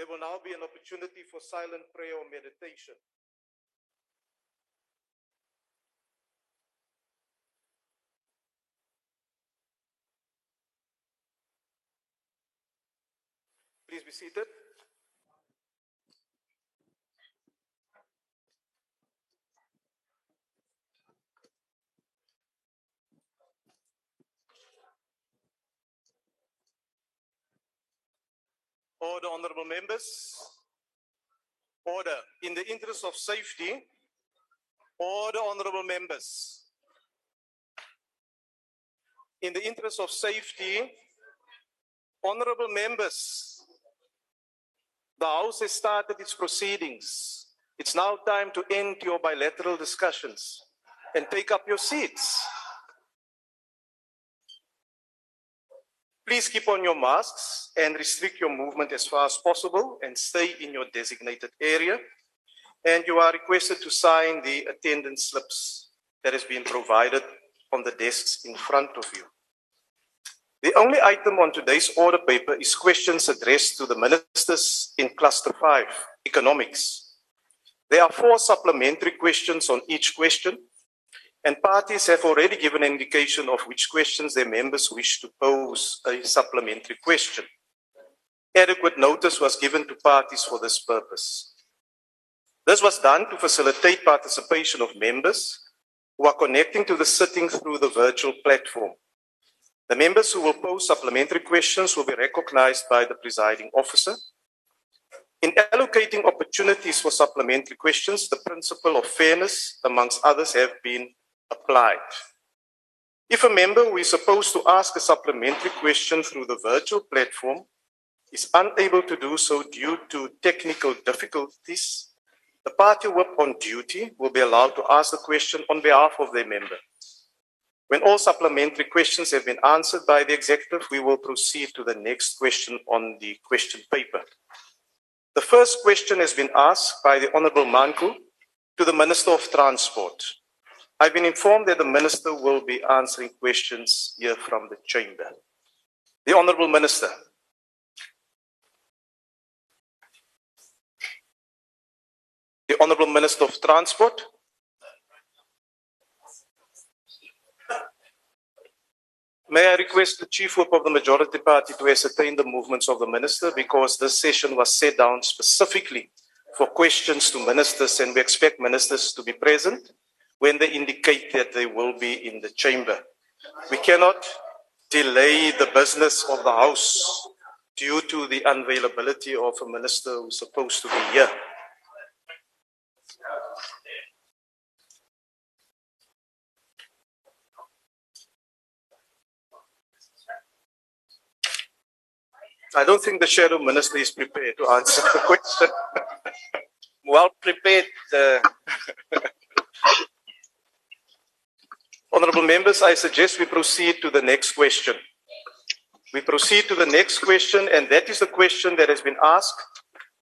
There will now be an opportunity for silent prayer or meditation. Please be seated. Order, honorable members. Order. In the interest of safety, order, honorable members. In the interest of safety, honorable members, the House has started its proceedings. It's now time to end your bilateral discussions and take up your seats. Please keep on your masks and restrict your movement as far as possible and stay in your designated area. And you are requested to sign the attendance slips that has been provided on the desks in front of you. The only item on today's order paper is questions addressed to the ministers in Cluster 5, Economics. There are four supplementary questions on each question, and parties have already given indication of which questions their members wish to pose a supplementary question. Adequate notice was given to parties for this purpose. This was done to facilitate participation of members who are connecting to the sitting through the virtual platform. The members who will pose supplementary questions will be recognized by the presiding officer. In allocating opportunities for supplementary questions, the principle of fairness, amongst others, have been applied. If a member who is supposed to ask a supplementary question through the virtual platform is unable to do so due to technical difficulties, the party whip on duty will be allowed to ask the question on behalf of their member. When all supplementary questions have been answered by the executive, we will proceed to the next question on the question paper. The first question has been asked by the Honorable Manku to the Minister of Transport. I've been informed that the Minister will be answering questions here from the chamber. The Honorable Minister. The Honorable Minister of Transport. May I request the Chief Whip of the Majority Party to ascertain the movements of the Minister because this session was set down specifically for questions to ministers and we expect ministers to be present when they indicate that they will be in the chamber. We cannot delay the business of the House due to the unavailability of a minister who's supposed to be here. I don't think the shadow minister is prepared to answer the question. well prepared. Uh, Honorable members, I suggest we proceed to the next question. We proceed to the next question, and that is the question that has been asked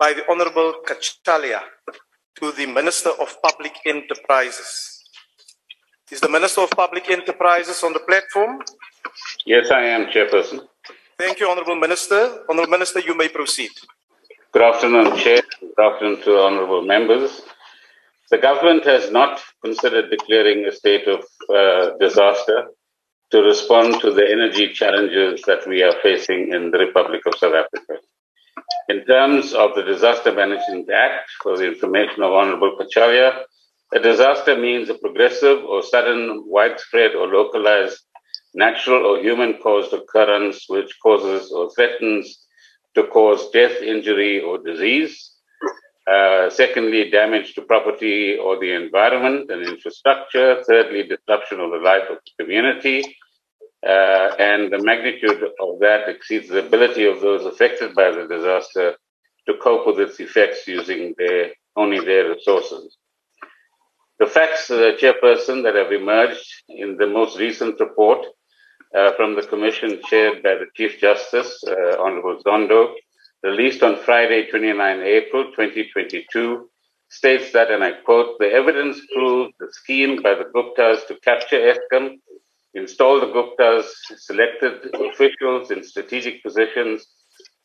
by the Honorable Cachalia to the Minister of Public Enterprises. Is the Minister of Public Enterprises on the platform? Yes, I am, Chairperson. Thank you, Honorable Minister. Honorable Minister, you may proceed. Good afternoon, Chair. Good afternoon to honorable members. The government has not considered declaring a state of uh, disaster to respond to the energy challenges that we are facing in the Republic of South Africa. In terms of the Disaster Management Act, for the information of Honorable Cachalia, a disaster means a progressive or sudden, widespread or localized natural or human caused occurrence which causes or threatens to cause death, injury, or disease. Uh, secondly, damage to property or the environment and infrastructure. Thirdly, disruption of the life of the community. Uh, and the magnitude of that exceeds the ability of those affected by the disaster to cope with its effects using their, only their resources. The facts, uh, Chairperson, that have emerged in the most recent report uh, from the commission chaired by the Chief Justice, uh, Honorable Zondo, released on Friday, 29 April 2022, states that, and I quote, the evidence proves the scheme by the Guptas to capture Eskom, install the Guptas, selected officials in strategic positions,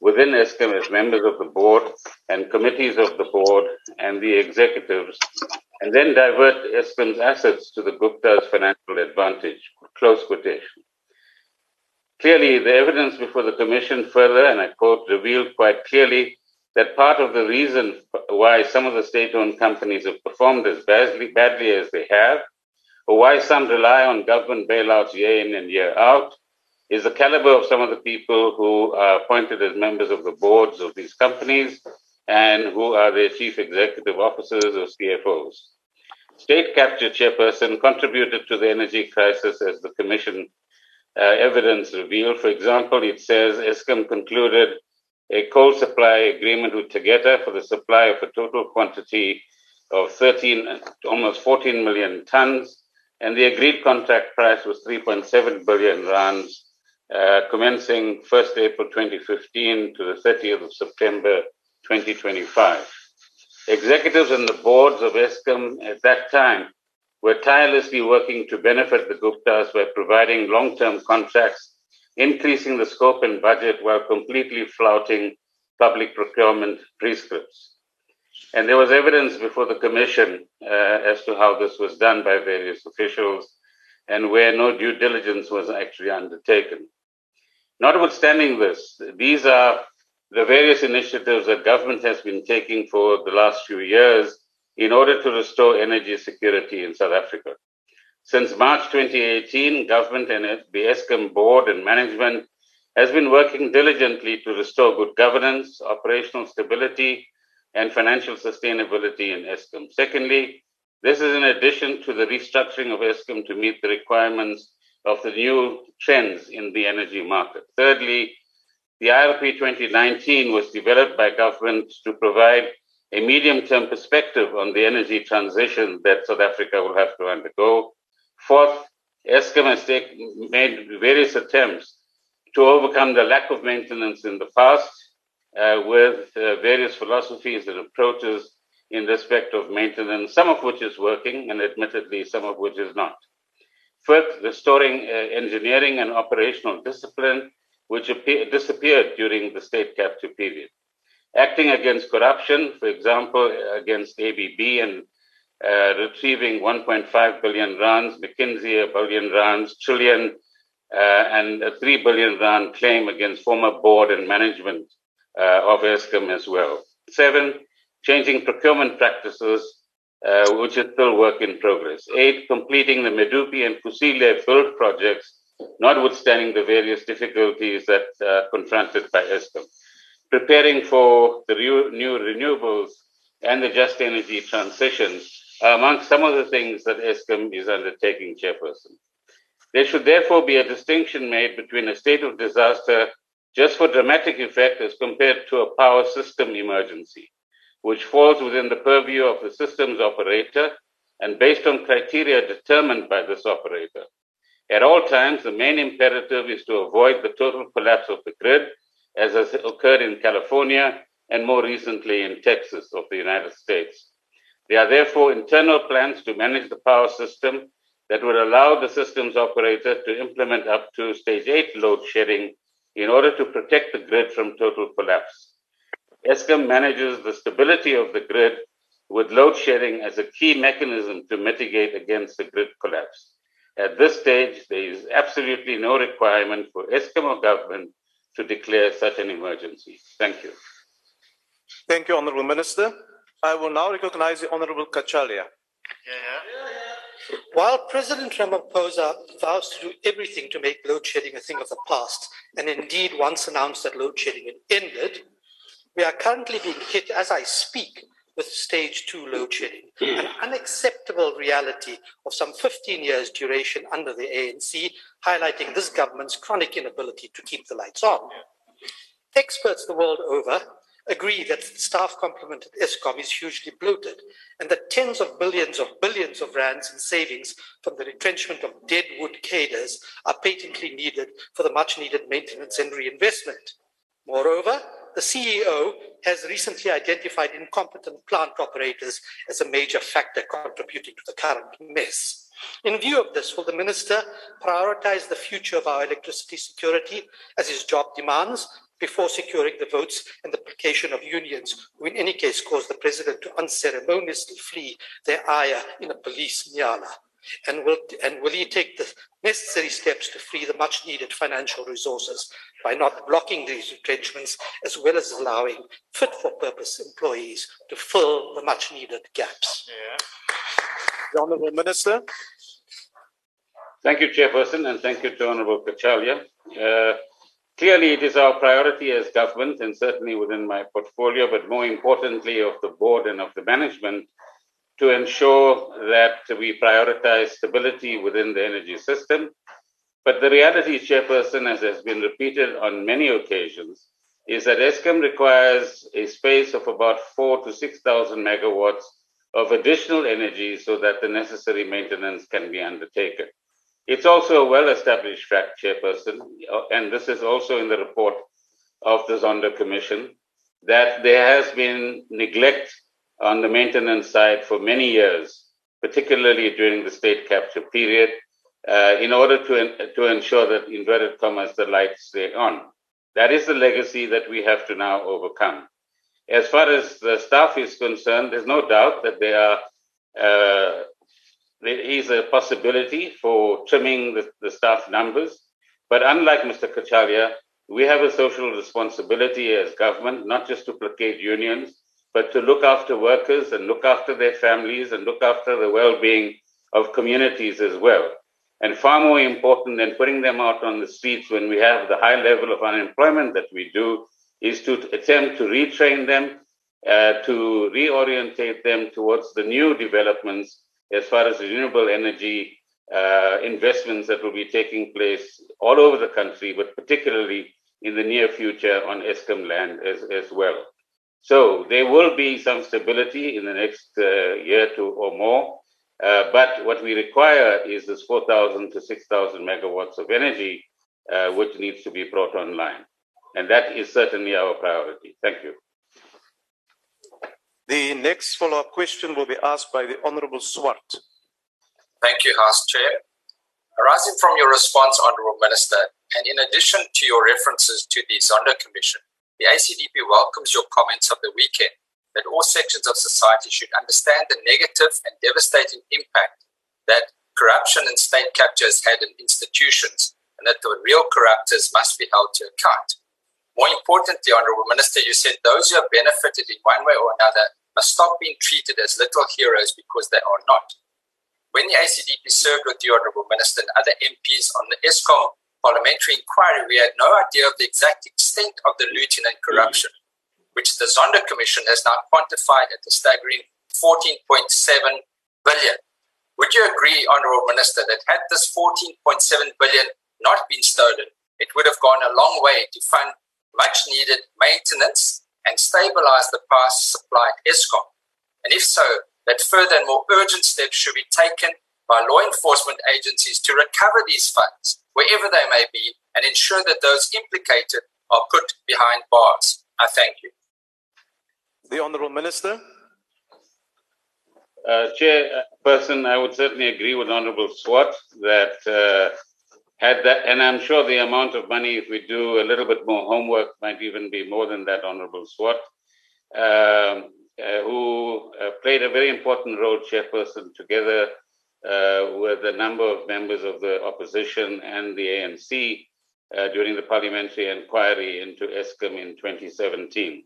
within Eskom as members of the board and committees of the board and the executives, and then divert Eskom's assets to the Gupta's financial advantage. Close quotation. Clearly, the evidence before the commission further, and I quote, revealed quite clearly that part of the reason why some of the state owned companies have performed as badly, badly as they have, or why some rely on government bailouts year in and year out, is the caliber of some of the people who are appointed as members of the boards of these companies and who are their chief executive officers or CFOs. State capture chairperson contributed to the energy crisis as the commission evidence revealed. For example, it says Eskom concluded a coal supply agreement with Tegeta for the supply of a total quantity of 13, almost 14 million tons, and the agreed contract price was 3.7 billion rands, uh, commencing 1st April 2015 to the 30th of September 2025. Executives and the boards of Eskom at that time were tirelessly working to benefit the Guptas by providing long-term contracts, increasing the scope and budget while completely flouting public procurement prescripts. And there was evidence before the commission uh, as to how this was done by various officials and where no due diligence was actually undertaken. Notwithstanding this, these are the various initiatives that government has been taking for the last few years in order to restore energy security in South Africa. Since March 2018, government and the Eskom board and management has been working diligently to restore good governance, operational stability, and financial sustainability in Eskom. Secondly, this is in addition to the restructuring of Eskom to meet the requirements of the new trends in the energy market. Thirdly, the IRP 2019 was developed by government to provide a medium term perspective on the energy transition that South Africa will have to undergo. Fourth, Eskom has take, made various attempts to overcome the lack of maintenance in the past uh, with uh, various philosophies and approaches in respect of maintenance, some of which is working, and admittedly, some of which is not. Fifth, restoring uh, engineering and operational discipline, which appear, disappeared during the state capture period acting against corruption, for example, against ABB and uh, retrieving 1.5 billion rands, McKinsey a billion rands, trillion, uh, and a 3 billion rand claim against former board and management uh, of Eskom as well. Seven, changing procurement practices, uh, which is still work in progress. Eight, completing the Medupi and Kusile build projects, notwithstanding the various difficulties that are confronted by Eskom preparing for the new renewables and the just energy transition among some of the things that Eskom is undertaking, Chairperson. There should therefore be a distinction made between a state of disaster just for dramatic effect as compared to a power system emergency, which falls within the purview of the system's operator and based on criteria determined by this operator. At all times, the main imperative is to avoid the total collapse of the grid as has occurred in California and more recently in Texas of the United States. There are therefore internal plans to manage the power system that would allow the system's operator to implement up to stage 8 load shedding in order to protect the grid from total collapse. Eskom manages the stability of the grid with load shedding as a key mechanism to mitigate against the grid collapse. At this stage, there is absolutely no requirement for Eskom or government to declare such an emergency. Thank you. Thank you, Honorable Minister. I will now recognize the Honorable Cachalia. Yeah. While President Ramaphosa vows to do everything to make load shedding a thing of the past, and indeed once announced that load shedding had ended, we are currently being hit as I speak with stage two load shedding, an unacceptable reality of some 15 years duration under the ANC, highlighting this government's chronic inability to keep the lights on. Experts the world over agree that the staff complement at Eskom is hugely bloated and that tens of billions of billions of rands in savings from the retrenchment of deadwood cadres are patently needed for the much needed maintenance and reinvestment. Moreover, the CEO has recently identified incompetent plant operators as a major factor contributing to the current mess. In view of this, will the Minister prioritize the future of our electricity security as his job demands before securing the votes and the placation of unions, who in any case caused the president to unceremoniously flee their ayah in a police nyala? And will, and will he take the necessary steps to free the much needed financial resources by not blocking these retrenchments as well as allowing fit for purpose employees to fill the much needed gaps? Yeah. The Honourable Minister. Thank you, Chairperson, and thank you to Honourable Cachalia. Uh, clearly, it is our priority as government and certainly within my portfolio, but more importantly of the board and of the management, to ensure that we prioritize stability within the energy system. But the reality, Chairperson, as has been repeated on many occasions, is that Eskom requires a space of about four to 6,000 megawatts of additional energy so that the necessary maintenance can be undertaken. It's also a well established fact, Chairperson, and this is also in the report of the Zondo Commission, that there has been neglect on the maintenance side for many years, particularly during the state capture period, uh, in order to, to ensure that, inverted commas, the lights stay on. That is the legacy that we have to now overcome. As far as the staff is concerned, there's no doubt that there are uh, there is a possibility for trimming the, the staff numbers. But unlike Mr. Cachalia, we have a social responsibility as government, not just to placate unions, but to look after workers and look after their families and look after the well-being of communities as well. And far more important than putting them out on the streets when we have the high level of unemployment that we do is to attempt to retrain them, uh, to reorientate them towards the new developments as far as renewable energy uh, investments that will be taking place all over the country, but particularly in the near future on Eskom land as, as well. So there will be some stability in the next uh, year to, or more. Uh, but what we require is this 4,000 to 6,000 megawatts of energy, uh, which needs to be brought online. And that is certainly our priority. Thank you. The next follow-up question will be asked by the Honorable Swart. Thank you, House Chair. Arising from your response, Honorable Minister, and in addition to your references to the Zondo Commission, the ACDP welcomes your comments of the weekend that all sections of society should understand the negative and devastating impact that corruption and state capture has had in institutions and that the real corruptors must be held to account. More importantly, Honorable Minister, you said those who have benefited in one way or another must stop being treated as little heroes because they are not. When the ACDP served with the Honourable Minister and other MPs on the Eskom parliamentary inquiry, we had no idea of the exact extent of the looting and corruption, which the Zondo Commission has now quantified at a staggering 14.7 billion. Would you agree, Honourable Minister, that had this 14.7 billion not been stolen, it would have gone a long way to fund much needed maintenance and stabilize the power supply at Eskom? And if so, that further and more urgent steps should be taken by law enforcement agencies to recover these funds, wherever they may be, and ensure that those implicated are put behind bars. I thank you. The Honourable Minister. Uh, Chairperson, I would certainly agree with Honourable Swart that uh, had that, and I'm sure the amount of money, if we do a little bit more homework, might even be more than that, Honorable Swart, um, uh, who uh, played a very important role, Chairperson, together uh, with a number of members of the opposition and the ANC uh, during the parliamentary inquiry into Eskom in 2017.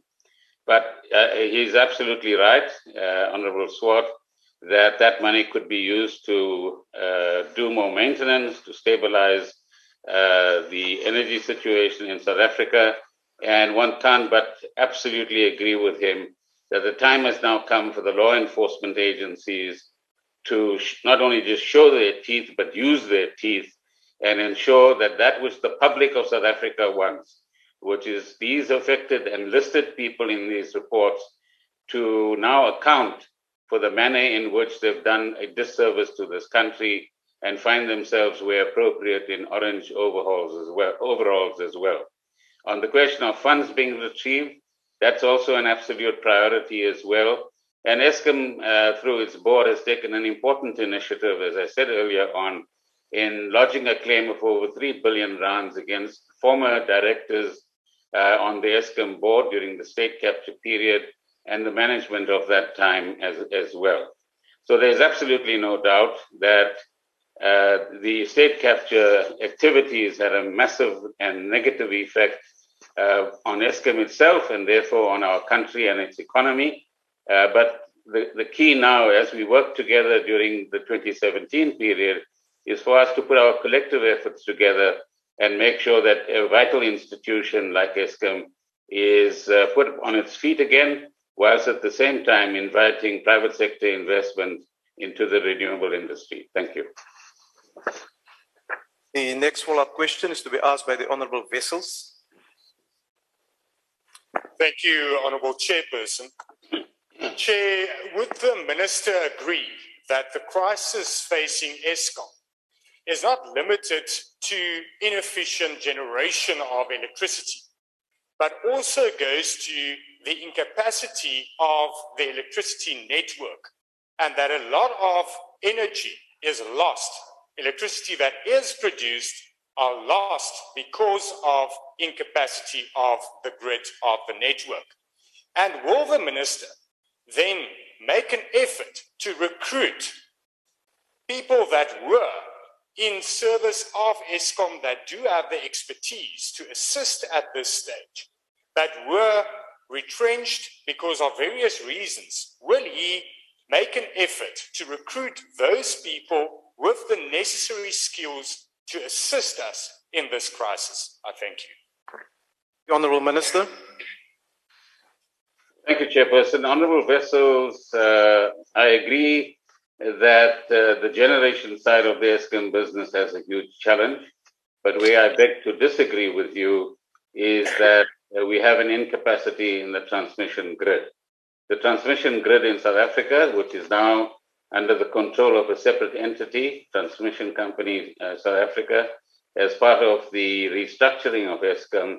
But uh, he's absolutely right, uh, Honorable Swart that that money could be used to uh, do more maintenance, to stabilize uh, the energy situation in South Africa. And one can't but absolutely agree with him that the time has now come for the law enforcement agencies to not only just show their teeth, but use their teeth and ensure that that which the public of South Africa wants, which is these affected and listed people in these reports, to now account for the manner in which they've done a disservice to this country and find themselves where appropriate in orange overhauls as well, overalls as well. On the question of funds being retrieved, that's also an absolute priority as well. And Eskom, uh, through its board, has taken an important initiative, as I said earlier on, in lodging a claim of over 3 billion rands against former directors uh, on the Eskom board during the state capture period and the management of that time as, as well. So there's absolutely no doubt that uh, the state capture activities had a massive and negative effect uh, on Eskom itself and therefore on our country and its economy. Uh, but the, the key now, as we work together during the 2017 period, is for us to put our collective efforts together and make sure that a vital institution like Eskom is uh, put on its feet again, whilst at the same time inviting private sector investment into the renewable industry. Thank you. The next follow-up question is to be asked by the Honorable Wessels. Thank you, Honorable Chairperson. Chair, would the Minister agree that the crisis facing Eskom is not limited to inefficient generation of electricity, but also goes to the incapacity of the electricity network, and that a lot of energy is lost. Electricity that is produced are lost because of incapacity of the grid of the network. And will the minister then make an effort to recruit people that were in service of Eskom that do have the expertise to assist at this stage, that were retrenched because of various reasons, will he make an effort to recruit those people with the necessary skills to assist us in this crisis? I thank you. The Honourable Minister. Thank you, Chairperson. Honourable Wessels, uh, I agree that uh, the generation side of the Eskom business has a huge challenge. But where I beg to disagree with you is that uh, we have an incapacity in the transmission grid. The transmission grid in South Africa, which is now under the control of a separate entity, Transmission Company uh, South Africa, as part of the restructuring of Eskom,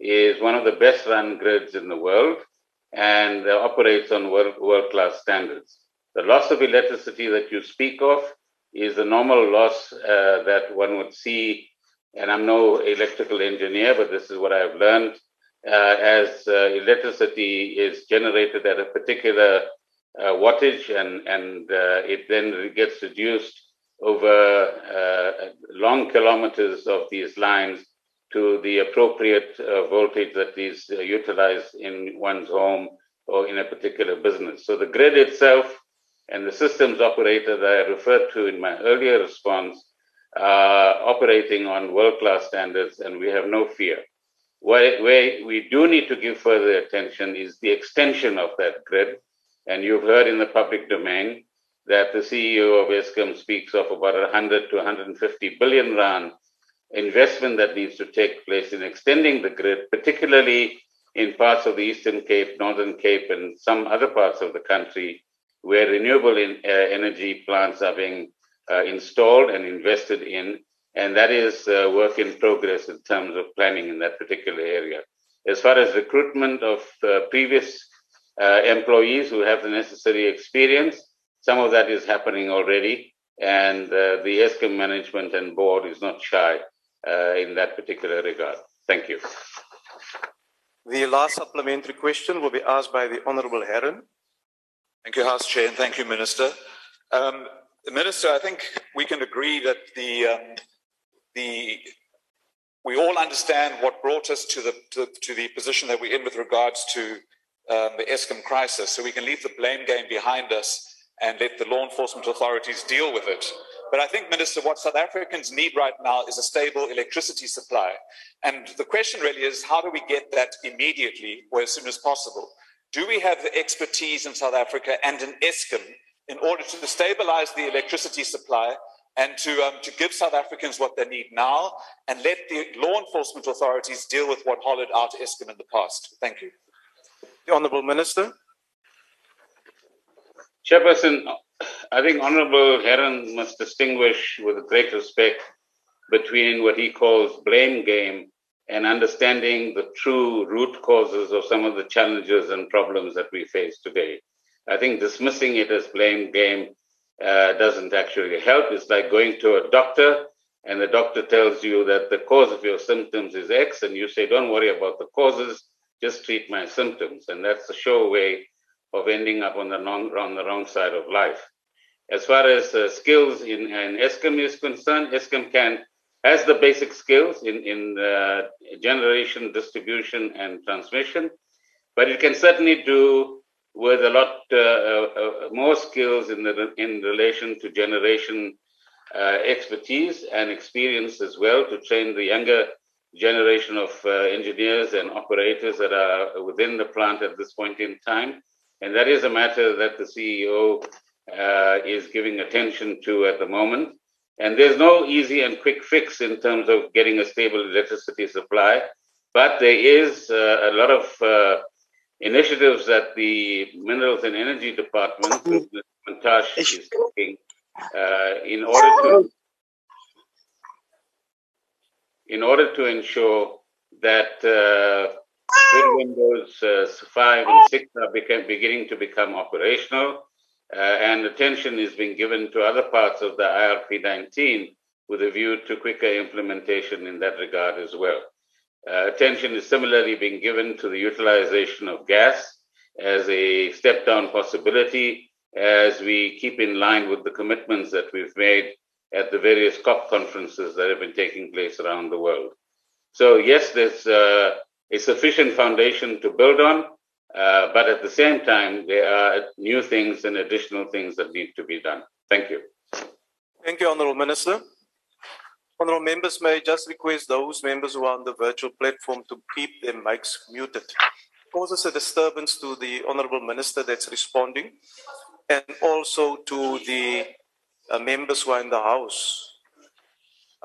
is one of the best run grids in the world and operates on world class standards. The loss of electricity that you speak of is the normal loss uh, that one would see. And I'm no electrical engineer, but this is what I've learned. Uh, as uh, electricity is generated at a particular uh, wattage and, and uh, it then gets reduced over uh, long kilometers of these lines to the appropriate voltage that is utilized in one's home or in a particular business. So the grid itself and the systems operator that I referred to in my earlier response are operating on world class standards, and we have no fear. Where, we do need to give further attention is the extension of that grid. And you've heard in the public domain that the CEO of Eskom speaks of about 100 to 150 billion rand investment that needs to take place in extending the grid, particularly in parts of the Eastern Cape, Northern Cape, and some other parts of the country where renewable in, uh, energy plants are being uh, installed and invested in. And that is uh, work in progress in terms of planning in that particular area. As far as recruitment of uh, previous uh, employees who have the necessary experience, some of that is happening already. And uh, the Eskom management and board is not shy in that particular regard. Thank you. The last supplementary question will be asked by the Honorable Herron. Thank you, House Chair, and thank you, Minister. Um, Minister, I think we can agree that the um, the we all understand what brought us to the to, to, the position that we're in with regards to um, the Eskom crisis. So we can leave the blame game behind us and let the law enforcement authorities deal with it. But I think, Minister, what South Africans need right now is a stable electricity supply. And the question really is how do we get that immediately or as soon as possible? Do we have the expertise in South Africa and in Eskom in order to stabilize the electricity supply and to, um, to give South Africans what they need now and let the law enforcement authorities deal with what hollowed out Eskom in the past? Thank you. The Honourable Minister. Chairperson, I think Honourable Herron must distinguish with great respect between what he calls blame game and understanding the true root causes of some of the challenges and problems that we face today. I think dismissing it as blame game uh, doesn't actually help. It's like going to a doctor and the doctor tells you that the cause of your symptoms is X, and you say, Don't worry about the causes, just treat my symptoms. And that's a sure way of ending up on the wrong, on the wrong side of life. As far as uh, skills in, in Eskom is concerned, Eskom can has the basic skills in, in uh, generation, distribution, and transmission, but it can certainly do with a lot uh, uh, more skills in, the, in relation to generation uh, expertise and experience as well to train the younger generation of uh, engineers and operators that are within the plant at this point in time. And that is a matter that the CEO uh, is giving attention to at the moment. And there's no easy and quick fix in terms of getting a stable electricity supply, but there is uh, a lot of uh, initiatives that the Minerals and Energy Department, Mantashe, is taking uh, in order to in order to ensure that uh, windows uh, five and six are become, beginning to become operational, uh, and attention is being given to other parts of the IRP 19 with a view to quicker implementation in that regard as well. Uh, attention is similarly being given to the utilization of gas as a step down possibility as we keep in line with the commitments that we've made at the various COP conferences that have been taking place around the world. So, yes, there's uh, a sufficient foundation to build on, uh, but at the same time, there are new things and additional things that need to be done. Thank you. Thank you, Honourable Minister. Honourable members may just request those members who are on the virtual platform to keep their mics muted. It causes a disturbance to the Honourable Minister that's responding and also to the uh, members who are in the House.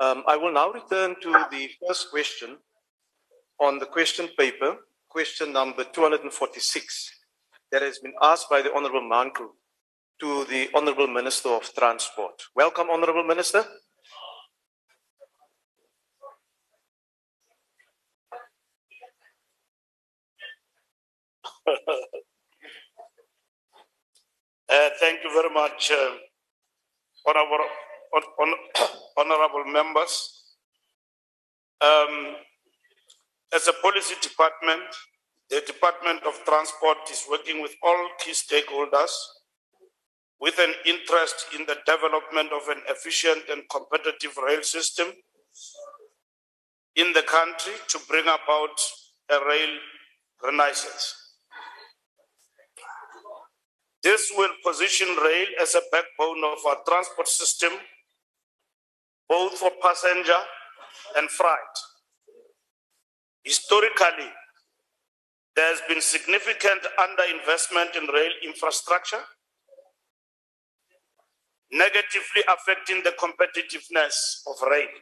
Um, I will now return to the first question on the question paper, question number 246, that has been asked by the Honourable Manku to the Honourable Minister of Transport. Welcome, Honourable Minister. Uh, thank you very much, uh, honorable, on, honorable members. Um, as a policy department, the Department of Transport is working with all key stakeholders with an interest in the development of an efficient and competitive rail system in the country to bring about a rail renaissance. This will position rail as a backbone of our transport system, both for passenger and freight. Historically, there has been significant underinvestment in rail infrastructure, negatively affecting the competitiveness of rail.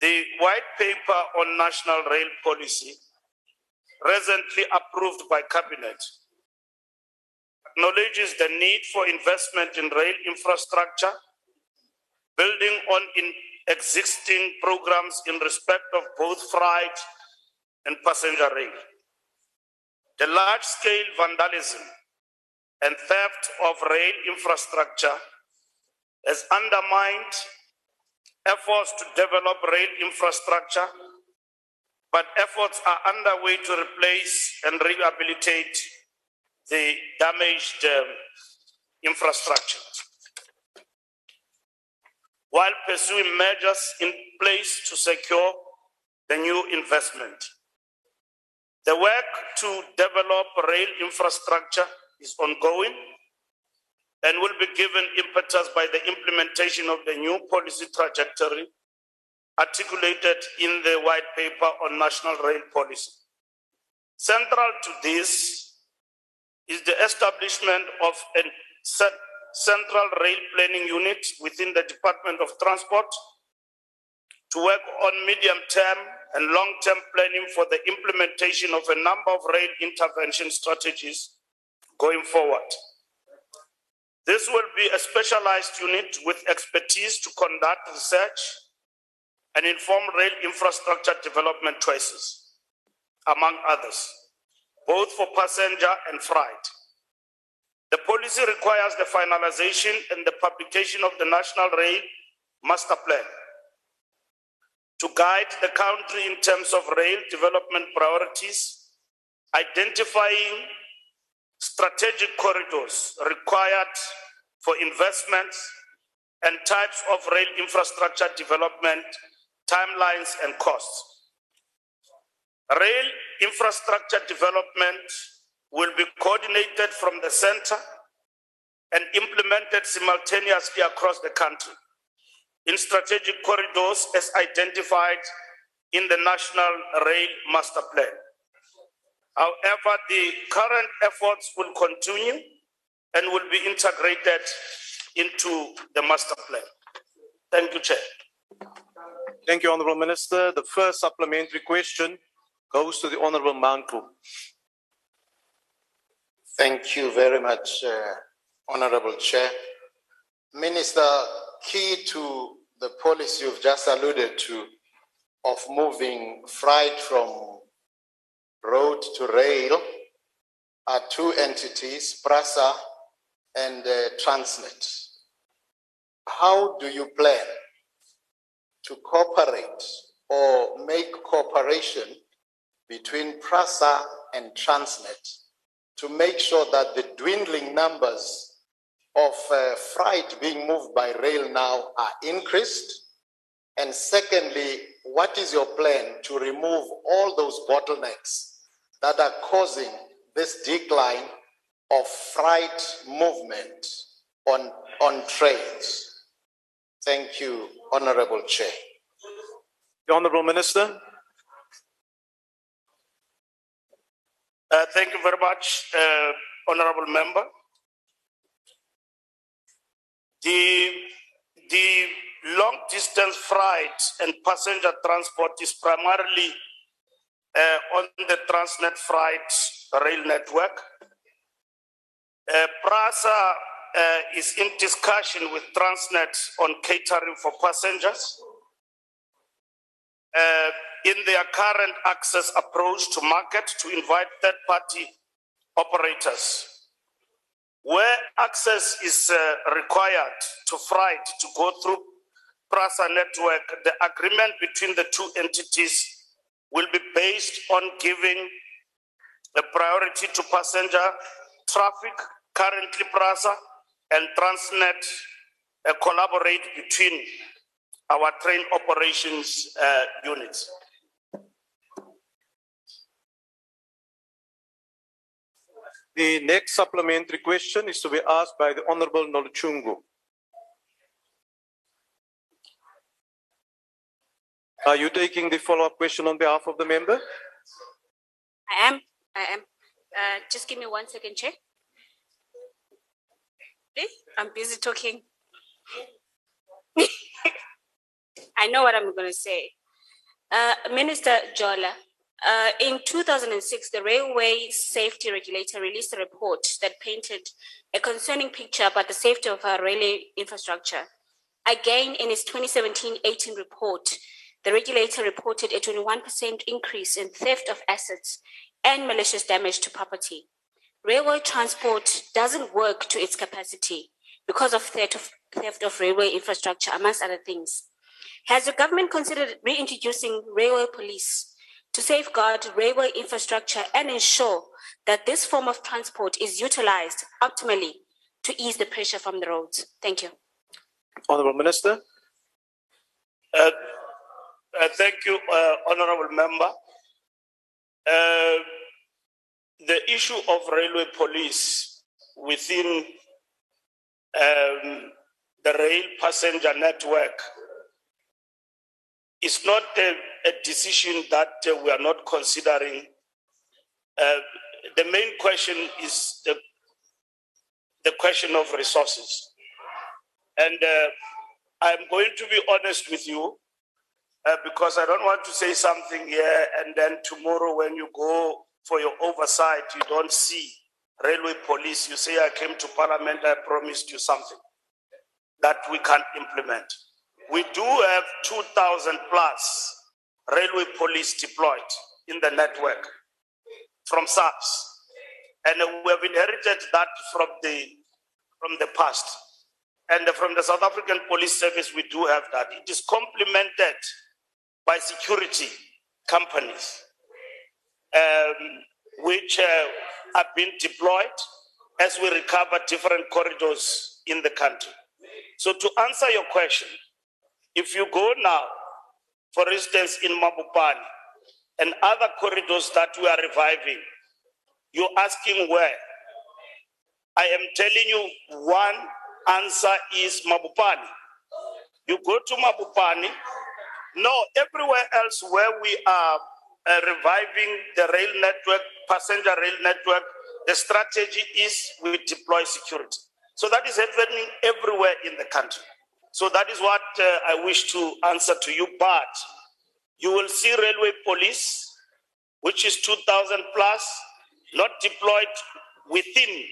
The white paper on national rail policy, recently approved by cabinet, acknowledges the need for investment in rail infrastructure, building on in existing programs in respect of both freight and passenger rail. The large scale vandalism and theft of rail infrastructure has undermined efforts to develop rail infrastructure, but efforts are underway to replace and rehabilitate the damaged um, infrastructure while pursuing measures in place to secure the new investment. The work to develop rail infrastructure is ongoing and will be given impetus by the implementation of the new policy trajectory articulated in the white paper on national rail policy. Central to this is the establishment of a central rail planning unit within the Department of Transport to work on medium term and long term planning for the implementation of a number of rail intervention strategies going forward. This will be a specialized unit with expertise to conduct research and inform rail infrastructure development choices, among others both for passenger and freight. The policy requires the finalization and the publication of the National Rail master plan to guide the country in terms of rail development priorities, identifying strategic corridors required for investments and types of rail infrastructure development, timelines, and costs. Rail infrastructure development will be coordinated from the center and implemented simultaneously across the country in strategic corridors as identified in the National Rail Master Plan. However, the current efforts will continue and will be integrated into the master plan. Thank you, Chair. Thank you, Honourable Minister. The first supplementary question goes to the Honourable Manku. Thank you very much, uh, Honorable Chair. Minister, key to the policy you've just alluded to of moving freight from road to rail are two entities, PRASA and uh, Transnet. How do you plan to cooperate or make cooperation between PRASA and Transnet to make sure that the dwindling numbers of uh, freight being moved by rail now are increased? And secondly, what is your plan to remove all those bottlenecks that are causing this decline of freight movement on, on trains? Thank you, Honorable Chair. The Honourable Minister. Uh, thank you very much, uh, Honorable Member. The, the long distance freight and passenger transport is primarily uh, on the Transnet freight rail network. Uh, PRASA uh, is in discussion with Transnet on catering for passengers. Uh, in their current access approach to market to invite third party operators. Where access is uh, required to freight to go through PRASA network, the agreement between the two entities will be based on giving a priority to passenger traffic. Currently, PRASA and Transnet uh, collaborate between our train operations uh, units. The next supplementary question is to be asked by the Honourable Nolutshungu. Are you taking the follow-up question on behalf of the member? I am. I am. Uh, just give me one second, Chair. I'm busy talking. I know what I'm going to say. Uh, Minister Jola, uh, in 2006, the Railway Safety Regulator released a report that painted a concerning picture about the safety of our railway infrastructure. Again, in its 2017 18 report, the regulator reported a 21% increase in theft of assets and malicious damage to property. Railway transport doesn't work to its capacity because of theft of, theft of railway infrastructure, amongst other things. Has the government considered reintroducing railway police to safeguard railway infrastructure and ensure that this form of transport is utilized optimally to ease the pressure from the roads? Thank you. Honourable Minister. Uh, uh, thank you, uh, Honourable Member. Uh, the issue of railway police within um, the rail passenger network is not a, a decision that uh, we are not considering. Uh, the main question is the, the question of resources. And uh, I'm going to be honest with you uh, because I don't want to say something here and then tomorrow when you go for your oversight, you don't see railway police. You say, I came to parliament, I promised you something that we can't implement. We do have 2,000 plus railway police deployed in the network from SARS. And we have inherited that from the, from the past. and from the South African Police Service, we do have that. It is complemented by security companies, um, which uh, have been deployed as we recover different corridors in the country. So, to answer your question, if you go now, for instance, in Mabopane and other corridors that we are reviving, you're asking where? I am telling you one answer is Mabopane. You go to Mabopane. No, everywhere else where we are uh, reviving the rail network, passenger rail network, the strategy is we deploy security. So that is happening everywhere in the country. So that is what uh, I wish to answer to you. But you will see railway police, which is 2,000 plus, not deployed within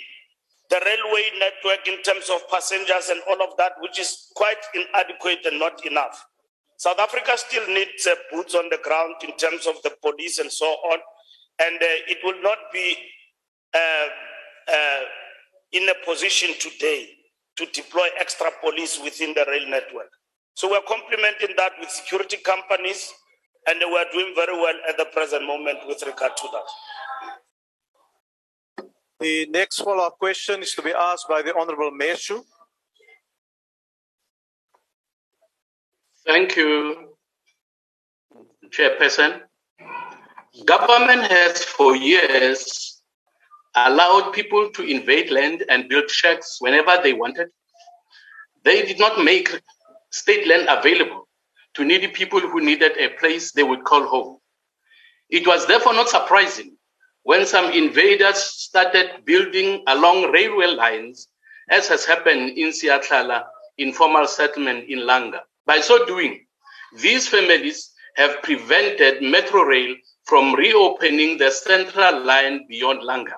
the railway network in terms of passengers and all of that, which is quite inadequate and not enough. South Africa still needs uh, boots on the ground in terms of the police and so on, and uh, it will not be uh, uh in a position today to deploy extra police within the rail network. So we're complementing that with security companies, and we're doing very well at the present moment with regard to that. The next follow-up question is to be asked by the Honorable Meshu. Thank you, Chairperson. Government has for years allowed people to invade land and build shacks whenever they wanted. They did not make state land available to needy people who needed a place they would call home. It was therefore not surprising when some invaders started building along railway lines, as has happened in Siyahlala informal settlement in Langa. By so doing, these families have prevented Metro Rail from reopening the central line beyond Langa.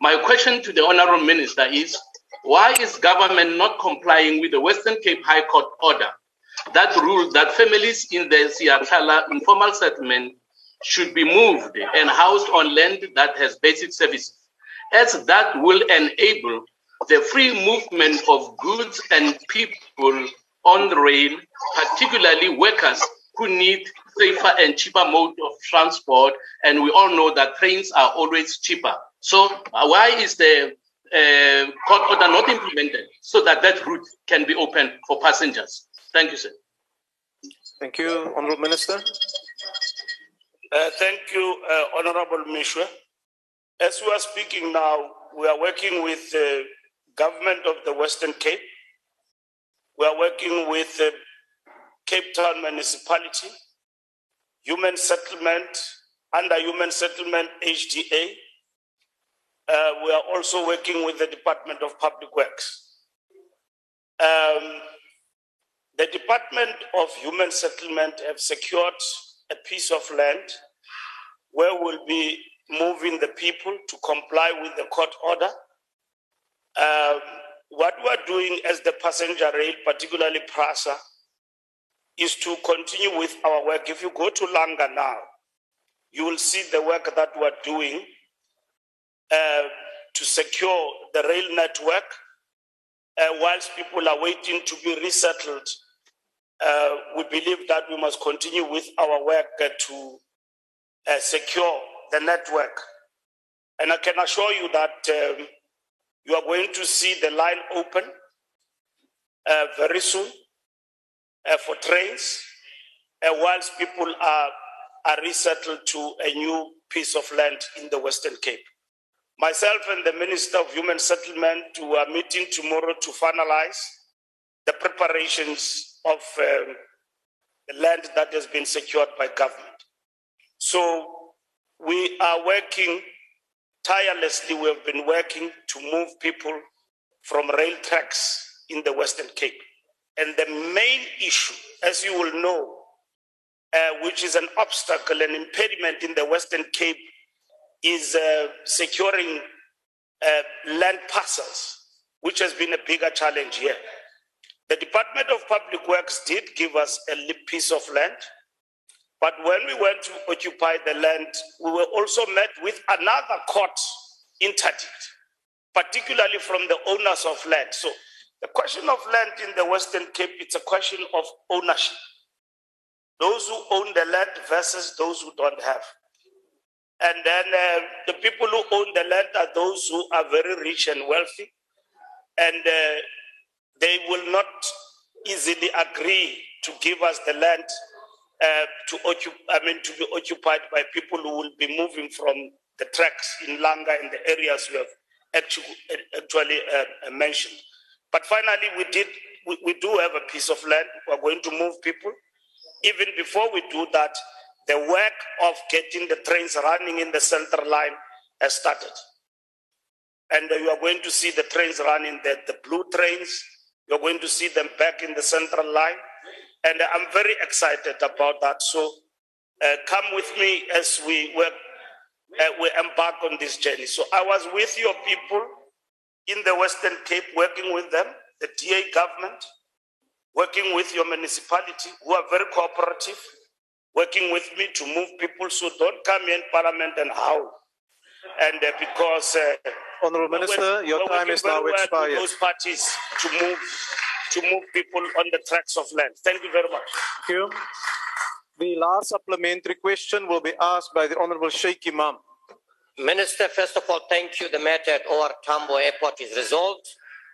My question to the Honorable Minister is, why is government not complying with the Western Cape High Court order that ruled that families in the Siyahlala informal settlement should be moved and housed on land that has basic services, as that will enable the free movement of goods and people on rail, particularly workers who need safer and cheaper mode of transport. And we all know that trains are always cheaper. So uh, why is the uh, court order not implemented so that that route can be open for passengers? Thank you, sir. Thank you, Honorable Minister. Uh, thank you, uh, Honorable Mishwe. As we are speaking now, we are working with the government of the Western Cape. We are working with the Cape Town municipality, human settlement, under human settlement HDA. Uh, we are also working with the Department of Public Works. Um, the Department of Human Settlement have secured a piece of land where we'll be moving the people to comply with the court order. Um, what we're doing as the passenger rail, particularly PRASA, is to continue with our work. If you go to Langa now, you will see the work that we're doing uh, to secure the rail network uh, whilst people are waiting to be resettled uh, we believe that we must continue with our work uh, to uh, secure the network. And I can assure you that um, you are going to see the line open very soon for trains, whilst people are, are resettled to a new piece of land in the Western Cape. Myself and the Minister of Human Settlement are meeting tomorrow to finalize the preparations of um, the land that has been secured by government. So we are working tirelessly. We have been working to move people from rail tracks in the Western Cape. And the main issue, as you will know, uh, which is an obstacle, an impediment in the Western Cape, is uh, securing uh, land parcels, which has been a bigger challenge here. The Department of Public Works did give us a piece of land, but when we went to occupy the land, we were also met with another court interdict, particularly from the owners of land. So The question of land in the Western Cape, it's a question of ownership. Those who own the land versus those who don't have. And then uh, the people who own the land are those who are very rich and wealthy. And uh, they will not easily agree to give us the land uh, to occup- I mean, to be occupied by people who will be moving from the tracks in Langa in the areas we have actually, uh, mentioned. But finally, we did. We, we do have a piece of land. We're going to move people. Even before we do that, the work of getting the trains running in the central line has started. And you are going to see the trains running, the, the blue trains. You're going to see them back in the central line. And I'm very excited about that. So uh, come with me as we work, uh, we embark on this journey. So I was with your people in the Western Cape, working with them, the DA government, working with your municipality, who are very cooperative, working with me to move people. So don't come in Parliament and howl. And uh, because uh, Honourable Minister, your time is now expired. Those parties to move to move people on the tracks of land. Thank you very much. Thank you. The last supplementary question will be asked by the Honourable Shaik Emam. Minister, first of all, thank you. The matter at OR Tambo Airport is resolved,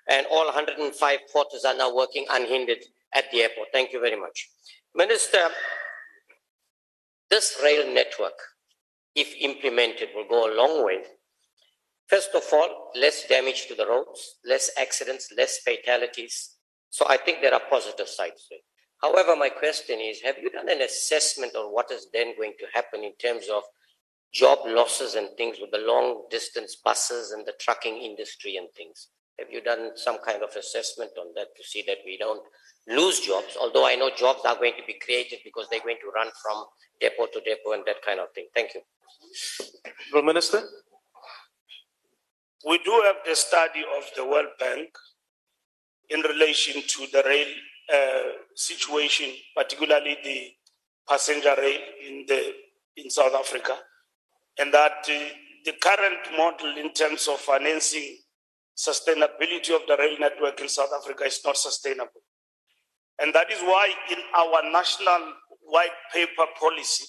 and all 105 porters are now working unhindered at the airport. Thank you very much. Minister, this rail network, if implemented, will go a long way. First of all, less damage to the roads, less accidents, less fatalities. So I think there are positive sides to it. However, my question is have you done an assessment on what is then going to happen in terms of job losses and things with the long distance buses and the trucking industry and things? Have you done some kind of assessment on that to see that we don't lose jobs? Although I know jobs are going to be created because they're going to run from depot to depot and that kind of thing. Thank you. The Minister. We do have the study of the World Bank in relation to the rail uh, situation, particularly the passenger rail in the in South Africa, and that uh, the current model in terms of financing sustainability of the rail network in South Africa is not sustainable. And that is why in our national white paper policy,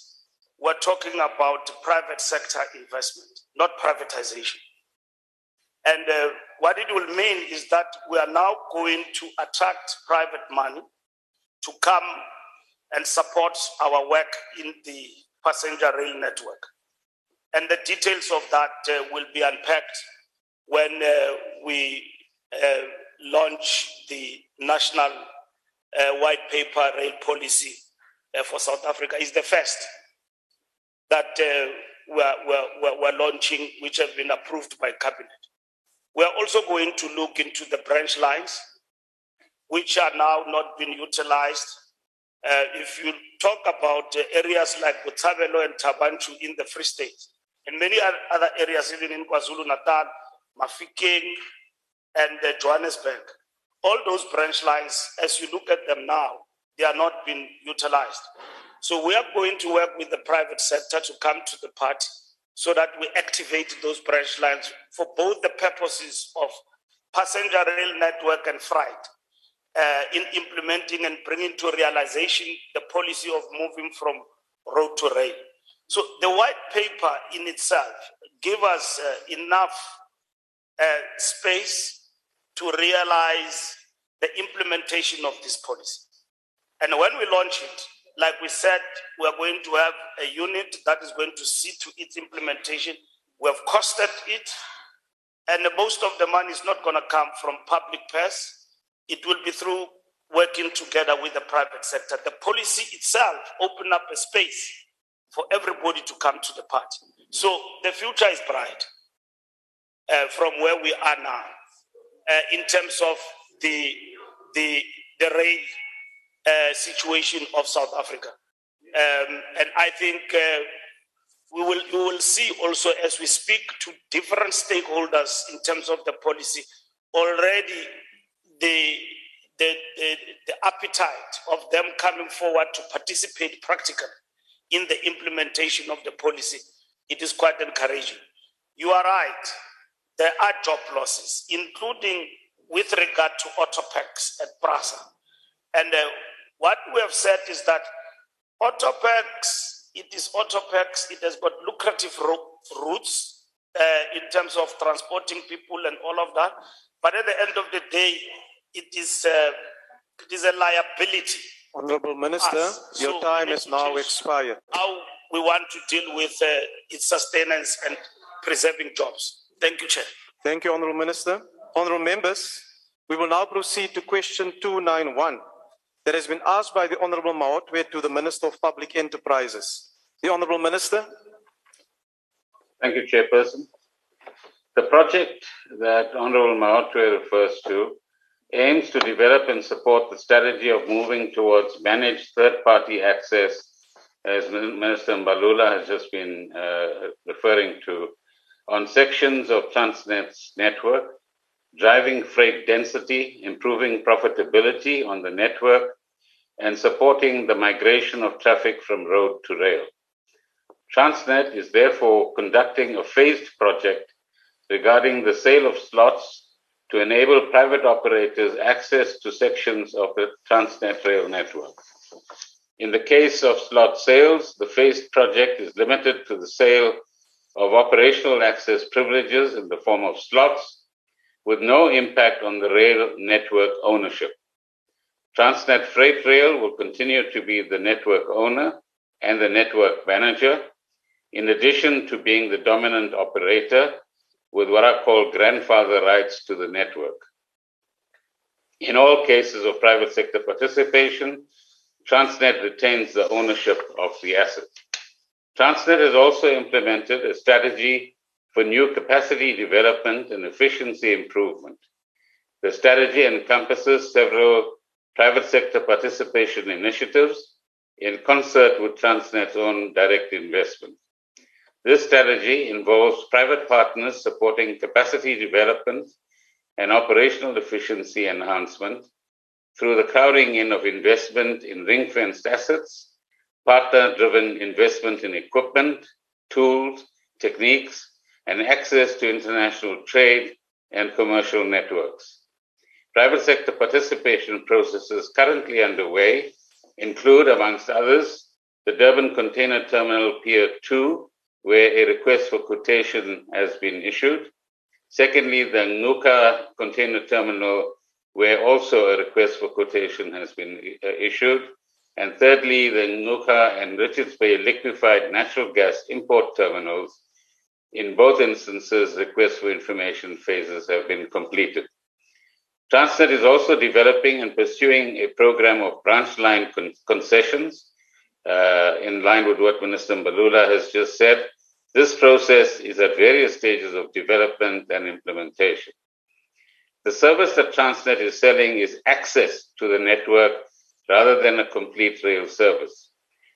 we're talking about private sector investment, not privatization. And uh, what it will mean is that we are now going to attract private money to come and support our work in the passenger rail network. And the details of that uh, will be unpacked when uh, we uh, launch the national white paper rail policy uh, for South Africa. Is the first that we're, we're, we're launching, which has been approved by cabinet. We're also going to look into the branch lines, which are now not being utilized. Uh, if you talk about uh, areas like Botshabelo and Thaba Nchu in the Free State, and many other areas, even in KwaZulu Natal, Mafikeng, and uh, Johannesburg, all those branch lines, as you look at them now, they are not being utilized. So we are going to work with the private sector to come to the party so that we activate those branch lines for both the purposes of passenger rail network and freight uh, in implementing and bringing to realization the policy of moving from road to rail. So the white paper in itself give us uh, enough uh, space to realize the implementation of this policy. And when we launch it, like we said, we are going to have a unit that is going to see to its implementation. We have costed it, and most of the money is not going to come from public purse. It will be through working together with the private sector. The policy itself open up a space for everybody to come to the party. So the future is bright uh, from where we are now in terms of the the the rail uh, situation of South Africa. Um, and I think uh, we will we will see also as we speak to different stakeholders in terms of the policy already the the, the, the appetite of them coming forward to participate practically in the implementation of the policy. It is quite encouraging. You are right there are job losses including with regard to Autopax at Prasa. And uh, what we have said is that Autopax, it is Autopax, it has got lucrative ro- routes uh, in terms of transporting people and all of that. But at the end of the day, it is, uh, it is a liability. Honorable Minister, Us. your So time has now expired. How we want to deal with uh, its sustenance and preserving jobs. Thank you, Chair. Thank you, Honorable Minister. Honorable members, we will now proceed to question 291 that has been asked by the Honorable Maotwe to the Minister of Public Enterprises. The Honorable Minister. Thank you, Chairperson. The project that Honorable Maotwe refers to aims to develop and support the strategy of moving towards managed third-party access, as Minister Mbalula has just been uh, referring to, on sections of Transnet's network, driving freight density, improving profitability on the network, and supporting the migration of traffic from road to rail. Transnet is therefore conducting a phased project regarding the sale of slots to enable private operators access to sections of the Transnet rail network. In the case of slot sales, the phased project is limited to the sale of operational access privileges in the form of slots with no impact on the rail network ownership. Transnet Freight Rail will continue to be the network owner and the network manager, in addition to being the dominant operator with what are called grandfather rights to the network. In all cases of private sector participation, Transnet retains the ownership of the asset. Transnet has also implemented a strategy for new capacity development and efficiency improvement. The strategy encompasses several private sector participation initiatives in concert with Transnet's own direct investment. This strategy involves private partners supporting capacity development and operational efficiency enhancement through the crowding in of investment in ring fenced assets, partner driven investment in equipment, tools, techniques, and access to international trade and commercial networks. Private sector participation processes currently underway include, amongst others, the Durban Container Terminal Pier 2, where a request for quotation has been issued. Secondly, the Ngqura Container Terminal, where also a request for quotation has been uh, issued. And thirdly, the Ngqura and Richards Bay liquefied natural gas import terminals. In both instances, requests for information phases have been completed. Transnet is also developing and pursuing a program of branch line con- concessions uh, in line with what Minister Mbalula has just said. This process is at various stages of development and implementation. The service that Transnet is selling is access to the network rather than a complete rail service.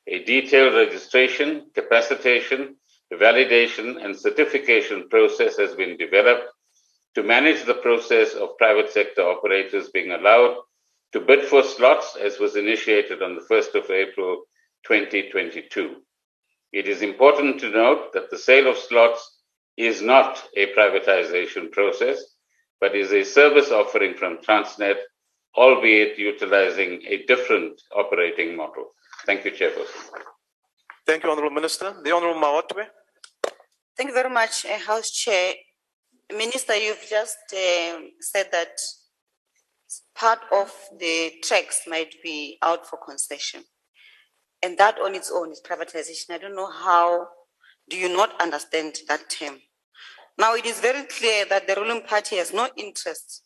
A detailed registration, capacitation, validation, and certification process has been developed to manage the process of private sector operators being allowed to bid for slots as was initiated on the 1st of April 2022. It is important to note that the sale of slots is not a privatization process, but is a service offering from Transnet, albeit utilizing a different operating model. Thank you, Chairperson. Thank you, Honorable Minister. The Honorable Maotwe. Thank you very much, uh, House Chair. Minister, you've just uh, said that part of the tracks might be out for concession. And that on its own is privatization. I don't know how do you not understand that term. Now it is very clear that the ruling party has no interest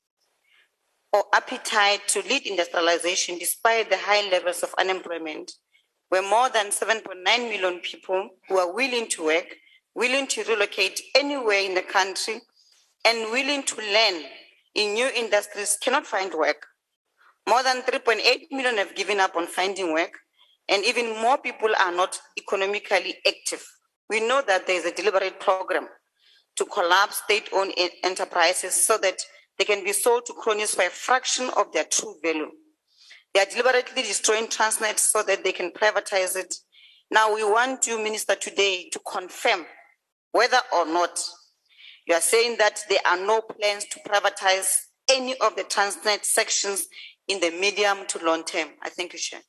or appetite to lead industrialization despite the high levels of unemployment, where more than 7.9 million people who are willing to work, willing to relocate anywhere in the country, and willing to learn in new industries cannot find work. More than 3.8 million have given up on finding work, and even more people are not economically active. We know that there is a deliberate program to collapse state owned enterprises so that they can be sold to cronies for a fraction of their true value. They are deliberately destroying Transnet so that they can privatize it. Now, we want you, Minister, today to confirm whether or not you are saying that there are no plans to privatize any of the Transnet sections in the medium to long term? I thank you, Chair.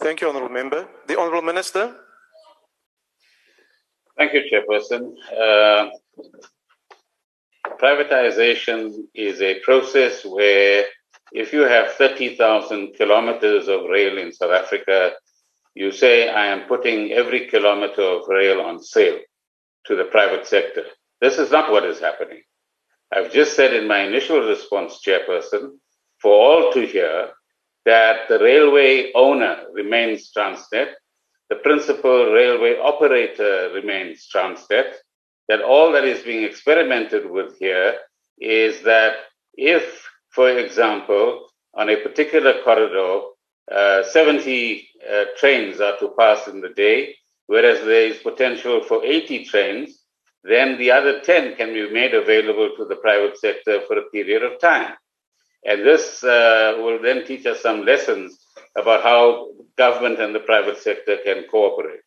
Thank you, Honourable Member. The Honourable Minister. Thank you, Chairperson. Uh, privatization is a process where if you have 30,000 kilometers of rail in South Africa, you say, I am putting every kilometer of rail on sale to the private sector. This is not what is happening. I've just said in my initial response, Chairperson, for all to hear that the railway owner remains Transnet, the principal railway operator remains Transnet, that all that is being experimented with here is that if, for example, on a particular corridor, uh, 70 uh, trains are to pass in the day, whereas there is potential for 80 trains, then the other 10 can be made available to the private sector for a period of time. And this uh, will then teach us some lessons about how government and the private sector can cooperate.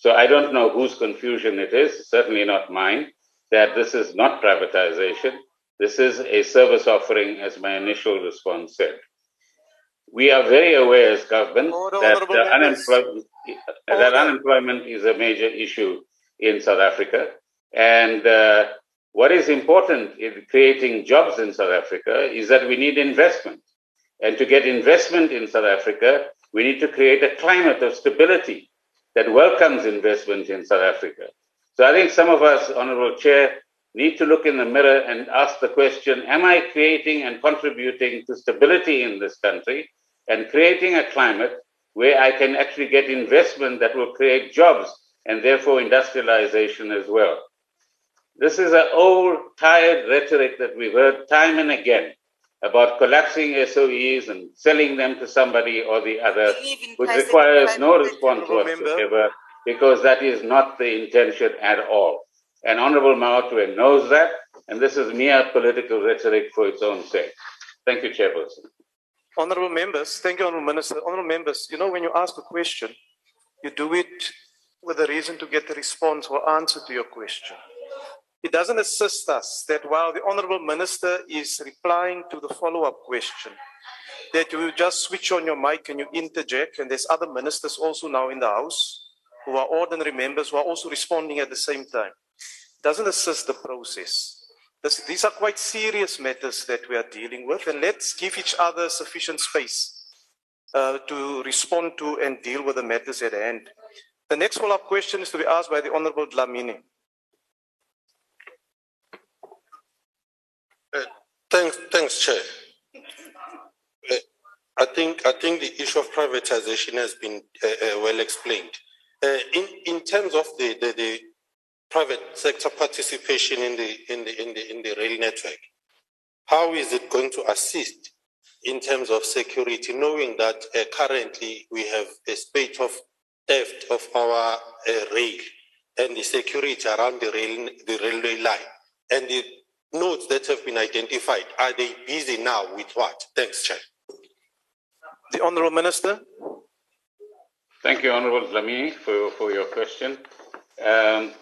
So I don't know whose confusion it is, certainly not mine, that this is not privatization. This is a service offering, as my initial response said. We are very aware as government that, unemployment, that unemployment is a major issue in South Africa. And uh, what is important in creating jobs in South Africa is that we need investment. And to get investment in South Africa, we need to create a climate of stability that welcomes investment in South Africa. So I think some of us, Honorable Chair, need to look in the mirror and ask the question Am I creating and contributing to stability in this country and creating a climate where I can actually get investment that will create jobs and therefore industrialization as well? This is an old, tired rhetoric that we've heard time and again about collapsing SOEs and selling them to somebody or the other, which requires no response whatsoever, because that is not the intention at all. And Honorable Maotwe knows that, and this is mere political rhetoric for its own sake. Thank you, Chairperson. Honorable members, thank you, Honorable Minister. Honorable members, you know, when you ask a question, you do it with a reason to get a response or answer to your question. It doesn't assist us that while the Honorable Minister is replying to the follow up question, that you just switch on your mic and you interject, and there's other ministers also now in the House who are ordinary members who are also responding at the same time. Doesn't assist the process. This, these are quite serious matters that we are dealing with, and let's give each other sufficient space uh, to respond to and deal with the matters at hand. The next follow up question is to be asked by the Honorable Dlamini. Thanks, thanks, Chair. Uh, I think I think the issue of privatization has been uh, uh, well explained. Uh, in in terms of the, the, the private sector participation in the in the in the in the rail network, how is it going to assist in terms of security, knowing that uh, currently we have a spate of theft of our uh, rail and the security around the rail the railway line and the nodes that have been identified, are they busy now with what? Thanks, Chair. The Honourable Minister. Thank you, Honourable Dlamini, for, for your question. Um,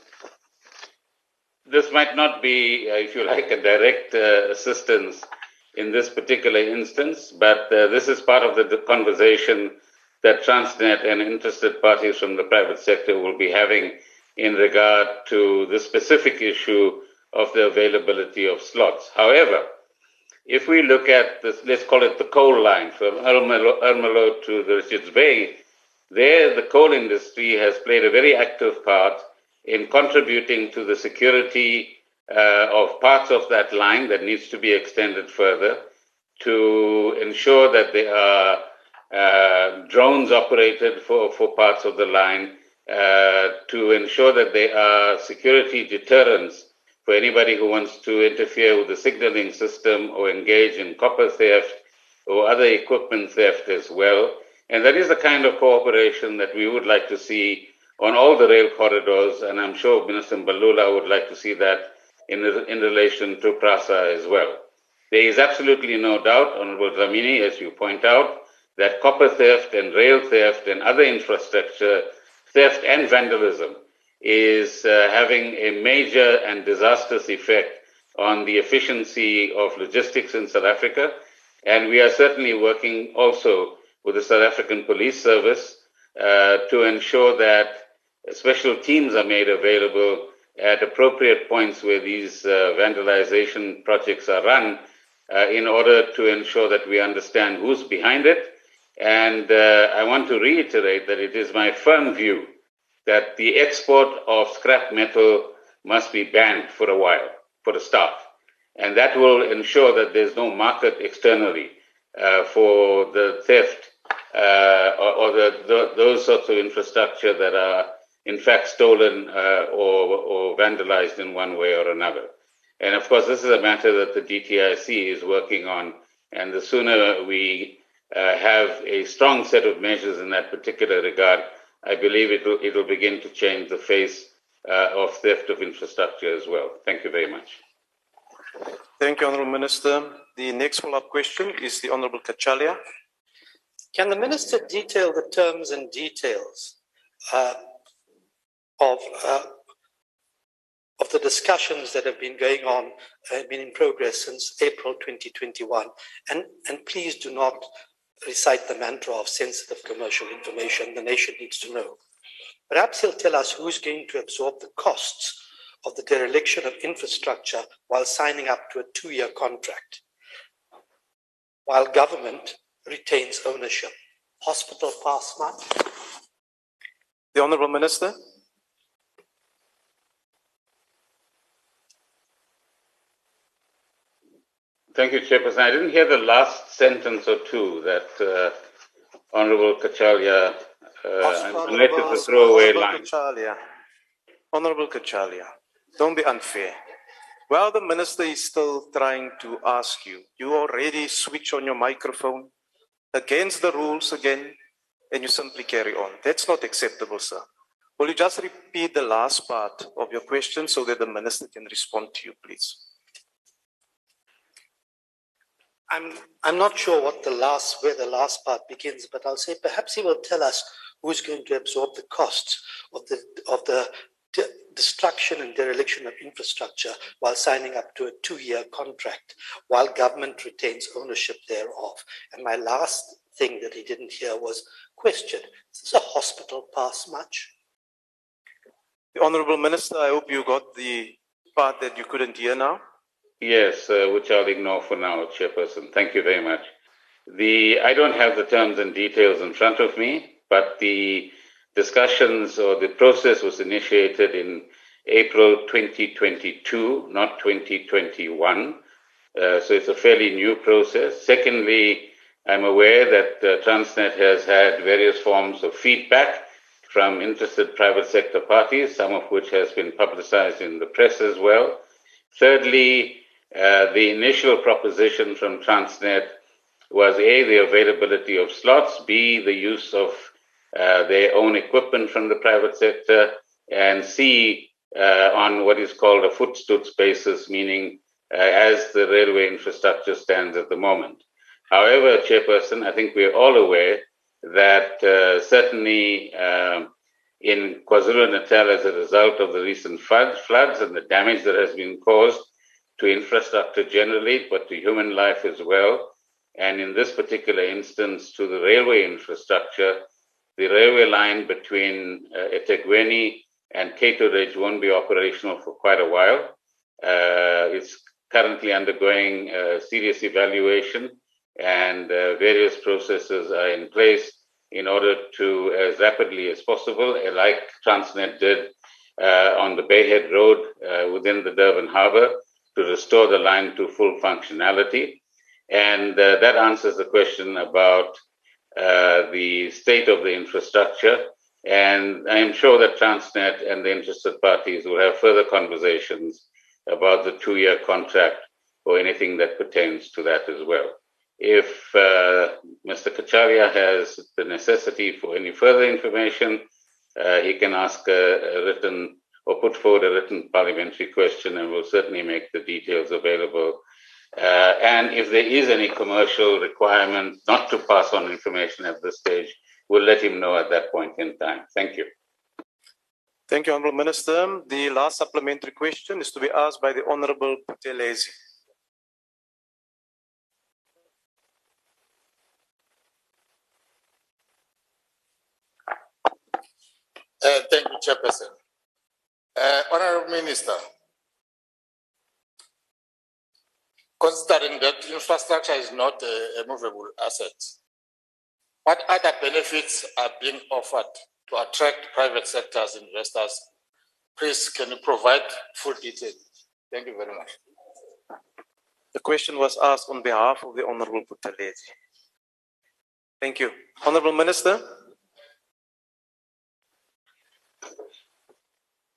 this might not be, uh, if you like, a direct uh, assistance in this particular instance, but uh, this is part of the, the conversation that Transnet and interested parties from the private sector will be having in regard to the specific issue of the availability of slots. However, if we look at this, let's call it the coal line from Ermelo to the Richards Bay, there the coal industry has played a very active part in contributing to the security uh, of parts of that line that needs to be extended further, to ensure that there are uh, drones operated for, for parts of the line, uh, to ensure that there are security deterrents for anybody who wants to interfere with the signaling system or engage in copper theft or other equipment theft as well. And that is the kind of cooperation that we would like to see on all the rail corridors, and I'm sure Minister Mbalula would like to see that in, in relation to PRASA as well. There is absolutely no doubt, Honorable Dlamini, as you point out, that copper theft and rail theft and other infrastructure theft and vandalism is uh, having a major and disastrous effect on the efficiency of logistics in South Africa. And we are certainly working also with the South African Police Service uh, to ensure that special teams are made available at appropriate points where these uh, vandalization projects are run uh, in order to ensure that we understand who's behind it. And uh, I want to reiterate that it is my firm view that the export of scrap metal must be banned for a while, for a start. And that will ensure that there's no market externally uh, for the theft uh, or, or the, the, those sorts of infrastructure that are in fact stolen uh, or, or vandalized in one way or another. And of course, this is a matter that the DTIC is working on. And the sooner we uh, have a strong set of measures in that particular regard, I believe it will, it will begin to change the face uh, of theft of infrastructure as well. Thank you very much. Thank you, Honourable Minister. The next follow-up question is the Honourable Cachalia. Can the Minister detail the terms and details uh, of uh, of the discussions that have been going on, uh, been in progress since April 2021, and and please do not recite the mantra of sensitive commercial information. The nation needs to know. Perhaps he'll tell us who's going to absorb the costs of the dereliction of infrastructure while signing up to a two-year contract, while government retains ownership. Hospital pass much? The Honourable Minister. Thank you, Chairperson. I didn't hear the last sentence or two that uh, Honorable Cachalia, uh, unless it's a throwaway Honorable line. Cachalia. Honorable Cachalia, don't be unfair. While the minister is still trying to ask you, you already switch on your microphone against the rules again, and you simply carry on. That's not acceptable, sir. Will you just repeat the last part of your question so that the minister can respond to you, please? I'm I'm not sure what the last where the last part begins, but I'll say perhaps he will tell us who's going to absorb the costs of the of the de- destruction and dereliction of infrastructure while signing up to a two-year contract, while government retains ownership thereof. And my last thing that he didn't hear was question: Is this a hospital pass much? The Honorable Minister, I hope you got the part that you couldn't hear now. Yes, uh, which I'll ignore for now, Chairperson. Thank you very much. The I don't have the terms and details in front of me, but the discussions or the process was initiated in April 2022, not 2021. Uh, so it's a fairly new process. Secondly, I'm aware that uh, Transnet has had various forms of feedback from interested private sector parties, some of which has been publicized in the press as well. Thirdly, uh, the initial proposition from Transnet was A, the availability of slots, B, the use of uh, their own equipment from the private sector, and C, uh, on what is called a voetstoots basis, meaning uh, as the railway infrastructure stands at the moment. However, Chairperson, I think we're all aware that uh, certainly um, in KwaZulu-Natal, as a result of the recent flood, floods and the damage that has been caused to infrastructure generally, but to human life as well, and in this particular instance, to the railway infrastructure, the railway line between uh, eThekwini and Cato Ridge won't be operational for quite a while. Uh, it's currently undergoing serious evaluation, and uh, various processes are in place in order to, as rapidly as possible, uh, like Transnet did uh, on the Bayhead Road within the Durban Harbour, to restore the line to full functionality. And uh, that answers the question about uh, the state of the infrastructure. And I am sure that Transnet and the interested parties will have further conversations about the two year contract or anything that pertains to that as well. If uh, Mr. Cachalia has the necessity for any further information, uh, he can ask a, a written or put forward a written parliamentary question and we'll certainly make the details available. Uh, and if there is any commercial requirement not to pass on information at this stage, we'll let him know at that point in time. Thank you. Thank you, Honourable Minister. The last supplementary question is to be asked by the Honourable Buthelezi. Uh, thank you, Chairperson. Uh, Honorable Minister, considering that infrastructure is not a, a movable asset, what other benefits are being offered to attract private sector's investors? Please, can you provide full detail? Thank you very much. The question was asked on behalf of the Honourable Buthelezi. Thank you. Honourable Minister.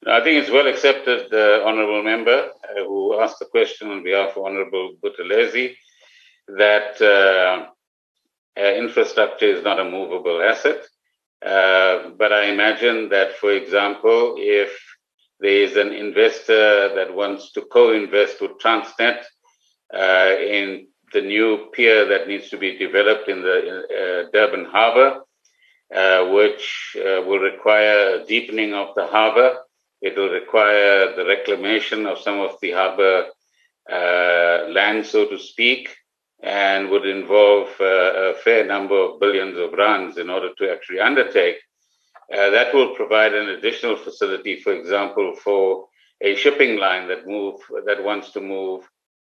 I think it's well accepted, the honourable member uh, who asked the question on behalf of Honourable Buthelezi, that uh, uh, infrastructure is not a movable asset. Uh, but I imagine that, for example, if there is an investor that wants to co-invest with Transnet uh, in the new pier that needs to be developed in the uh, Durban harbour, which will require deepening of the harbour, it will require the reclamation of some of the harbor uh, land, so to speak, and would involve uh, a fair number of billions of rands in order to actually undertake. Uh, that will provide an additional facility, for example, for a shipping line that move that wants to move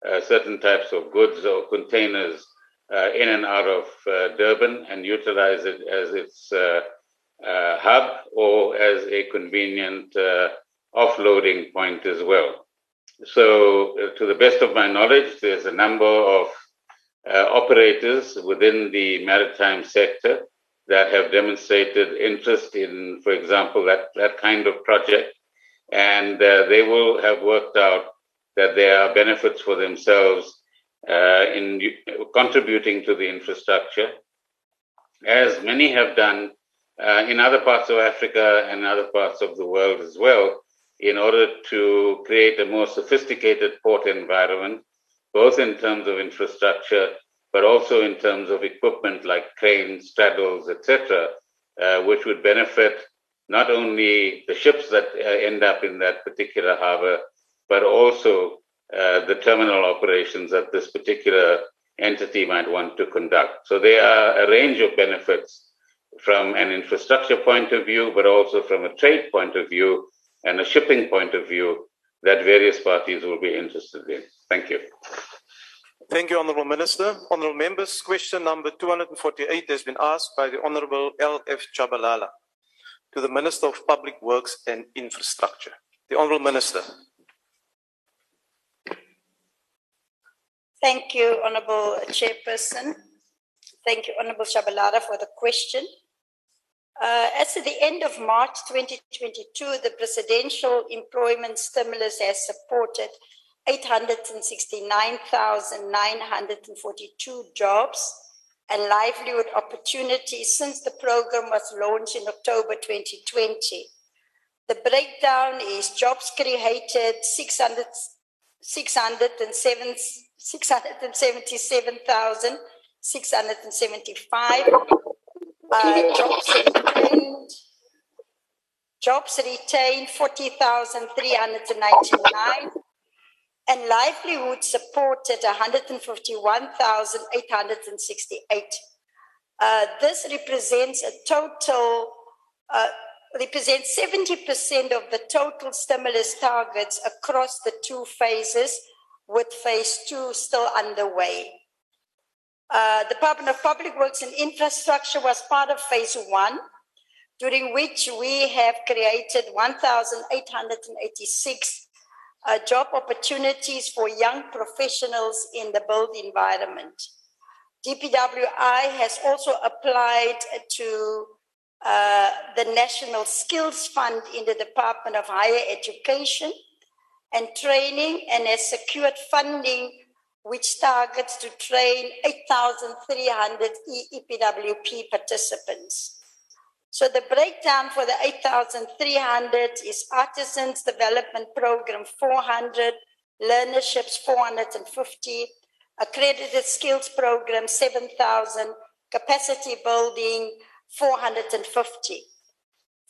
uh, certain types of goods or containers uh, in and out of uh, Durban and utilize it as its hub or as a convenient uh, offloading point as well. So, uh, to the best of my knowledge, there's a number of operators within the maritime sector that have demonstrated interest in, for example, that, that kind of project. And uh, they will have worked out that there are benefits for themselves uh, in contributing to the infrastructure, as many have done uh, in other parts of Africa and other parts of the world as well, in order to create a more sophisticated port environment, both in terms of infrastructure, but also in terms of equipment like cranes, straddles, etc., uh, which would benefit not only the ships that uh, end up in that particular harbor, but also uh, the terminal operations that this particular entity might want to conduct. So there are a range of benefits from an infrastructure point of view, but also from a trade point of view and a shipping point of view that various parties will be interested in. Thank you. Thank you, Honourable Minister. Honourable Members, question number 248 has been asked by the Honourable L.F. Chabalala to the Minister of Public Works and Infrastructure. The Honourable Minister. Thank you, Honourable Chairperson. Thank you, Honourable Chabalala, for the question. Uh, as of the end of March 2022, the presidential employment stimulus has supported 869,942 jobs and livelihood opportunities since the program was launched in October 2020. The breakdown is jobs created 600, 607, 677,675 uh, jobs jobs retained 40,399, and livelihood supported 151,868. Uh, this represents a total, uh, represents 70% of the total stimulus targets across the two phases, with phase two still underway. Uh, the Department of Public Works and Infrastructure was part of phase one, during which we have created 1,886 uh, job opportunities for young professionals in the built environment. DPWI has also applied to uh, the National Skills Fund in the Department of Higher Education and Training and has secured funding which targets to train 8,300 EPWP participants. So the breakdown for the 8,300 is Artisans Development Program 400, Learnerships 450, Accredited Skills Program 7,000, Capacity Building 450.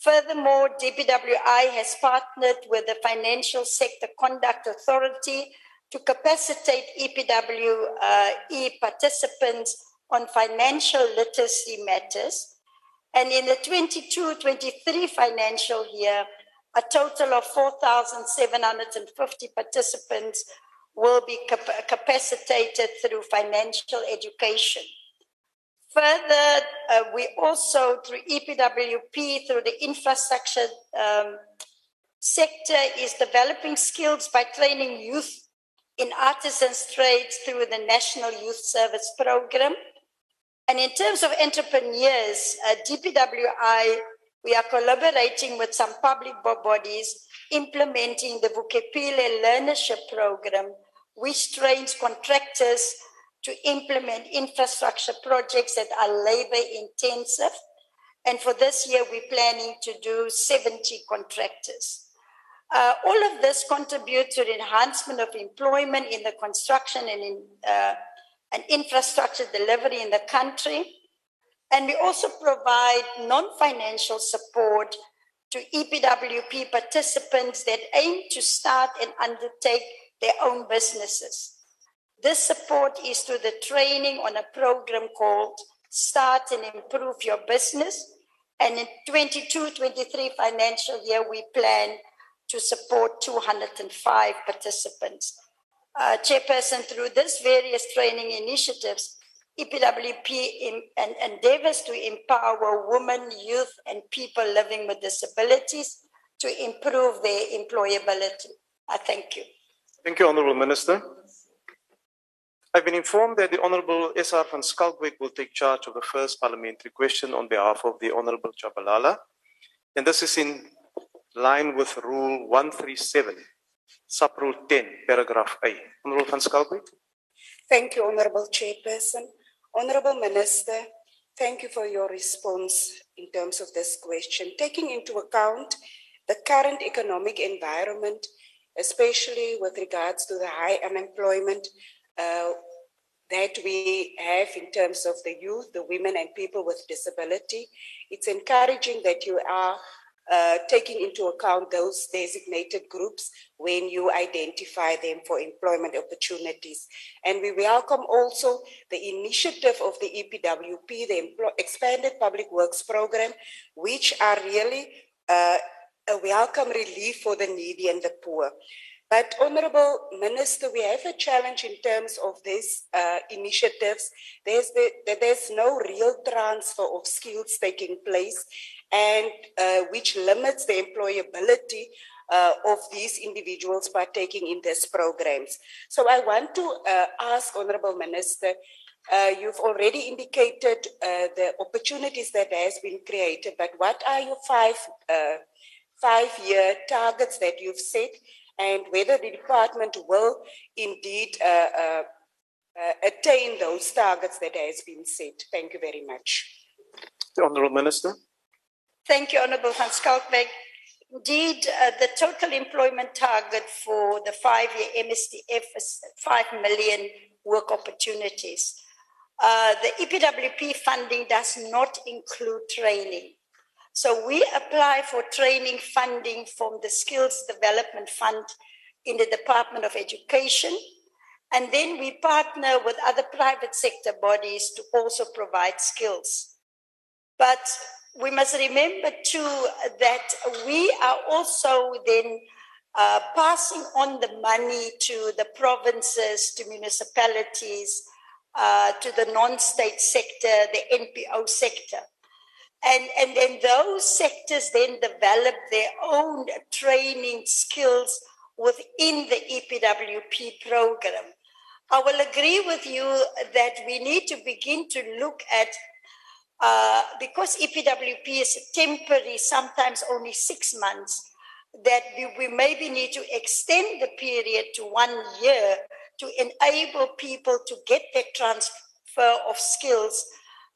Furthermore, DPWI has partnered with the Financial Sector Conduct Authority to capacitate EPWP uh, participants on financial literacy matters. And in the 22-23 financial year, a total of 4,750 participants will be cap- capacitated through financial education. Further, uh, we also, through EPWP, through the infrastructure um, sector, is developing skills by training youth in artisans trades through the National Youth Service Program. And in terms of entrepreneurs, uh, DPWI, we are collaborating with some public bodies implementing the Vuk'uphile Learnership Program, which trains contractors to implement infrastructure projects that are labor intensive. And for this year, we're planning to do 70 contractors. Uh, all of this contributes to the enhancement of employment in the construction and, in, uh, and infrastructure delivery in the country. And we also provide non financial support to EPWP participants that aim to start and undertake their own businesses. This support is through the training on a program called Start and Improve Your Business. And in 22 23 financial year, we plan to support 205 participants. Uh, chairperson, through this various training initiatives, EPWP and endeavors to empower women, youth, and people living with disabilities to improve their employability. I thank you. Thank you, Honourable Minister. I've been informed that the Honourable S.R. van Schalkwyk will take charge of the first parliamentary question on behalf of the Honourable Chabalala. And this is in line with Rule 137, Sub-Rule 10, Paragraph A. Honourable van Schalkwyk. Thank you, Honourable Chairperson. Honourable Minister, thank you for your response in terms of this question. Taking into account the current economic environment, especially with regards to the high unemployment uh, that we have in terms of the youth, the women, and people with disability. It's encouraging that you are uh, taking into account those designated groups when you identify them for employment opportunities. And we welcome also the initiative of the EPWP, the Expanded Public Works Program, which are really uh, a welcome relief for the needy and the poor. But, Honorable Minister, we have a challenge in terms of these uh, initiatives. There's, the, there's no real transfer of skills taking place, and uh, which limits the employability uh, of these individuals partaking in these programs. So, I want to uh, ask, Honorable Minister, uh, you've already indicated uh, the opportunities that has been created, but what are your five five-year targets that you've set? and whether the department will indeed uh, attain those targets that has been set. Thank you very much. The Honourable Minister. Thank you, Honourable Van Schalkwyk. Indeed, uh, the total employment target for the five-year MTSF is 5 million work opportunities. Uh, the EPWP funding does not include training. So we apply for training funding from the Skills Development Fund in the Department of Education. And then we partner with other private sector bodies to also provide skills. But we must remember too that we are also then uh, passing on the money to the provinces, to municipalities, uh, to the non state sector, the NPO sector. And, and then those sectors then develop their own training skills within the EPWP program. I will agree with you that we need to begin to look at, uh, because EPWP is temporary, sometimes only six months, that we, we maybe need to extend the period to one year to enable people to get their transfer of skills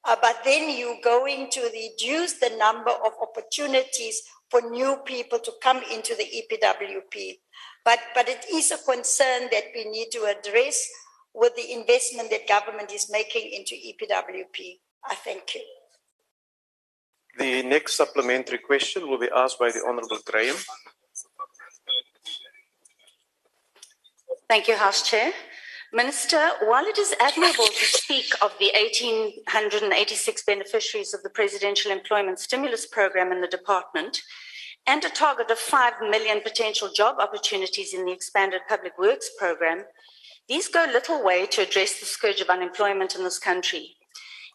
uh, but then you're going to reduce the number of opportunities for new people to come into the EPWP. But, but it is a concern that we need to address with the investment that government is making into EPWP. I thank you. The next supplementary question will be asked by the Honorable Graham. Thank you, House Chair. Minister, while it is admirable to speak of the 1,886 beneficiaries of the Presidential Employment Stimulus Program in the department and a target of 5 million potential job opportunities in the expanded Public Works Program, these go little way to address the scourge of unemployment in this country.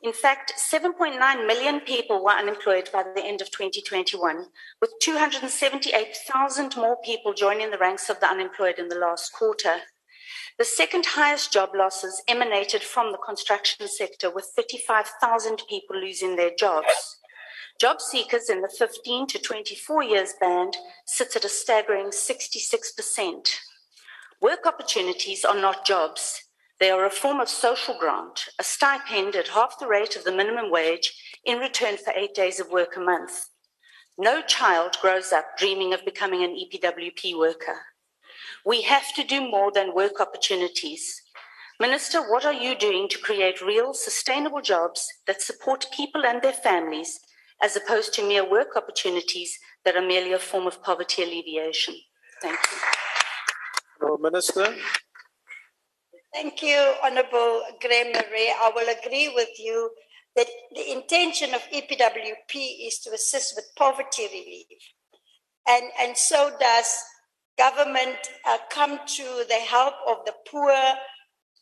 In fact, 7.9 million people were unemployed by the end of 2021, with 278,000 more people joining the ranks of the unemployed in the last quarter. The second highest job losses emanated from the construction sector, with 35,000 people losing their jobs. Job seekers in the 15 to 24 years band sits at a staggering 66%. Work opportunities are not jobs. They are a form of social grant, a stipend at half the rate of the minimum wage in return for eight days of work a month. No child grows up dreaming of becoming an EPWP worker. We have to do more than work opportunities. Minister, what are you doing to create real, sustainable jobs that support people and their families, as opposed to mere work opportunities that are merely a form of poverty alleviation? Thank you. Honourable Minister. Thank you, Honorable Graham-Maré. I will agree with you that the intention of EPWP is to assist with poverty relief. And, and so does government uh, come to the help of the poor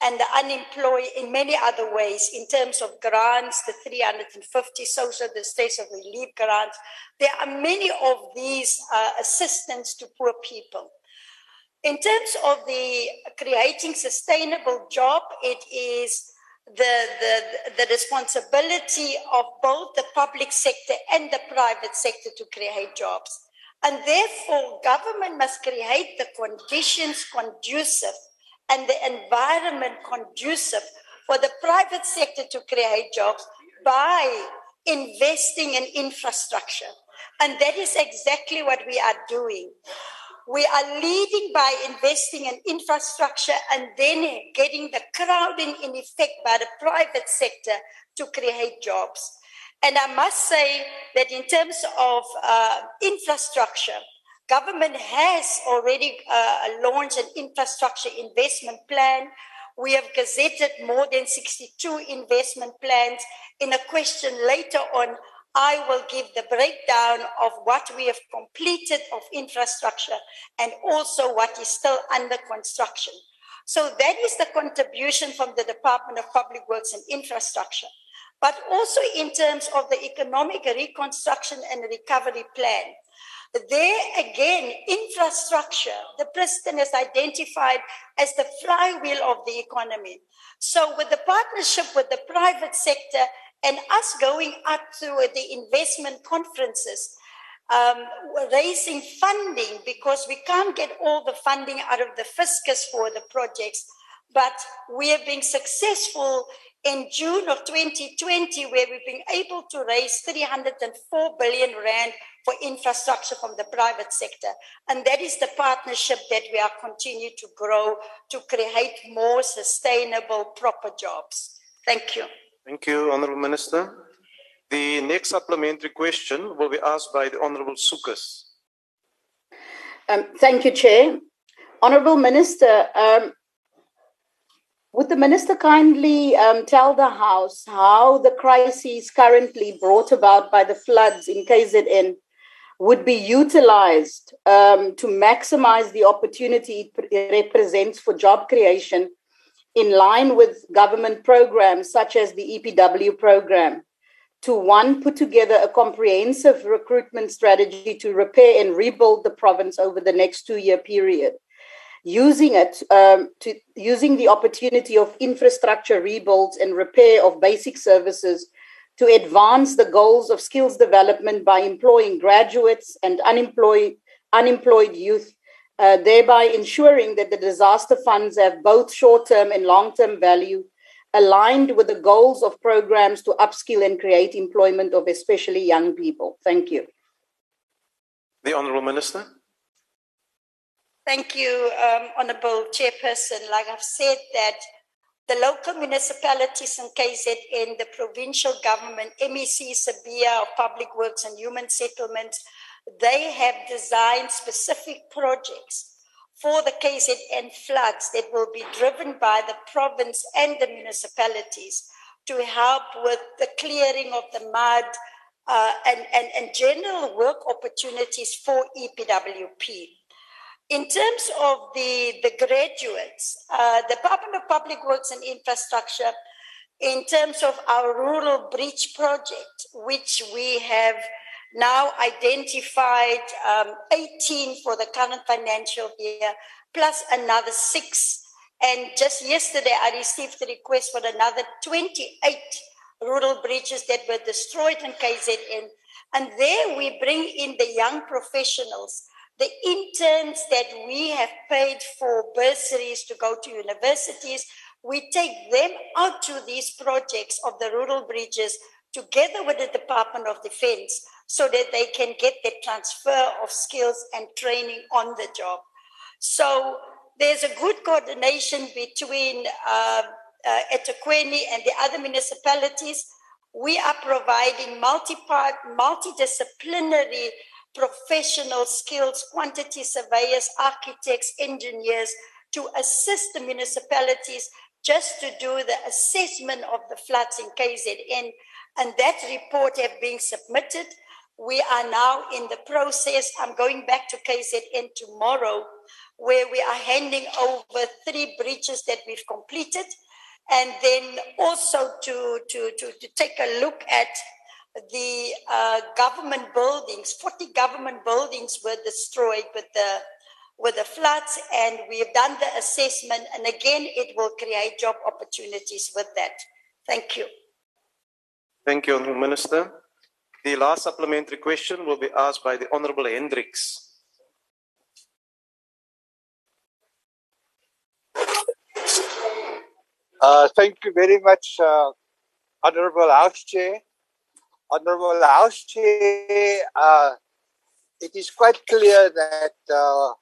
and the unemployed in many other ways in terms of grants, the 350 social, the states of relief grants. There are many of these uh, assistance to poor people. In terms of the creating sustainable job, it is the, the, the responsibility of both the public sector and the private sector to create jobs. And therefore, government must create the conditions conducive and the environment conducive for the private sector to create jobs by investing in infrastructure. And that is exactly what we are doing. We are leading by investing in infrastructure and then getting the crowding in effect by the private sector to create jobs. And I must say that in terms of uh, infrastructure, government has already uh, launched an infrastructure investment plan. We have gazetted more than 62 investment plans. In a question later on, I will give the breakdown of what we have completed of infrastructure and also what is still under construction. So that is the contribution from the Department of Public Works and Infrastructure. But also in terms of the economic reconstruction and recovery plan, there again, infrastructure, the president has identified as the flywheel of the economy. So with the partnership with the private sector and us going up to the investment conferences, um, raising funding because we can't get all the funding out of the fiscus for the projects. But we have been successful in June of 2020, where we've been able to raise 304 billion rand for infrastructure from the private sector. And that is the partnership that we are continuing to grow to create more sustainable, proper jobs. Thank you. Thank you, Honourable Minister. The next supplementary question will be asked by the Honourable Sukas. Um, thank you, Chair. Honourable Minister, um, would the Minister kindly um, tell the House how the crises currently brought about by the floods in KZN would be utilized um, to maximize the opportunity it represents for job creation in line with government programs such as the EPW program to one, put together a comprehensive recruitment strategy to repair and rebuild the province over the next two year period. Using it um, to using the opportunity of infrastructure rebuilds and repair of basic services to advance the goals of skills development by employing graduates and unemployed unemployed youth uh, thereby ensuring that the disaster funds have both short term and long term value, aligned with the goals of programs to upskill and create employment of especially young people. Thank you. The Honourable Minister. Thank you, um, Honourable Chairperson. Like I've said, that the local municipalities in KZN, the provincial government, MEC Sibiya of Public Works and Human Settlements, they have designed specific projects for the KZN floods that will be driven by the province and the municipalities to help with the clearing of the mud uh, and, and, and general work opportunities for EPWP. In terms of the, the graduates, uh, the Department of Public Works and Infrastructure, in terms of our rural bridge project, which we have now identified um, 18 for the current financial year, plus another six. And just yesterday, I received a request for another 28 rural bridges that were destroyed in KZN. And there we bring in the young professionals the interns that we have paid for bursaries to go to universities, we take them out to these projects of the rural bridges together with the Department of Defense so that they can get the transfer of skills and training on the job. So there's a good coordination between uh, uh, eThekwini and the other municipalities. We are providing multi-part, multidisciplinary professional skills, quantity surveyors, architects, engineers to assist the municipalities just to do the assessment of the floods in KZN. And that report have been submitted. We are now in the process. I'm going back to KZN tomorrow, where we are handing over three bridges that we've completed. And then also to, to, to, to take a look at the uh, government buildings, 40 government buildings were destroyed with the with the floods, and we have done the assessment, and again, it will create job opportunities with that. Thank you. Thank you, Minister. The last supplementary question will be asked by the Honourable Hendricks. Uh, thank you very much, uh, Honourable House Chair. Honorable House Chair, uh, it is quite clear that uh,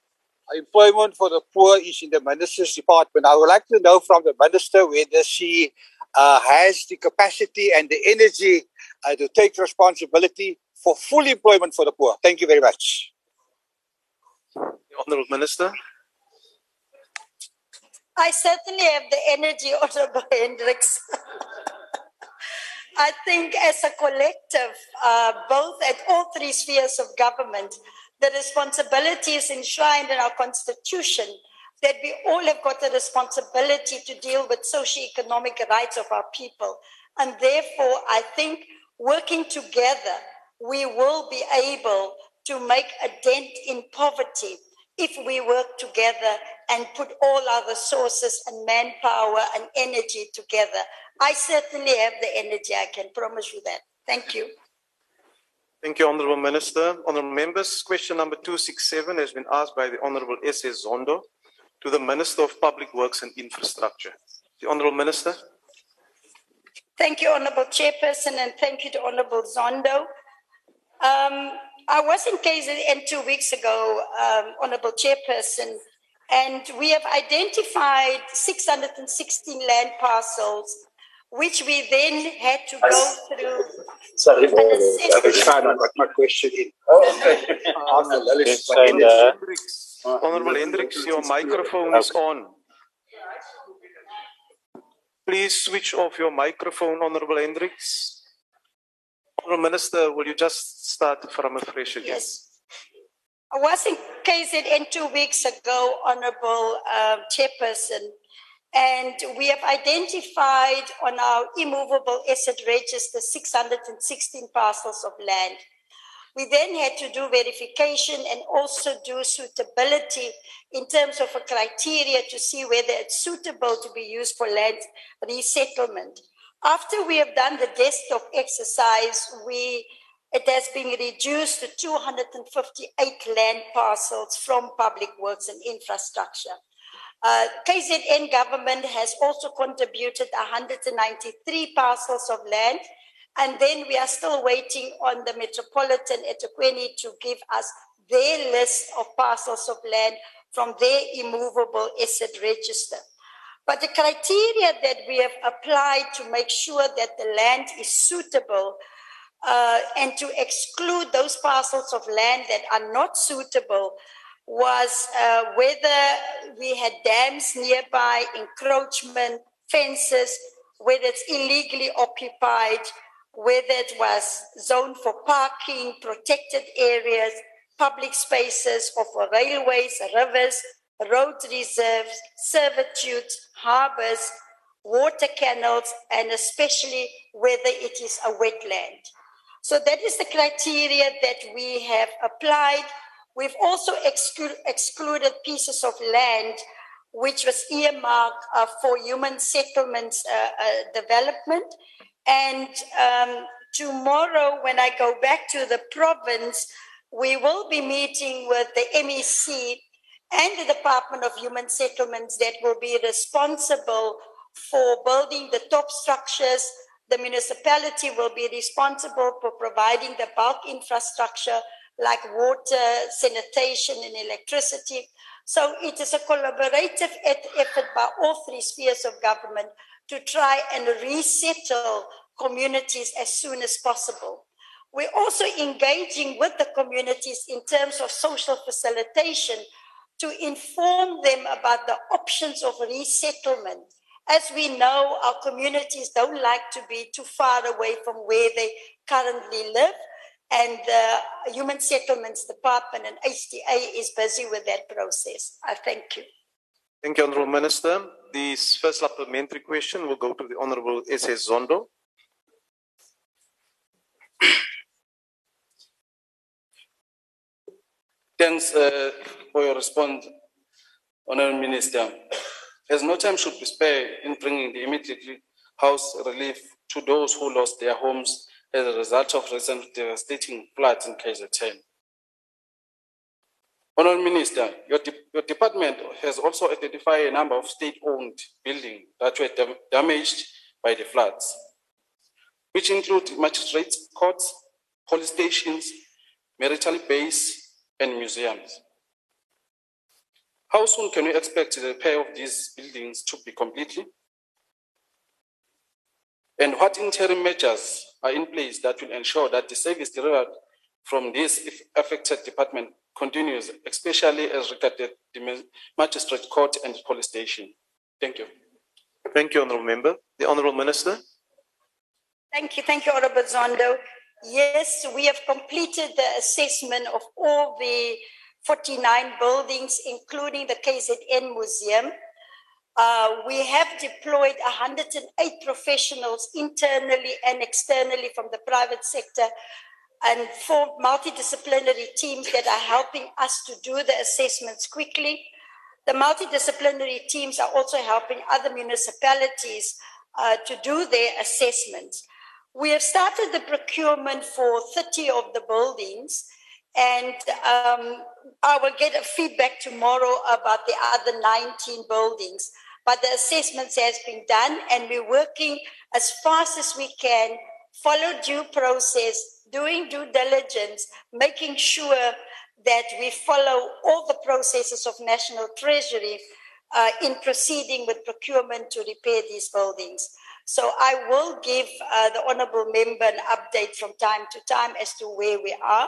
employment for the poor is in the minister's department. I would like to know from the minister whether she uh, has the capacity and the energy uh, to take responsibility for full employment for the poor. Thank you very much. Honorable Minister. I certainly have the energy, Honorable Hendricks. I think as a collective, uh, both at all three spheres of government, the responsibility is enshrined in our constitution that we all have got a responsibility to deal with socio-economic rights of our people. And therefore, I think working together, we will be able to make a dent in poverty if we work together and put all our resources and manpower and energy together. I certainly have the energy, I can promise you that. Thank you. Thank you, Honourable Minister. Honourable Members, question number 267 has been asked by the Honourable S.S. Zondo to the Minister of Public Works and Infrastructure. The Honourable Minister. Thank you, Honourable Chairperson, and thank you to Honourable Zondo. Um, I was in KZN two weeks ago, um, Honourable Chairperson, and we have identified 616 land parcels which we then had to go through. Sorry, I was trying to my question in. Honorable Hendricks, your microphone is on. Please switch off your microphone, Honorable Hendricks. Honorable Minister, will you just start from afresh again? Yes. I was in KZN two weeks ago, Honorable uh, Chairperson, and we have identified on our immovable asset register 616 parcels of land. We then had to do verification and also do suitability in terms of a criteria to see whether it's suitable to be used for land resettlement. After we have done the desktop exercise, we it has been reduced to 258 land parcels from public works and infrastructure. Uh, KZN government has also contributed 193 parcels of land. And then we are still waiting on the Metropolitan eThekwini to give us their list of parcels of land from their immovable asset register. But the criteria that we have applied to make sure that the land is suitable uh, and to exclude those parcels of land that are not suitable was uh, whether we had dams nearby, encroachment, fences, whether it's illegally occupied, whether it was zoned for parking, protected areas, public spaces, or for railways, rivers, road reserves, servitudes, harbors, water canals, and especially whether it is a wetland. So that is the criteria that we have applied. We've also exclu- excluded pieces of land which was earmarked uh, for human settlements uh, uh, development. And um, tomorrow, when I go back to the province, we will be meeting with the MEC and the Department of Human Settlements that will be responsible for building the top structures. The municipality will be responsible for providing the bulk infrastructure like water, sanitation, and electricity. So it is a collaborative effort by all three spheres of government to try and resettle communities as soon as possible. We're also engaging with the communities in terms of social facilitation to inform them about the options of resettlement. As we know, our communities don't like to be too far away from where they currently live. And the Human Settlements Department and HDA is busy with that process. I thank you. Thank you, Honorable Minister. This first supplementary question will go to the Honorable S.S. Zondo. Thanks uh, for your response, Honorable Minister. As no time should be spared in bringing the immediate house relief to those who lost their homes as a result of recent devastating floods in KZN. Honorable Minister, your, de your department has also identified a number of state-owned buildings that were dam damaged by the floods, which include magistrates' courts, police stations, military base, and museums. How soon can we expect the repair of these buildings to be completed? And what interim measures are in place that will ensure that the service delivered from this affected department continues, especially as regarded the magistrate court and police station? Thank you. Thank you, Honourable Member. The Honourable Minister. Thank you. Thank you, Honourable Zondo. Yes, we have completed the assessment of all the 49 buildings, including the KZN Museum. Uh, we have deployed 108 professionals internally and externally from the private sector and four multidisciplinary teams that are helping us to do the assessments quickly. The multidisciplinary teams are also helping other municipalities uh, to do their assessments. We have started the procurement for 30 of the buildings, and um, I will get a feedback tomorrow about the other 19 buildings. But the assessments has been done, and we're working as fast as we can, follow due process, doing due diligence, making sure that we follow all the processes of National Treasury uh, in proceeding with procurement to repair these buildings. So I will give uh, the honorable member an update from time to time as to where we are.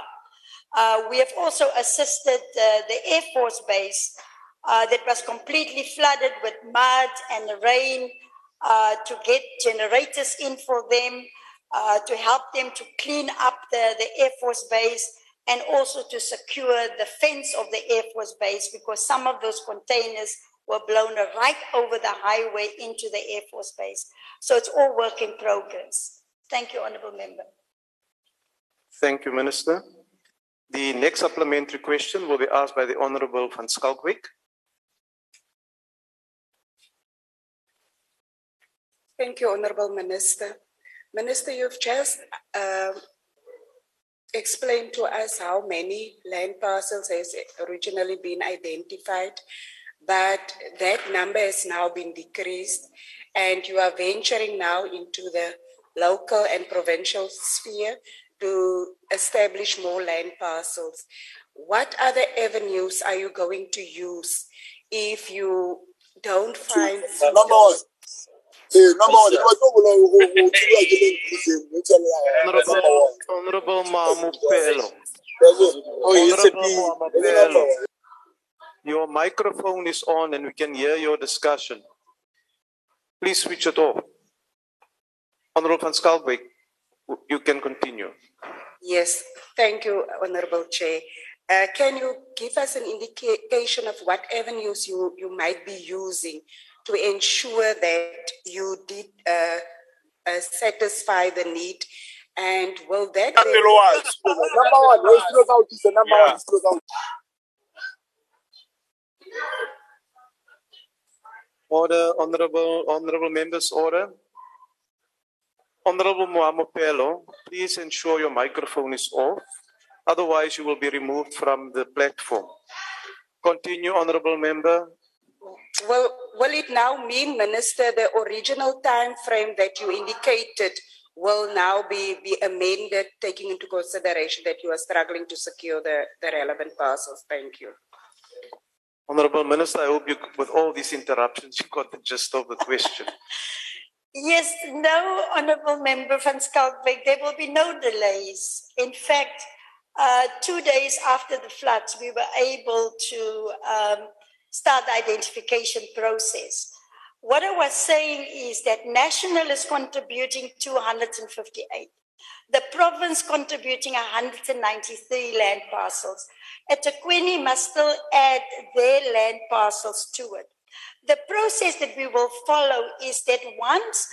Uh, we have also assisted uh, the Air Force Base uh, that was completely flooded with mud and rain uh, to get generators in for them, uh, to help them to clean up the, the Air Force Base and also to secure the fence of the Air Force Base because some of those containers were blown right over the highway into the Air Force Base. So it's all work in progress. Thank you, Honourable Member. Thank you, Minister. The next supplementary question will be asked by the Honourable Van Schalkwyk. Thank you, Honourable Minister. Minister, you've just uh, explained to us how many land parcels has originally been identified but that number has now been decreased and you are venturing now into the local and provincial sphere to establish more land parcels. What other avenues are you going to use if you don't find. Number one. Number one, ba tlo bola go go tswa ke le ntse mo tsela. Honorable, Honorable Mamupelo. Oh, Honorable Your microphone is on and we can hear your discussion. Please switch it off. Honorable Van Schalkwyk, you can continue. Yes, thank you, Honorable Chair. Uh, can you give us an indication of what avenues you, you might be using to ensure that you did uh, uh, satisfy the need? And will that be... Number one, let's close out is the number one, let's close out. Order, honorable, honorable members, order. Honorable Muamopelo, please ensure your microphone is off. Otherwise, you will be removed from the platform. Continue, honorable member. Will, will it now mean, Minister, the original time frame that you indicated will now be, be amended, taking into consideration that you are struggling to secure the, the relevant parcels? Thank you. Honorable Minister, I hope you, with all these interruptions, you got the gist of the question. Yes, no, Honourable Member van Schalkwyk, there will be no delays. In fact, uh, two days after the floods, we were able to um, start the identification process. What I was saying is that national is contributing 258. The province contributing 193 land parcels. eThekwini must still add their land parcels to it. The process that we will follow is that once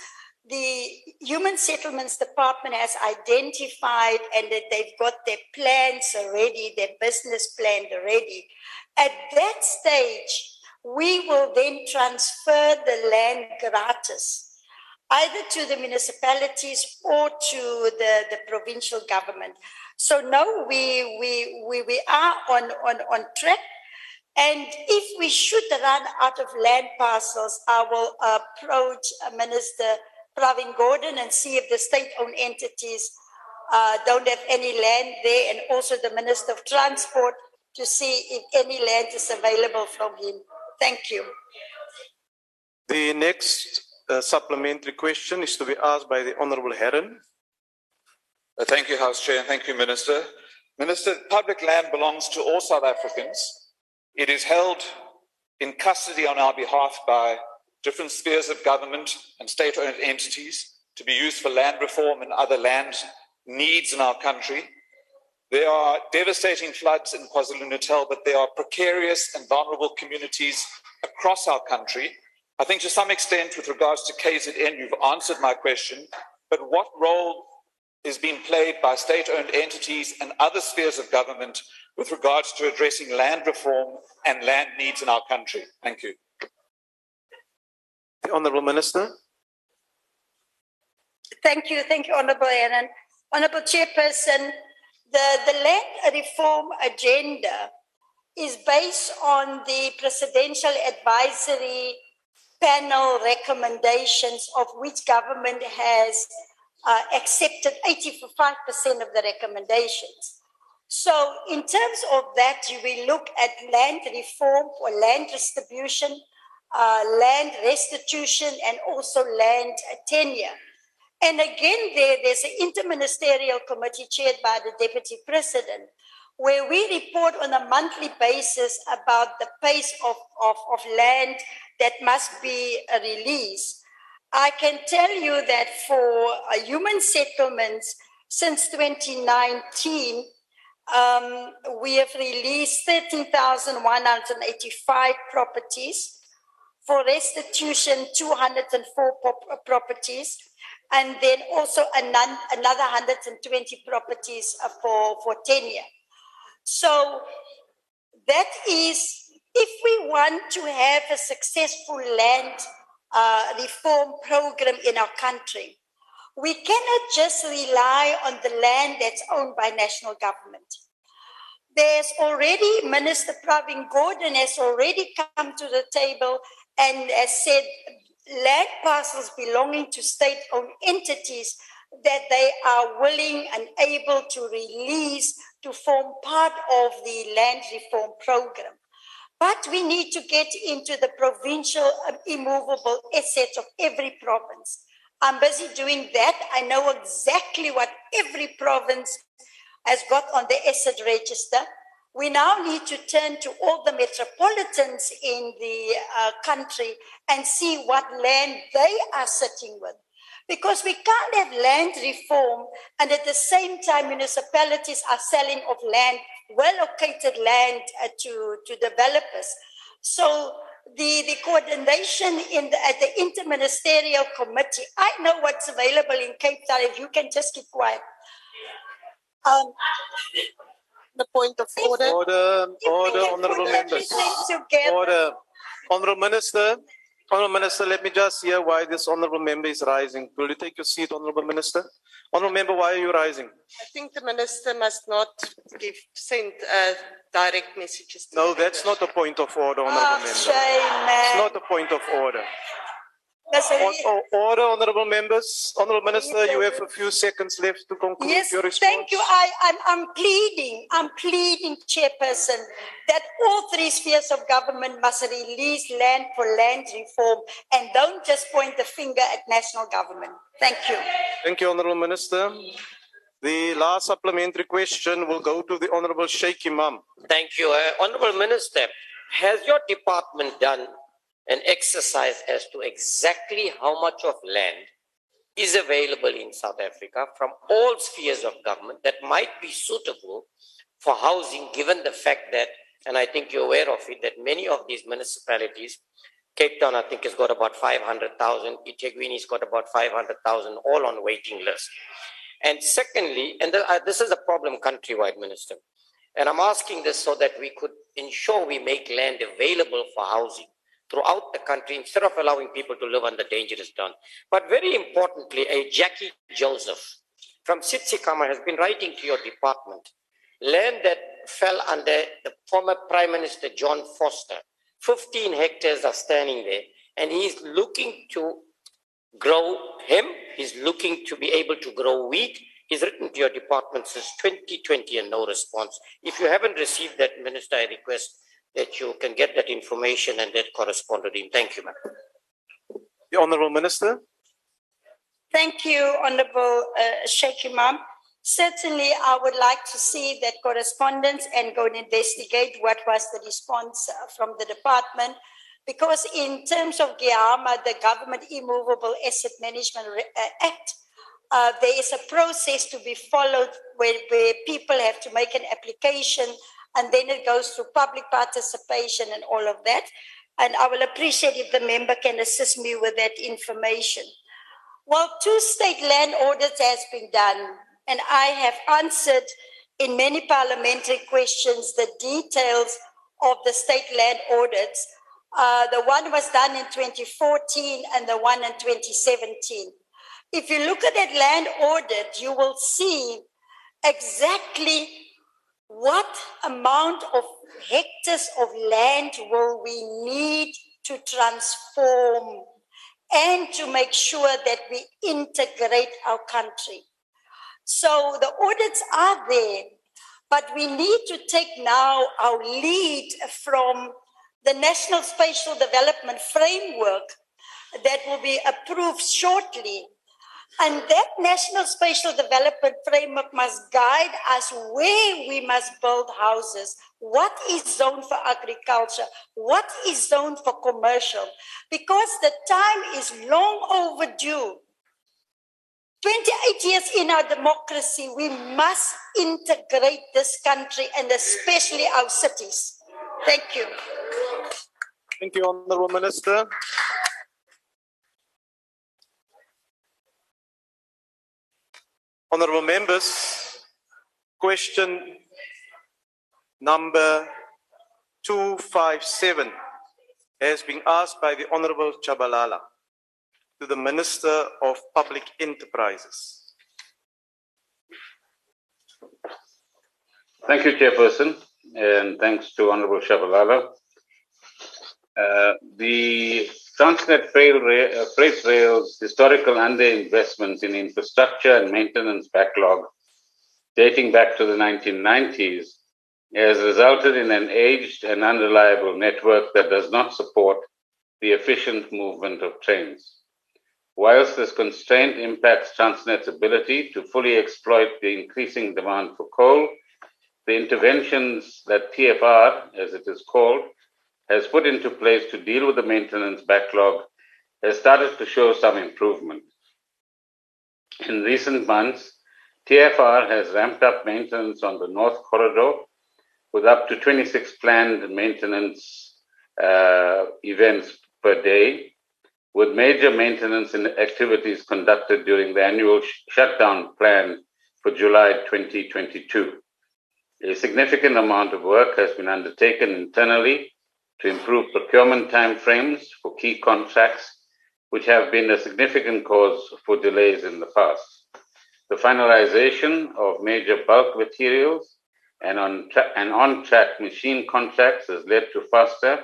the Human Settlements Department has identified and that they've got their plans already, their business plan already, at that stage, we will then transfer the land gratis either to the municipalities or to the, the provincial government. So no, we, we, we, we are on, on, on track. And if we should run out of land parcels, I will approach Minister Pravin Gordhan and see if the state-owned entities uh, don't have any land there, and also the Minister of Transport to see if any land is available from him. Thank you. The next uh, supplementary question is to be asked by the Honorable Herron. Uh, thank you, House Chair, and thank you, Minister. Minister, public land belongs to all South Africans. It is held in custody on our behalf by different spheres of government and state owned entities to be used for land reform and other land needs in our country. There are devastating floods in KwaZulu Natal, but there are precarious and vulnerable communities across our country. I think to some extent, with regards to KZN, you've answered my question, but what role is being played by state owned entities and other spheres of government with regards to addressing land reform and land needs in our country? Thank you. The Honourable Minister. Thank you, thank you, Honourable Herron. Honourable Chairperson, the, the land reform agenda is based on the Presidential Advisory Panel recommendations, of which government has uh, accepted 85% of the recommendations. So, in terms of that, you will look at land reform or land distribution, uh, land restitution, and also land tenure. And again, there, there's an interministerial committee chaired by the deputy president, where we report on a monthly basis about the pace of, of, of land that must be released. I can tell you that for uh, human settlements since 2019, um, we have released 13,185 properties. For restitution, 204 properties. And then also another 120 properties uh, for, for tenure. So that is, if we want to have a successful land uh, reform program in our country, we cannot just rely on the land that's owned by national government. There's already, Minister Pravin Gordhan has already come to the table and has said land parcels belonging to state owned entities that they are willing and able to release to form part of the land reform program. But we need to get into the provincial um, immovable assets of every province. I'm busy doing that. I know exactly what every province has got on the asset register. We now need to turn to all the metropolitans in the uh, country and see what land they are sitting with. Because we can't have land reform and at the same time municipalities are selling of land, well located land uh, to, to developers. So the, the coordination in the, at the interministerial committee, I know what's available in Cape Town if you can just keep quiet. Um, the point of order. Order, order, honourable members. Order. Honourable Minister, Honourable Minister, let me just hear why this honourable member is rising. Will you take your seat, Honourable Minister? Honourable member, why are you rising? I think the minister must not give send uh, direct messages. no, that's not a point of order, Honourable Oh, member. shame, man. It's not a point of order. Listen, O- o- Order, honourable members. Honourable Minister, you have a few seconds left to conclude Yes, your response. thank you. I, I'm, I'm pleading, I'm pleading, Chairperson, that all three spheres of government must release land for land reform and don't just point the finger at national government. Thank you. Thank you, Honourable Minister. The last supplementary question will go to the Honourable Shaik Emam. Thank you. Uh, Honorable Minister, has your department done an exercise as to exactly how much of land is available in South Africa from all spheres of government that might be suitable for housing, given the fact that, and I think you're aware of it, that many of these municipalities, Cape Town, I think, has got about 500,000, eThekwini's got about 500,000, all on waiting list. And secondly, and the, uh, this is a problem countrywide, Minister, and I'm asking this so that we could ensure we make land available for housing throughout the country instead of allowing people to live under dangerous terms. But very importantly, a Jackie Joseph from Tsitsikamma has been writing to your department land that fell under the former Prime Minister John Vorster. 15 hectares are standing there, and he's looking to grow hemp, he's looking to be able to grow wheat. He's written to your department since 2020 and no response. If you haven't received that, Minister, I request that you can get that information and that correspond to him. Thank you, ma'am. The Honourable Minister. Thank you, Honorable uh, Shaik Emam. Certainly, I would like to see that correspondence and go and investigate what was the response uh, from the department. Because in terms of GIAMA, the Government Immovable Asset Management uh, Act, uh, there is a process to be followed where, where people have to make an application and then it goes through public participation and all of that. And I will appreciate if the member can assist me with that information. Well, two state land audits has been done, and I have answered in many parliamentary questions the details of the state land audits. Uh, the one was done in 2014 and the one in 2017. If you look at that land audit, you will see exactly what amount of hectares of land will we need to transform and to make sure that we integrate our country. So the audits are there, but we need to take now our lead from the National Spatial Development Framework that will be approved shortly. And that National Spatial Development Framework must guide us where we must build houses, what is zoned for agriculture, what is zoned for commercial, because the time is long overdue. 28 years in our democracy, we must integrate this country and especially our cities. Thank you. Thank you, Honourable Minister. Honourable members, question number 257 has been asked by the Honourable Chabalala to the Minister of Public Enterprises. Thank you, Chairperson, and thanks to Honorable Shabalala. Uh, the Transnet Rail, uh, Freight Rail's historical underinvestment in infrastructure and maintenance backlog dating back to the 1990s has resulted in an aged and unreliable network that does not support the efficient movement of trains. Whilst this constraint impacts Transnet's ability to fully exploit the increasing demand for coal, the interventions that TFR, as it is called, has put into place to deal with the maintenance backlog has started to show some improvement. In recent months, TFR has ramped up maintenance on the North Corridor with up to 26 planned maintenance uh, events per day, with major maintenance activities conducted during the annual sh- shutdown planned for July 2022. A significant amount of work has been undertaken internally to improve procurement timeframes for key contracts, which have been a significant cause for delays in the past. The finalization of major bulk materials and on, tra- and on track machine contracts has led to faster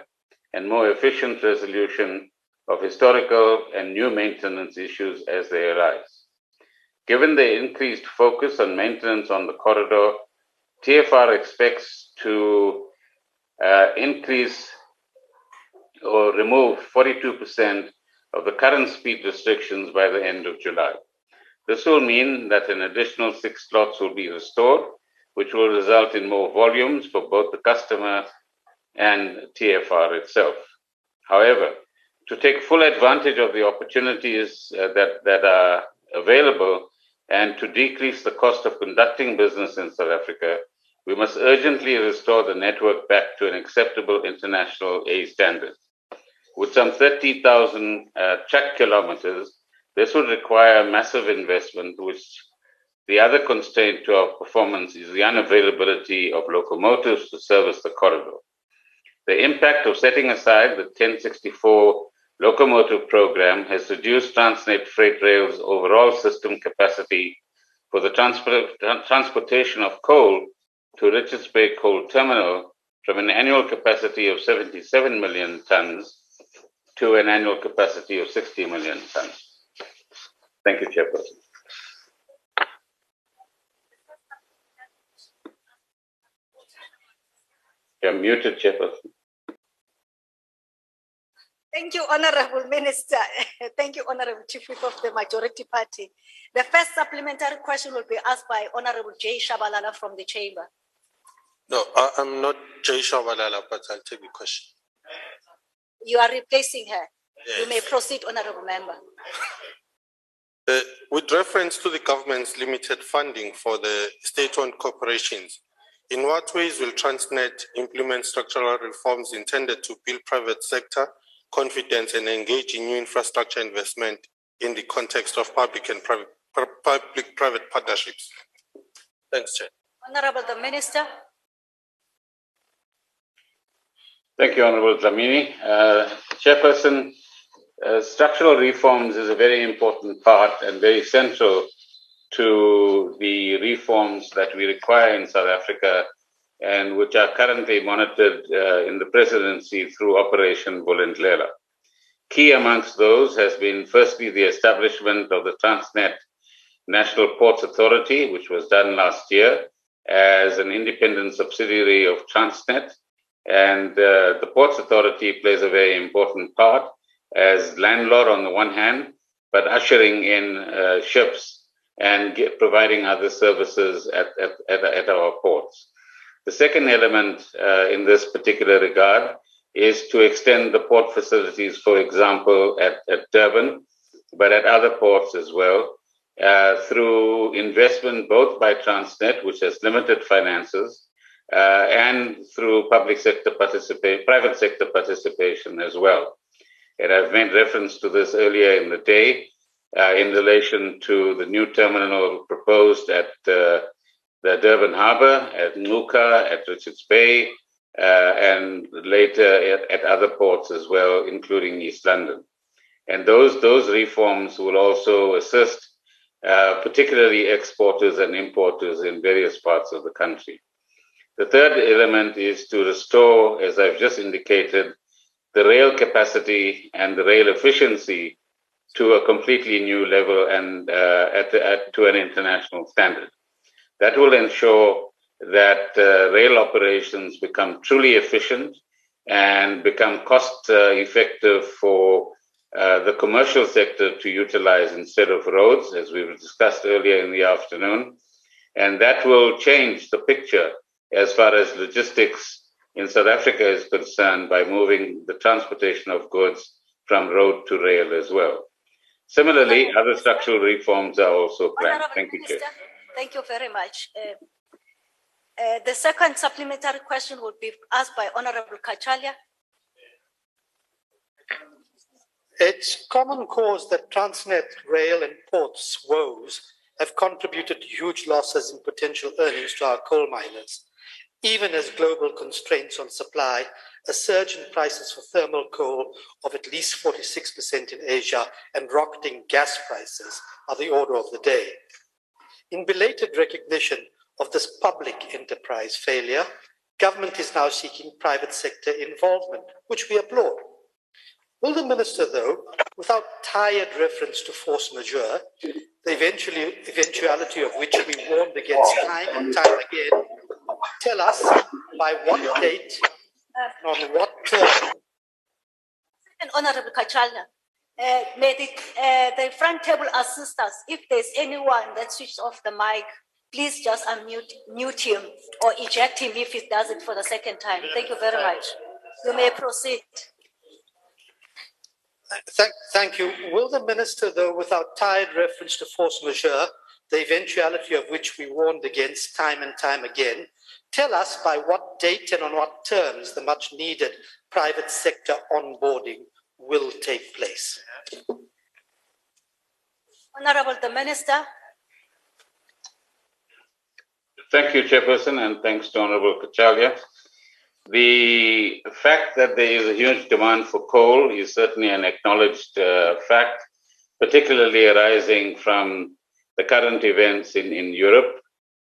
and more efficient resolution of historical and new maintenance issues as they arise. Given the increased focus on maintenance on the corridor, TFR expects to uh, increase or remove 42% of the current speed restrictions by the end of July. This will mean that an additional six slots will be restored, which will result in more volumes for both the customer and TFR itself. However, to take full advantage of the opportunities uh, that, that are available and to decrease the cost of conducting business in South Africa, we must urgently restore the network back to an acceptable international A standard. With some 30,000 uh, track kilometers, this would require massive investment, which the other constraint to our performance is the unavailability of locomotives to service the corridor. The impact of setting aside the 1064 locomotive program has reduced Transnet Freight Rail's overall system capacity for the transport, transportation of coal to Richards Bay Coal Terminal from an annual capacity of 77 million tons to an annual capacity of 60 million tons. Thank you, Chairperson. You're muted, Chairperson. Thank you, Honorable Minister. Thank you, Honorable Chief Whip of the Majority Party. The first supplementary question will be asked by Honorable Jay Shabalala from the Chamber. No, I, am not Jay Shabalala, but I'll take the question. You are replacing her. Yes. You may proceed, Honorable Member. Uh, with reference to the government's limited funding for the state-owned corporations, in what ways will Transnet implement structural reforms intended to build private sector confidence and engage in new infrastructure investment in the context of public and private public-private partnerships? Thanks, Chair. Honorable the Minister. Thank you, Honorable Dlamini. Uh, Chairperson, uh, structural reforms is a very important part and very central to the reforms that we require in South Africa and which are currently monitored uh, in the presidency through Operation Vulindlela. Key amongst those has been firstly the establishment of the Transnet National Ports Authority, which was done last year as an independent subsidiary of Transnet. And uh, the Ports Authority plays a very important part as landlord on the one hand, but ushering in uh, ships and get, providing other services at, at, at, at our ports. The second element uh, in this particular regard is to extend the port facilities, for example, at, at Durban, but at other ports as well, uh, through investment both by Transnet, which has limited finances, and through public sector participation, private sector participation as well. And I've made reference to this earlier in the day uh, in relation to the new terminal proposed at uh, the Durban Harbour, at Ngqura, at Richards Bay, uh, and later at, at, other ports as well, including East London. And those, those reforms will also assist uh, particularly exporters and importers in various parts of the country. The third element is to restore, as I've just indicated, the rail capacity and the rail efficiency to a completely new level and uh, at, at, to an international standard. That will ensure that uh, rail operations become truly efficient and become cost uh, effective for uh, the commercial sector to utilize instead of roads, as we discussed earlier in the afternoon. And that will change the picture as far as logistics in South Africa is concerned by moving the transportation of goods from road to rail as well. Similarly, other structural reforms are also planned. Thank you, Chair. Thank you very much. Uh, uh, the second supplementary question would be asked by Honorable Cachalia. It's common cause that Transnet Rail and Ports woes have contributed to huge losses in potential earnings to our coal miners. Even as global constraints on supply, a surge in prices for thermal coal of at least 46% in Asia and rocketing gas prices are the order of the day. In belated recognition of this public enterprise failure, government is now seeking private sector involvement, which we applaud. Will the minister, though, without tired reference to force majeure, the eventuality of which we warned against time and time again, tell us by what date on what term And Honorable Cachalia, uh, may the, uh, the front table assist us. If there's anyone that switched off the mic, please just unmute mute him or eject him if he does it for the second time. Thank you very much. You may proceed. Thank, thank you. Will the minister, though, without tired reference to force majeure, the eventuality of which we warned against time and time again, tell us by what date and on what terms the much needed private sector onboarding will take place? Honorable the Minister, Thank you, Chairperson, and thanks to Honorable Cachalia. The fact that there is a huge demand for coal is certainly an acknowledged uh, fact, particularly arising from the current events in, in Europe,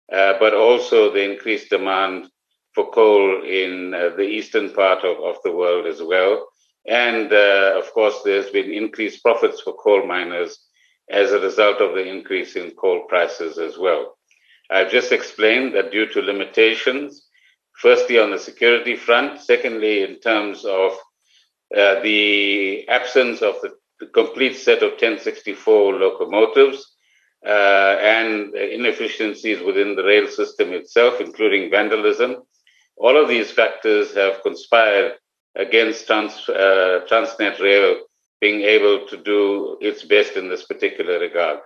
but also the increased demand for coal in uh, the eastern part of, of the world as well. And uh, of course, there's been increased profits for coal miners as a result of the increase in coal prices as well. I've just explained that due to limitations, firstly on the security front, secondly in terms of uh, the absence of the, complete set of 1064 locomotives uh, and inefficiencies within the rail system itself, including vandalism, all of these factors have conspired against trans, uh, Transnet Rail being able to do its best in this particular regard.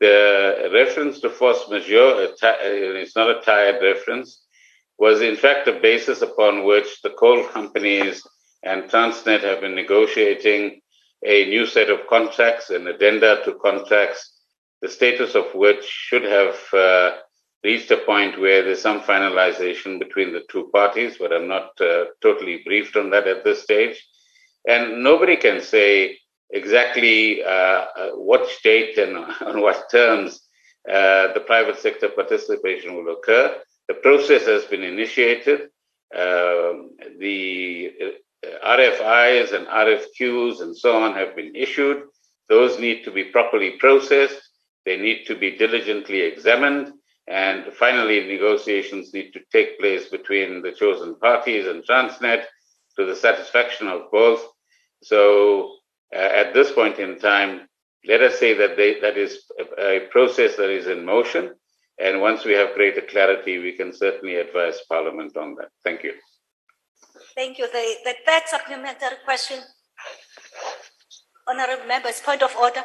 The reference to force majeure, it's not a tired reference, was in fact a basis upon which the coal companies and Transnet have been negotiating a new set of contracts an addenda to contracts, the status of which should have uh, reached a point where there's some finalization between the two parties, but I'm not uh, totally briefed on that at this stage. And nobody can say exactly uh, uh what date and on what terms uh, the private sector participation will occur. The process has been initiated. Um, the uh, RFIs and RFQs and so on have been issued. Those need to be properly processed. They need to be diligently examined. And finally, negotiations need to take place between the chosen parties and Transnet to the satisfaction of both. So uh, at this point in time, let us say that they, that is a, process that is in motion. And once we have greater clarity, we can certainly advise Parliament on that. Thank you. thank you. The, the third supplementary question. Honorable members, point of order.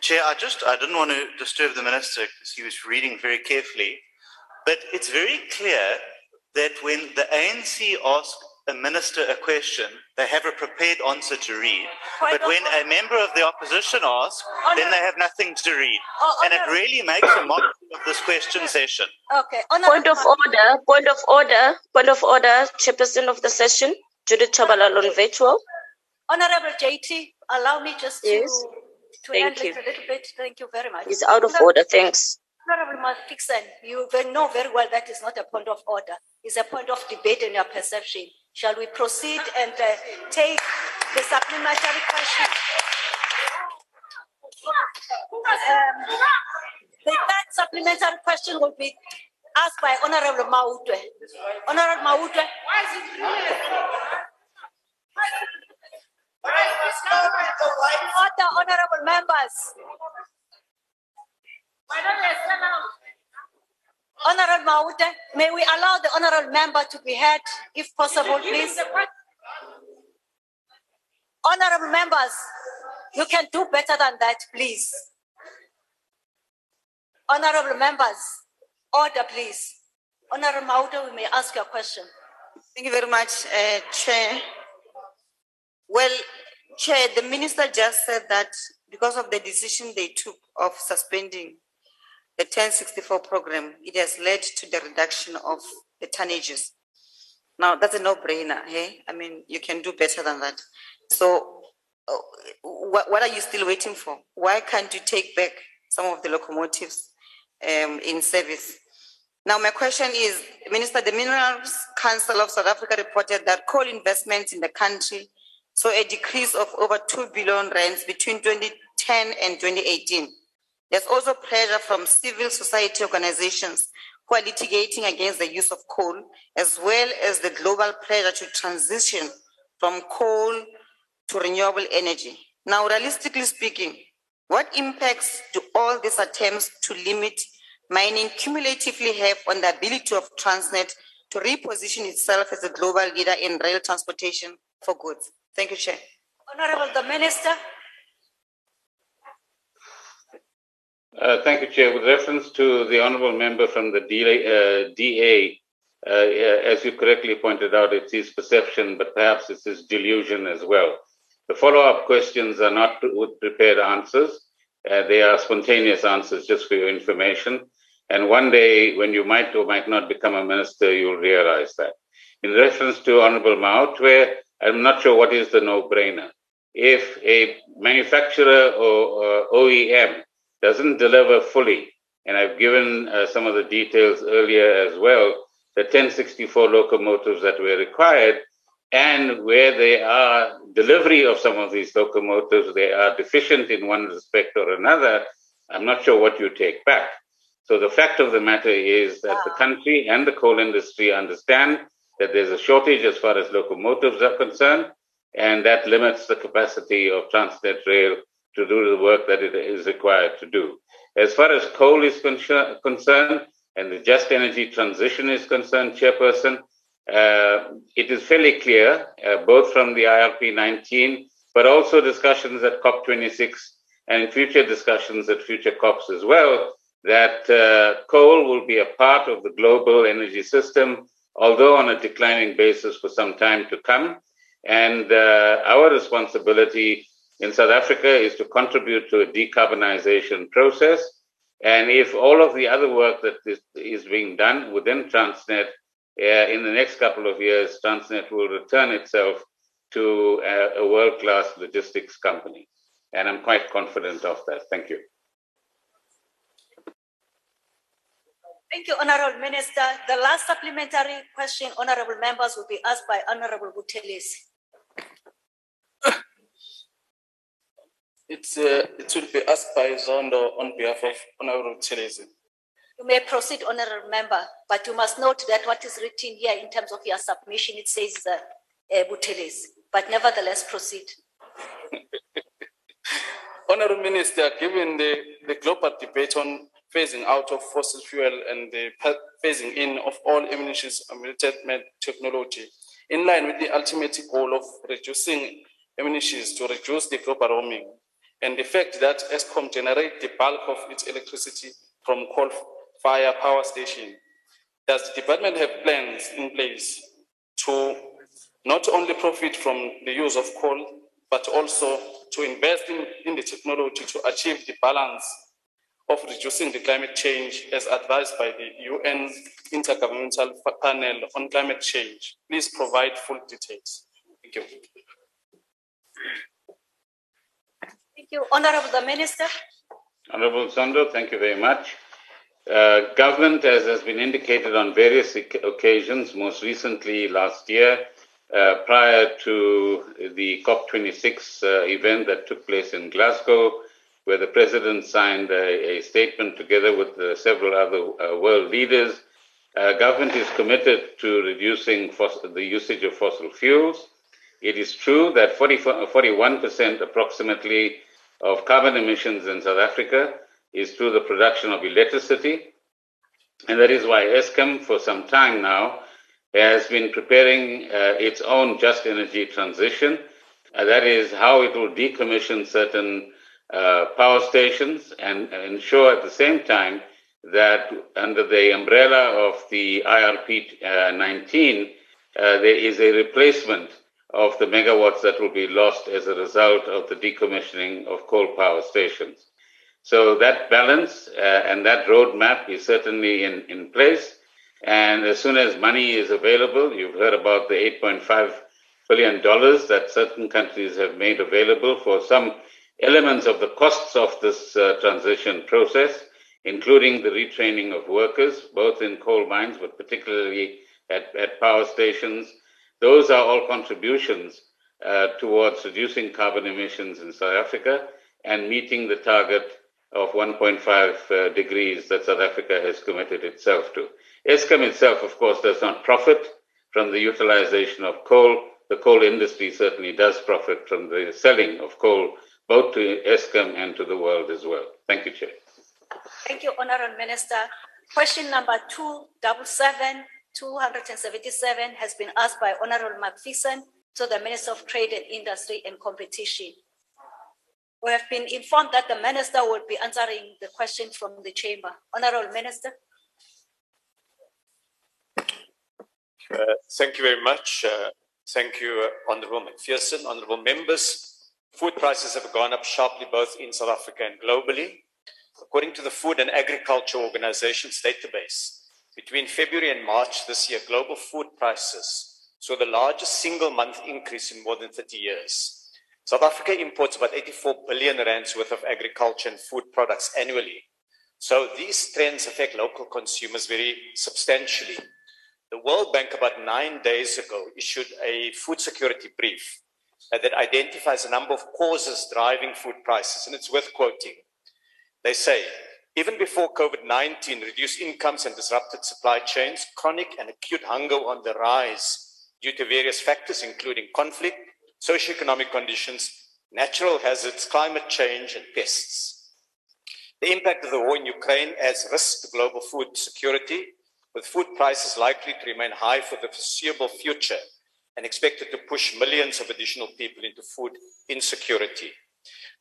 Chair, I just I didn't want to disturb the minister because he was reading very carefully, but it's very clear that when the ANC ask a minister a question, they have a prepared answer to read. But when a member of the opposition asks, then they have nothing to read, oh, and it really makes a mockery of this question session. Okay. Point of order, point of order, point of order, chairperson of the session, Judith Chabalala on virtual. Honorable JT, allow me just Yes. to Thank handle you. a little bit. Thank you very much. It's out of Honorable- order, thanks. Honorable Dixon, you know very well that is not a point of order. It's a point of debate in your perception. Shall we proceed and uh, take the supplementary question? Um, The third supplementary question will be asked by Honorable Mautwe. Honorable Mautwe. Order, honorable members. Honorable Maute, may we allow the honorable member to be heard if possible, please? Honorable members, you can do better than that, please. Honorable members, order, please. Honorable Maute, we may ask your question. Thank you very much, uh, Chair. Well, Chair, the minister just said that because of the decision they took of suspending the 1064 program, it has led to the reduction of the tonnages. Now, that's a no-brainer, hey? I mean, you can do better than that. So, uh, what, what are you still waiting for? Why can't you take back some of the locomotives um, in service? Now, my question is, Minister, the Minerals Council of South Africa reported that coal investments in the country saw a decrease of over 2 billion rands between 2010 and 2018. There's also pressure from civil society organizations who are litigating against the use of coal, as well as the global pressure to transition from coal to renewable energy. Now, realistically speaking, what impacts do all these attempts to limit mining cumulatively have on the ability of Transnet to reposition itself as a global leader in rail transportation for goods? Thank you, Chair. Honorable the Minister. Uh, thank you, Chair. With reference to the honourable member from the DA, uh, DA uh, as you correctly pointed out, it's his perception, but perhaps it's his delusion as well. The follow-up questions are not with prepared answers. Uh, they are spontaneous answers, just for your information. And one day, when you might or might not become a minister, you'll realize that. In reference to Honourable Mautwe, I'm not sure what is the no-brainer. If a manufacturer or, or OEM doesn't deliver fully. And I've given uh, some of the details earlier as well. The 1064 locomotives that were required, and where they are delivery of some of these locomotives, they are deficient in one respect or another. I'm not sure what you take back. So the fact of the matter is that the country and the coal industry understand that there's a shortage as far as locomotives are concerned, and that limits the capacity of Transnet Rail to do the work that it is required to do. As far as coal is concerned and the just energy transition is concerned, Chairperson, uh, it is fairly clear, uh, both from the IRP 19, but also discussions at COP26 and future discussions at future COPs as well, that uh, coal will be a part of the global energy system, although on a declining basis for some time to come. And uh, our responsibility in South Africa is to contribute to a decarbonization process. And if all of the other work that is, is being done within Transnet uh, in the next couple of years, Transnet will return itself to a, a world class logistics company. And I'm quite confident of that. Thank you. Thank you, Honorable Minister. The last supplementary question, honorable members, will be asked by Honorable Buthelezi. It's, uh, it will be asked by Zondo on behalf of Honorable Buthelezi. You may proceed, honorable member, but you must note that what is written here in terms of your submission, it says uh, uh, Buthelezi, but nevertheless proceed. Honorable Minister, given the, the global debate on phasing out of fossil fuel and the phasing in of all emissions emitted technology, in line with the ultimate goal of reducing emissions to reduce the global warming, and the fact that Eskom generates the bulk of its electricity from coal fire power station. Does the department have plans in place to not only profit from the use of coal, but also to invest in, in the technology to achieve the balance of reducing the climate change as advised by the UN Intergovernmental Panel on Climate Change? Please provide full details. Thank you. Thank you. Honorable the Minister. Honorable Zondo, thank you very much. Uh, government, as has been indicated on various occasions, most recently last year, uh, prior to the COP26 uh, event that took place in Glasgow, where the president signed a, a statement together with uh, several other uh, world leaders. Uh, government is committed to reducing the usage of fossil fuels. It is true that 40, 41% approximately of carbon emissions in South Africa is through the production of electricity. And that is why Eskom, for some time now, has been preparing uh, its own just energy transition. Uh, that is how it will decommission certain uh, power stations and ensure at the same time that under the umbrella of the IRP uh, 19, uh, there is a replacement of the megawatts that will be lost as a result of the decommissioning of coal power stations. So that balance uh, and that roadmap is certainly in, in place. And as soon as money is available, you've heard about the $8.5 billion that certain countries have made available for some elements of the costs of this uh, transition process, including the retraining of workers, both in coal mines, but particularly at, at power stations. Those are all contributions uh, towards reducing carbon emissions in South Africa and meeting the target of 1.5 uh, degrees that South Africa has committed itself to. Eskom itself, of course, does not profit from the utilization of coal. The coal industry certainly does profit from the selling of coal, both to Eskom and to the world as well. Thank you, Chair. Thank you, Honorable Minister. Question number 277, 277 has been asked by Honorable McPherson to the Minister of Trade and Industry and Competition. We have been informed that the Minister will be answering the question from the chamber. Honorable Minister. Uh, thank you very much. Uh, thank you, uh, Honorable McPherson, Honorable members. Food prices have gone up sharply both in South Africa and globally. According to the Food and Agriculture Organization's database, between February and March this year, global food prices saw the largest single month increase in more than 30 years. South Africa imports about 84 billion rands worth of agriculture and food products annually. So these trends affect local consumers very substantially. The World Bank, about nine days ago, issued a food security brief uh, that identifies a number of causes driving food prices, and it's worth quoting. They say, even before COVID 19 reduced incomes and disrupted supply chains, chronic and acute hunger on the rise due to various factors, including conflict, socioeconomic conditions, natural hazards, climate change, and pests. The impact of the war in Ukraine adds risk to global food security with food prices likely to remain high for the foreseeable future and expected to push millions of additional people into food insecurity.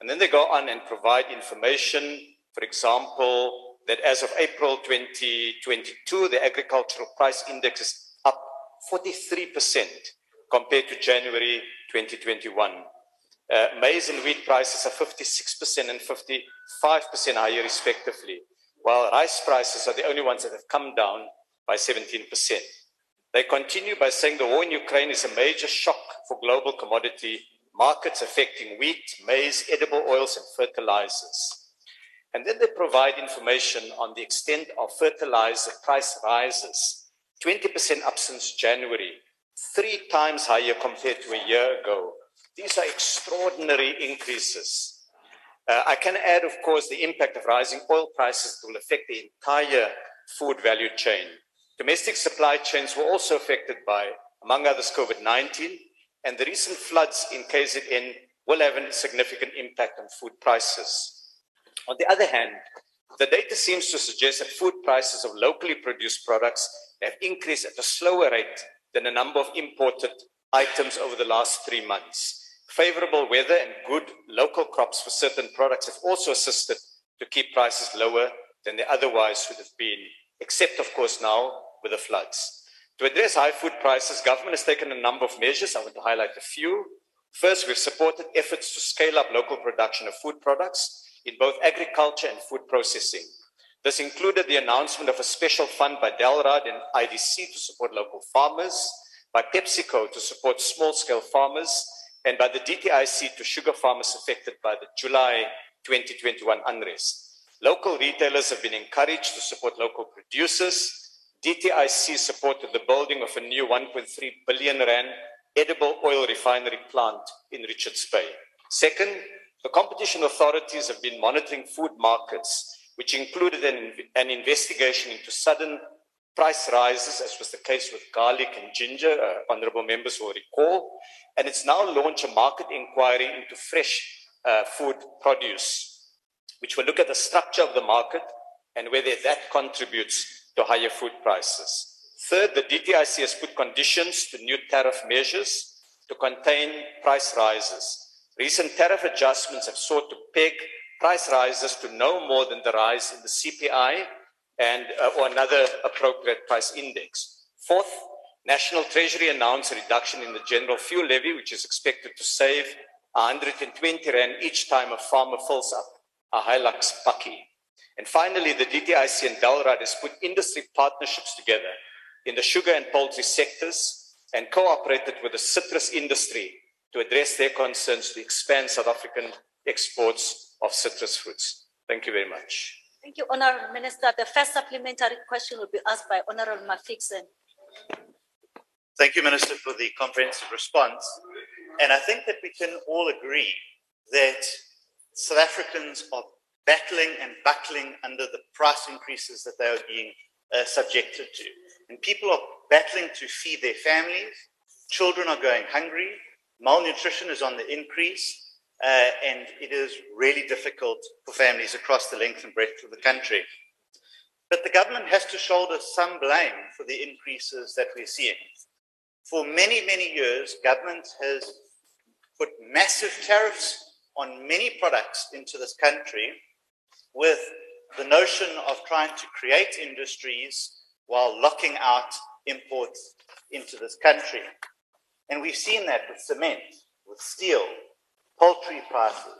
And then they go on and provide information, for example, that as of April 2022, the agricultural price index is up 43% compared to January 2021. Uh, maize and wheat prices are 56% and 55% higher, respectively, while rice prices are the only ones that have come down by 17%. They continue by saying the war in Ukraine is a major shock for global commodity markets affecting wheat, maize, edible oils, and fertilizers. And then they provide information on the extent of fertilizer price rises 20% up since January, three times higher compared to a year ago. These are extraordinary increases. Uh, I can add, of course, the impact of rising oil prices will affect the entire food value chain. Domestic supply chains were also affected by, among others, COVID 19, and the recent floods in KZN will have a significant impact on food prices. On the other hand, the data seems to suggest that food prices of locally produced products have increased at a slower rate than the number of imported items over the last three months. Favorable weather and good local crops for certain products have also assisted to keep prices lower than they otherwise would have been, except, of course, now with the floods. To address high food prices, government has taken a number of measures. I want to highlight a few. First, we've supported efforts to scale up local production of food products in both agriculture and food processing. This included the announcement of a special fund by DALRRD and IDC to support local farmers, by PepsiCo to support small scale farmers, and by the DTIC to sugar farmers affected by the July 2021 unrest. Local retailers have been encouraged to support local producers DTIC supported the building of a new 1.3 billion rand edible oil refinery plant in Richards Bay. Second, The competition authorities have been monitoring food markets, which included an, an investigation into sudden price rises, as was the case with garlic and ginger, uh, honorable members will recall. And it's now launched a market inquiry into fresh uh, food produce, which will look at the structure of the market and whether that contributes to higher food prices. Third, the DTIC has put conditions to new tariff measures to contain price rises. Recent tariff adjustments have sought to peg price rises to no more than the rise in the CPI and uh, or another appropriate price index. Fourth, National Treasury announced a reduction in the general fuel levy, which is expected to save 120 rand each time a farmer fills up a Hilux bakkie. And finally, the DTIC and DALRRD has put industry partnerships together in the sugar and poultry sectors and cooperated with the citrus industry to address their concerns to expand South African exports of citrus fruits. Thank you very much. Thank you, Honorable Minister. The first supplementary question will be asked by Honorable McPherson. Thank you, Minister, for the comprehensive response. And I think that we can all agree that South Africans are battling and buckling under the price increases that they are being uh, subjected to. And people are battling to feed their families. Children are going hungry. Malnutrition is on the increase. Uh, and it is really difficult for families across the length and breadth of the country. But the government has to shoulder some blame for the increases that we're seeing. For many, many years, government has put massive tariffs on many products into this country with the notion of trying to create industries while locking out imports into this country. And we've seen that with cement, with steel, poultry prices,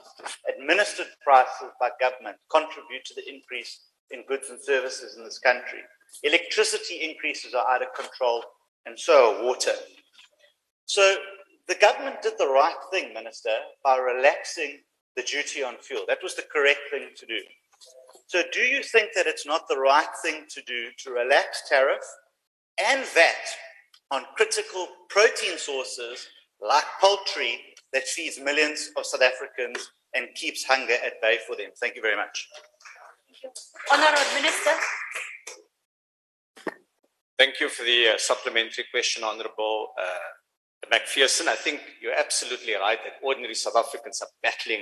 administered prices by government contribute to the increase in goods and services in this country. Electricity increases are out of control, and so are water. So the government did the right thing, Minister, by relaxing the duty on fuel. That was the correct thing to do. So do you think that it's not the right thing to do to relax tariff and VAT on critical protein sources like poultry that feeds millions of South Africans and keeps hunger at bay for them. Thank you very much. Honorable Minister. Thank you for the uh, supplementary question, Honorable uh, McPherson. I think you're absolutely right that ordinary South Africans are battling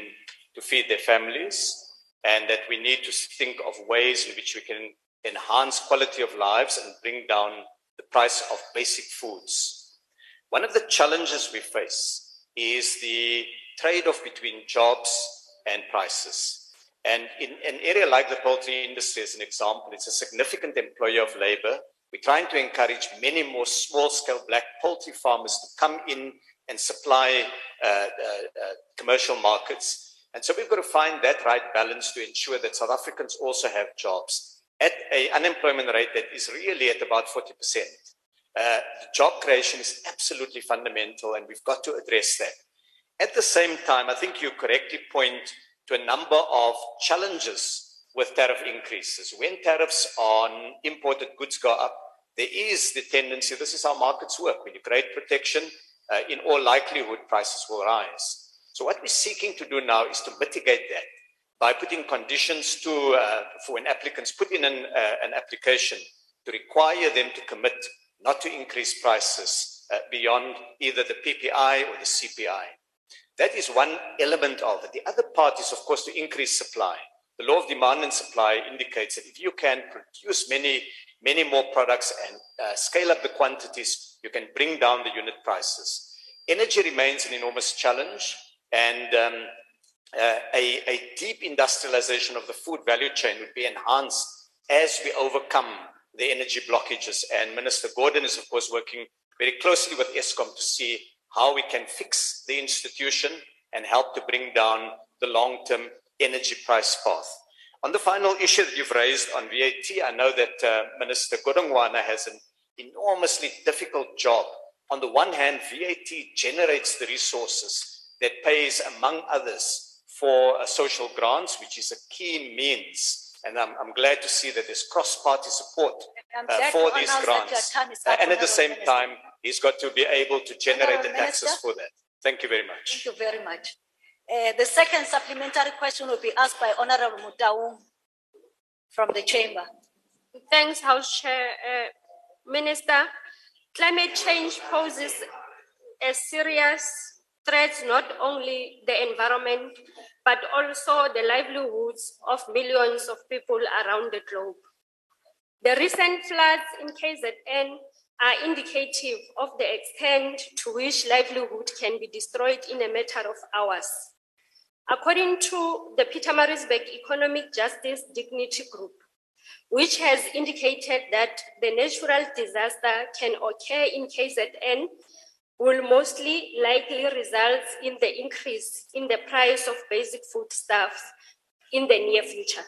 to feed their families and that we need to think of ways in which we can enhance quality of lives and bring down the price of basic foods. One of the challenges we face is the trade-off between jobs and prices. And in an area like the poultry industry, as an example, it's a significant employer of labor. We're trying to encourage many more small-scale black poultry farmers to come in and supply uh, uh, uh, commercial markets. And so we've got to find that right balance to ensure that South Africans also have jobs at an unemployment rate that is really at about 40%. Uh, job creation is absolutely fundamental, and we've got to address that. At the same time, I think you correctly point to a number of challenges with tariff increases. When tariffs on imported goods go up, there is the tendency, this is how markets work. When you create protection, uh, in all likelihood, prices will rise. So what we're seeking to do now is to mitigate that by putting conditions to, uh, for when applicants put in an, uh, an application to require them to commit not to increase prices uh, beyond either the PPI or the CPI. That is one element of it. The other part is, of course, to increase supply. The law of demand and supply indicates that if you can produce many, many more products and uh, scale up the quantities, you can bring down the unit prices. Energy remains an enormous challenge, and um, uh, a, a deep industrialization of the food value chain would be enhanced as we overcome the energy blockages. And Minister Gordhan is, of course, working very closely with Eskom to see how we can fix the institution and help to bring down the long-term energy price path. On the final issue that you've raised on VAT, I know that uh, Minister Godongwana has an enormously difficult job. On the one hand, VAT generates the resources that pays, among others, for uh, social grants, which is a key means and I'm, I'm glad to see that there's cross-party support uh, for these grants. Uh, and at the same time, he's got to be able to generate the taxes for that. Thank you very much. Thank you very much. Uh, the second supplementary question will be asked by Honorable Mutaung from the chamber. Thanks, House Chair. Uh, Minister, climate change poses a serious threat not only the environment but also the livelihoods of millions of people around the globe. The recent floods in KZN are indicative of the extent to which livelihood can be destroyed in a matter of hours. According to the Pietermaritzburg Economic Justice Dignity Group, which has indicated that the natural disaster can occur in KZN will mostly likely result in the increase in the price of basic foodstuffs in the near future.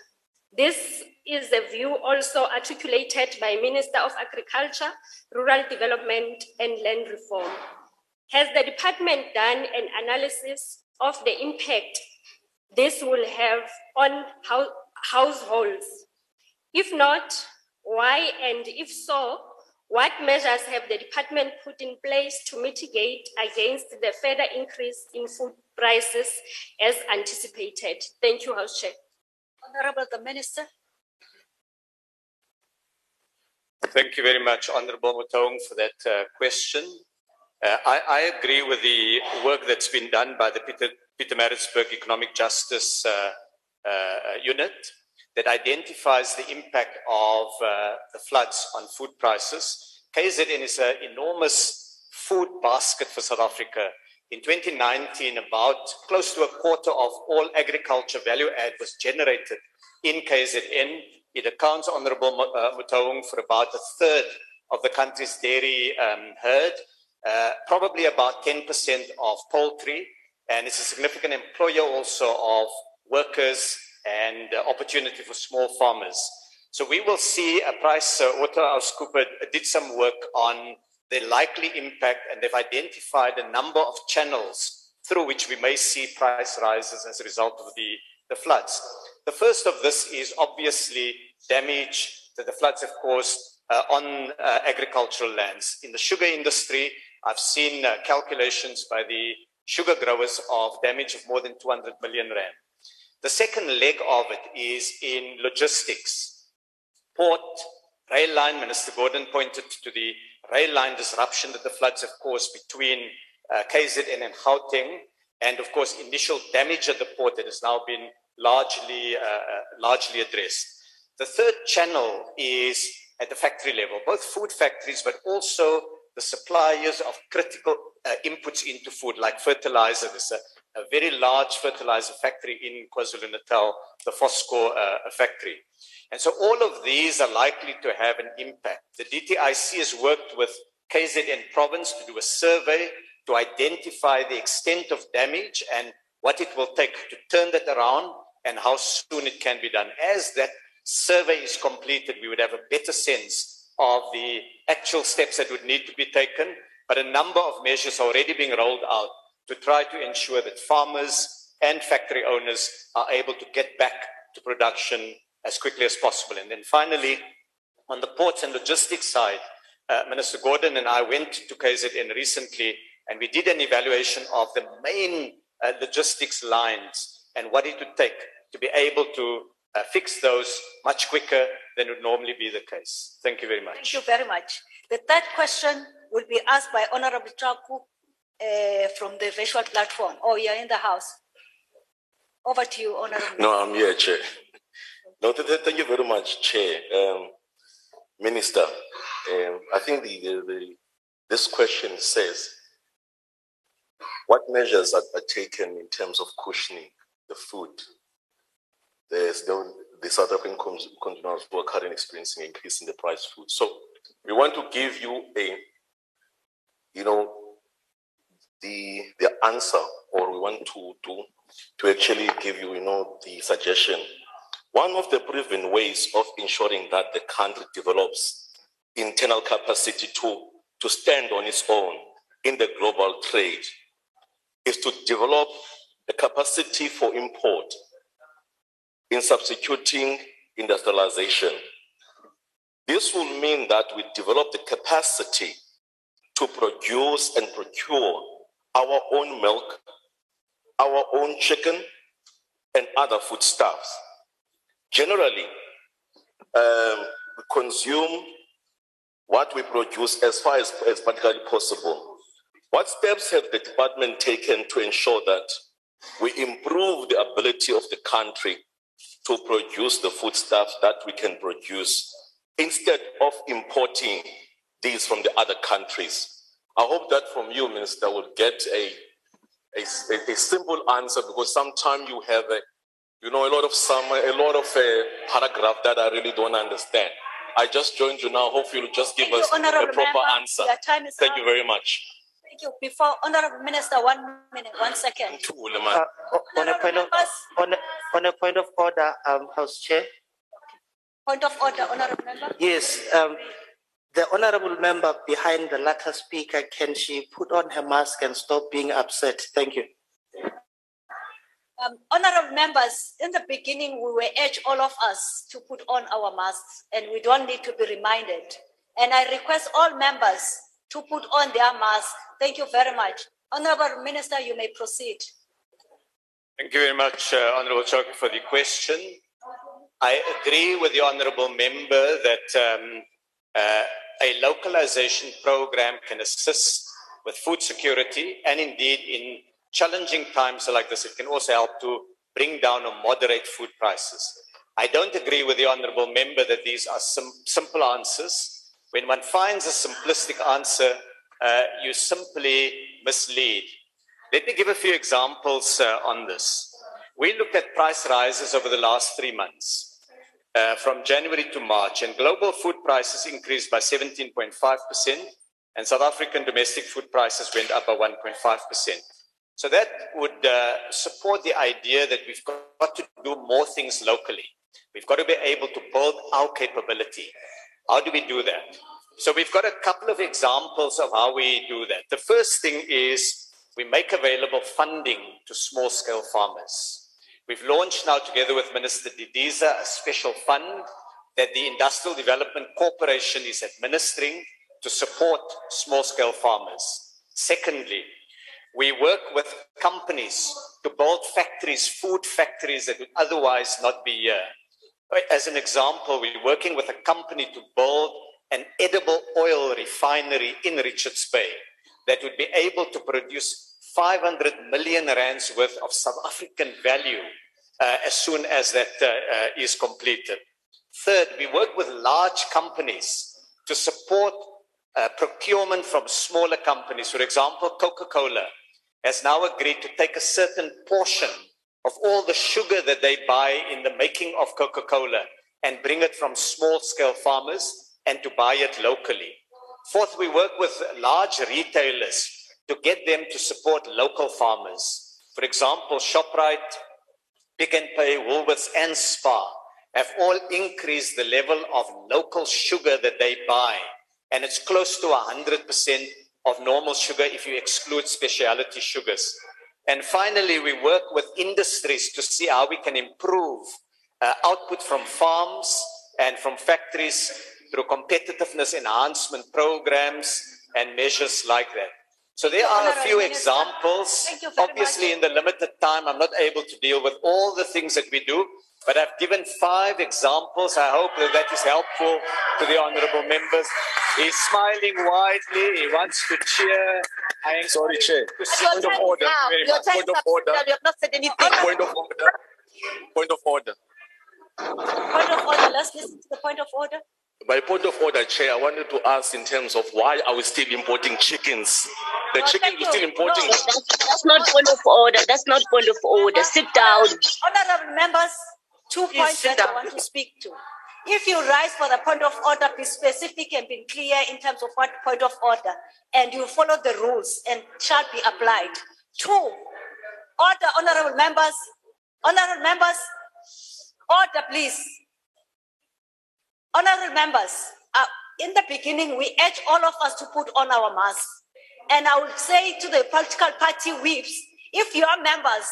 This is the view also articulated by Minister of Agriculture, Rural Development and Land Reform. Has the department done an analysis of the impact this will have on hou- households? If not, why? And if so, what measures have the department put in place to mitigate against the further increase in food prices as anticipated? Thank you, House Chair. Honorable the Minister. Thank you very much, Honorable Mutong, for that uh, question. Uh, I, I agree with the work that's been done by the Peter, Pietermaritzburg Economic Justice uh, uh, Unit that identifies the impact of uh, the floods on food prices. KZN is an enormous food basket for South Africa. In 2019, about close to a quarter of all agriculture value add was generated in KZN. It accounts, Honorable uh, Mutaung, for about a third of the country's dairy um, herd, uh, probably about 10% of poultry, and it's a significant employer also of workers and uh, opportunity for small farmers. So we will see a price. Uh, Cooper did some work on the likely impact, and they've identified a number of channels through which we may see price rises as a result of the, the floods. The first of this is obviously damage that the floods have caused uh, on uh, agricultural lands. In the sugar industry, I've seen uh, calculations by the sugar growers of damage of more than 200 million rand. The second leg of it is in logistics. Port, rail line, Minister Gordhan pointed to the rail line disruption that the floods have caused between uh, KZN and Gauteng, and of course, initial damage at the port that has now been largely, uh, uh, largely addressed. The third channel is at the factory level, both food factories, but also the suppliers of critical uh, inputs into food, like fertilizer. There's a, a, very large fertilizer factory in KwaZulu-Natal, the Foskor uh, factory. And so all of these are likely to have an impact. The DTIC has worked with KZN province to do a survey to identify the extent of damage and what it will take to turn that around and how soon it can be done. As that survey is completed, we would have a better sense of the actual steps that would need to be taken. But a number of measures are already being rolled out to try to ensure that farmers and factory owners are able to get back to production as quickly as possible. And then finally, on the ports and logistics side, uh, Minister Gordhan and I went to KZN recently and we did an evaluation of the main uh, logistics lines and what it would take to be able to uh, fix those much quicker than would normally be the case. Thank you very much. Thank you very much. The third question will be asked by Honorable Chaku uh, from the virtual platform. Oh, you're in the house. Over to you, Honorable. No, I'm here, Chair. No, th- th- thank you very much, Chair. Um, Minister, um, I think the, the, the, this question says, what measures are, are taken in terms of cushioning the food? There's the, the South African consumers who are currently experiencing increase in the price of food. So we want to give you a, you know, the the answer, or we want to to to actually give you, you know, the suggestion one of the proven ways of ensuring that the country develops internal capacity to, to stand on its own in the global trade is to develop a capacity for import in substituting industrialization. This will mean that we develop the capacity to produce and procure our own milk, our own chicken and other foodstuffs. Generally, um, we consume what we produce as far as, as practically possible. What steps have the department taken to ensure that we improve the ability of the country to produce the foodstuffs that we can produce instead of importing these from the other countries? I hope that from you, Minister, will get a, a, a simple answer because sometimes you have a, you know, a lot of some, a lot of uh, paragraph that I really don't understand. I just joined you now. Hopefully, you'll just give Thank us you, a proper Member. answer. Your time is Thank up. you very much. Thank you. Before Honorable Minister, one minute, one second. Uh, on a point of on a, on a point of order, um, House Chair. Point of order, Honorable Member. Yes, um, the honourable member behind the latter speaker, can she put on her mask and stop being upset? Thank you. Um, honorable members, in the beginning, we were urged all of us to put on our masks, and we don't need to be reminded. And I request all members to put on their mask. Thank you very much. Honorable Minister, you may proceed. Thank you very much, uh, Honorable Choki, for the question. I agree with the Honorable Member that um, uh, a localization program can assist with food security and indeed in challenging times like this, it can also help to bring down or moderate food prices. I don't agree with the Honorable Member that these are sim- simple answers. When one finds a simplistic answer, uh, you simply mislead. Let me give a few examples uh, on this. We looked at price rises over the last three months, uh, from January to March, and global food prices increased by 17.5%, and South African domestic food prices went up by 1.5%. So that would uh, support the idea that we've got to do more things locally. We've got to be able to build our capability. How do we do that? So we've got a couple of examples of how we do that. The first thing is we make available funding to small scale farmers. We've launched now together with Minister Didiza a special fund that the Industrial Development Corporation is administering to support small scale farmers. Secondly, we work with companies to build factories, food factories that would otherwise not be here. As an example, we're working with a company to build an edible oil refinery in Richards Bay that would be able to produce 500 million rands worth of South African value uh, as soon as that uh, uh, is completed. Third, we work with large companies to support uh, procurement from smaller companies. For example, Coca Cola has now agreed to take a certain portion of all the sugar that they buy in the making of Coca Cola and bring it from small scale farmers and to buy it locally. Fourth, we work with large retailers to get them to support local farmers. For example, ShopRite, Pick n Pay, Woolworths, and Spar have all increased the level of local sugar that they buy. And it's close to 100% of normal sugar if you exclude specialty sugars. And finally, we work with industries to see how we can improve uh, output from farms and from factories through competitiveness enhancement programs and measures like that. So there are a few examples. Obviously, in the limited time, I'm not able to deal with all the things that we do, but I've given five examples. I hope that that is helpful to the honourable members. He's smiling widely. He wants to cheer. I am sorry, Chair. Point of order. Very. Point of order. You have not said anything. Point of order. Point of order. Point of order. Let's listen to the point of order. By point of order, Chair, I wanted to ask in terms of why are we still importing chickens? The chickens we're still importing. No, That's not point of order. That's not point of order. Sit down. Honourable members, two points that I want to speak to. If you rise for the point of order, be specific and be clear in terms of what point of order, and you follow the rules and shall be applied. Two, order, honourable members, honourable members, order, please. Honourable members, uh, in the beginning, we urge all of us to put on our masks. And I would say to the political party whips, if your members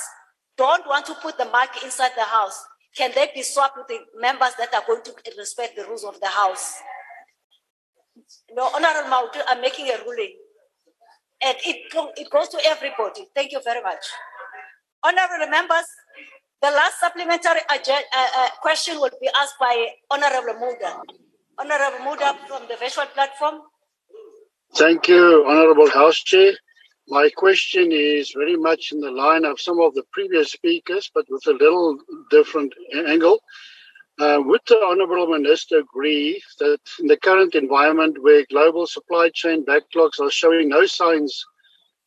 don't want to put the mic inside the house, can they be swapped with the members that are going to respect the rules of the house? No, Honorable Mautu, I'm making a ruling. And it, it goes to everybody. Thank you very much. Honorable members, the last supplementary agen- uh, uh, question will be asked by Honorable Mulder. Honorable Mulder from the virtual platform. Thank you, Honorable House Chair. My question is very much in the line of some of the previous speakers, but with a little different angle. Uh, would the Honourable Minister agree that in the current environment where global supply chain backlogs are showing no signs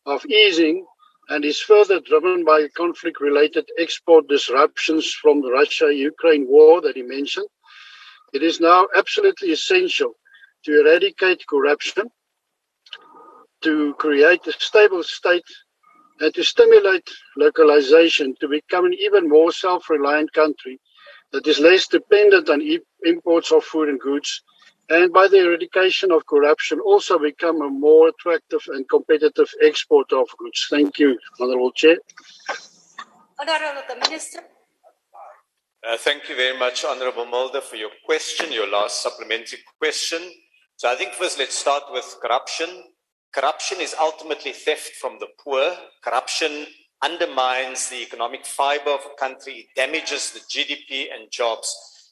of easing and is further driven by conflict related export disruptions from the Russia Ukraine war that he mentioned, it is now absolutely essential to eradicate corruption, to create a stable state, and to stimulate localization to become an even more self reliant country that is less dependent on e- imports of food and goods, and by the eradication of corruption, also become a more attractive and competitive exporter of goods. Thank you, Honorable Chair. Honorable the Minister. Uh, thank you very much, Honorable Mulder, for your question, your last supplementary question. So I think first let's start with corruption. Corruption is ultimately theft from the poor. Corruption undermines the economic fiber of a country, it damages the GDP and jobs.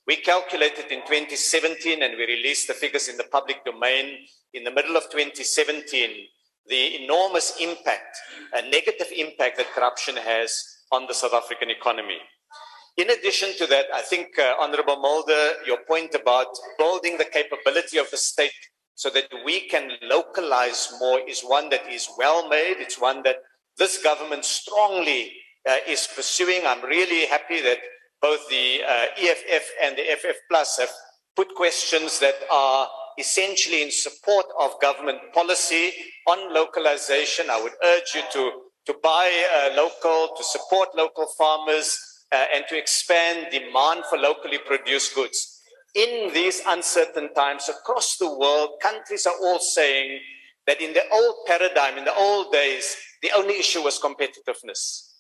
We calculated in 2017 and we released the figures in the public domain in the middle of 2017 the enormous impact, a negative impact that corruption has on the South African economy. In addition to that, I think, uh, Honorable Mulder, your point about building the capability of the state so that we can localize more is one that is well made. It's one that this government strongly uh, is pursuing. I'm really happy that both the uh, EFF and the FF Plus have put questions that are essentially in support of government policy on localization. I would urge you to, to buy uh, local, to support local farmers, uh, and to expand demand for locally produced goods. In these uncertain times across the world, countries are all saying that in the old paradigm, in the old days, the only issue was competitiveness.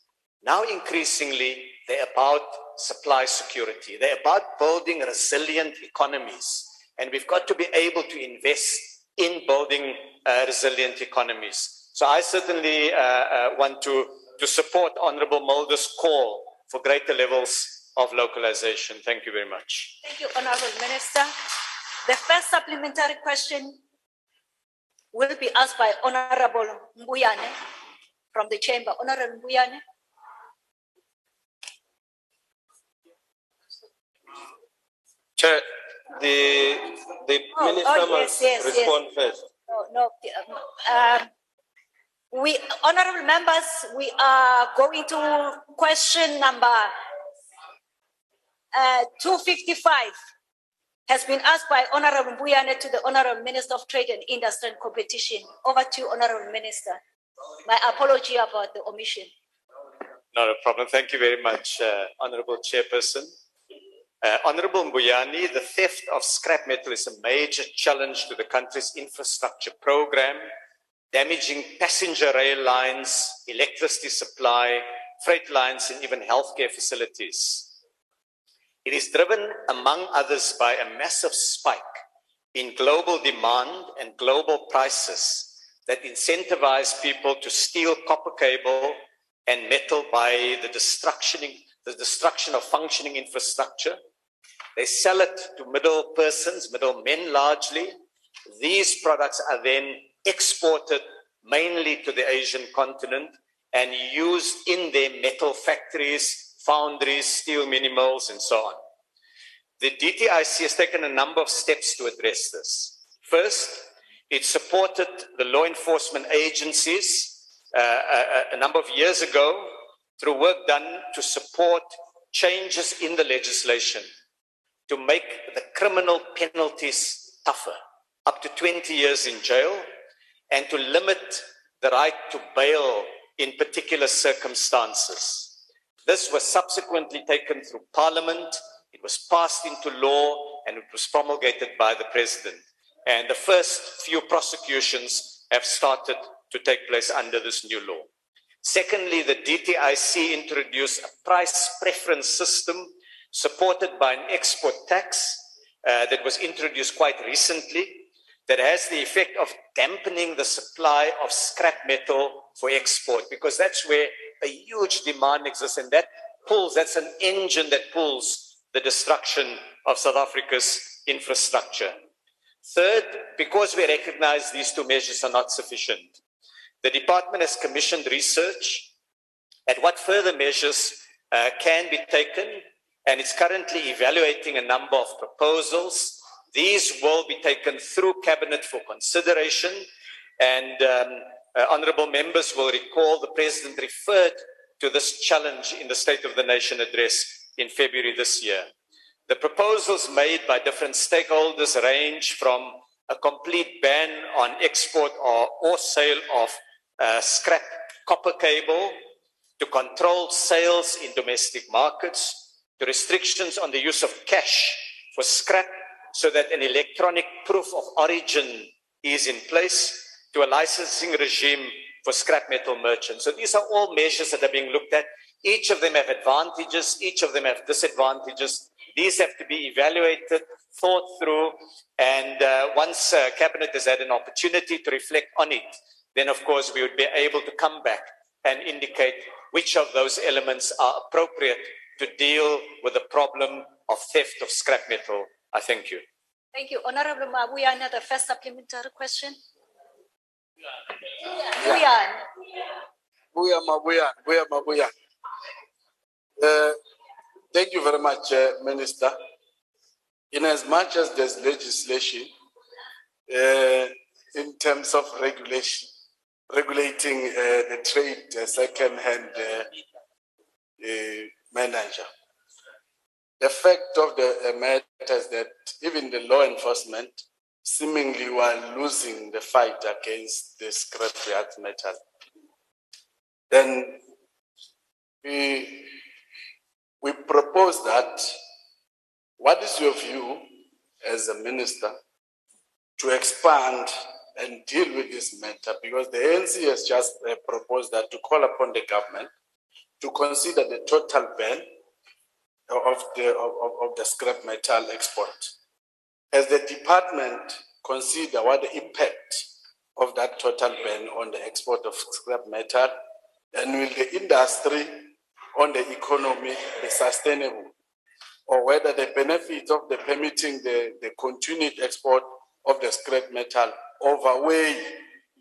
Now, increasingly, they're about supply security. They're about building resilient economies. And we've got to be able to invest in building uh, resilient economies. So I certainly uh, uh, want to, to support Honorable Mulder's call for greater levels of localization. Thank you very much. Thank you, Honorable Minister. The first supplementary question will be asked by Honorable Mbuyane from the chamber. Honorable Mbuyane. Chair, the the Oh, minister oh, must yes, yes, yes. respond first. No, no. Um, we, honorable members, we are going to question number uh, 255 has been asked by Honorable Mbuyane to the Honorable Minister of Trade and Industry and Competition. Over to you, Honorable Minister. My apology about the omission. Not a problem. Thank you very much, uh, Honorable Chairperson. Uh, Honorable Mbuyane, the theft of scrap metal is a major challenge to the country's infrastructure program, damaging passenger rail lines, electricity supply, freight lines, and even healthcare facilities. It is driven, among others, by a massive spike in global demand and global prices that incentivize people to steal copper cable and metal by the destruction, the destruction of functioning infrastructure. They sell it to middle persons, middle men largely. These products are then exported mainly to the Asian continent and used in their metal factories, foundries, steel mini mills, and so on. The DTIC has taken a number of steps to address this. First, it supported the law enforcement agencies uh, a, a number of years ago through work done to support changes in the legislation to make the criminal penalties tougher, up to 20 years in jail, and to limit the right to bail in particular circumstances. This was subsequently taken through Parliament, it was passed into law, and it was promulgated by the President. And the first few prosecutions have started to take place under this new law. Secondly, the DTIC introduced a price preference system supported by an export tax uh, that was introduced quite recently that has the effect of dampening the supply of scrap metal for export because that's where a huge demand exists, and that pulls, that's an engine that pulls the destruction of South Africa's infrastructure. Third, because we recognize these two measures are not sufficient, the department has commissioned research at what further measures uh, can be taken, and it's currently evaluating a number of proposals. These will be taken through cabinet for consideration, and um, uh, honorable members will recall the president referred to this challenge in the State of the Nation address in February this year. The proposals made by different stakeholders range from a complete ban on export or, or sale of uh, scrap copper cable to control sales in domestic markets to restrictions on the use of cash for scrap so that an electronic proof of origin is in place to a licensing regime for scrap metal merchants. So these are all measures that are being looked at. Each of them have advantages, each of them have disadvantages. These have to be evaluated, thought through, and uh, once uh, Cabinet has had an opportunity to reflect on it, then of course we would be able to come back and indicate which of those elements are appropriate to deal with the problem of theft of scrap metal. I thank you. Thank you. Honorable Mabuyana, the first supplementary question. Buyan. Buya Mabuya, Buya Mabuya. Uh, thank you very much, uh, Minister. In as much as there's legislation uh, in terms of regulation, regulating uh, the trade uh, second-hand uh, manager, the fact of the uh, matter is that even the law enforcement seemingly were losing the fight against the scrapyard metal. Then we, we propose that what is your view as a minister to expand and deal with this matter? Because the ANC has just uh, proposed that to call upon the government to consider the total ban of the, of, of the scrap metal export as the department consider what the impact of that total ban on the export of scrap metal and will the industry on the economy be sustainable or whether the benefits of the permitting the, the continued export of the scrap metal overweigh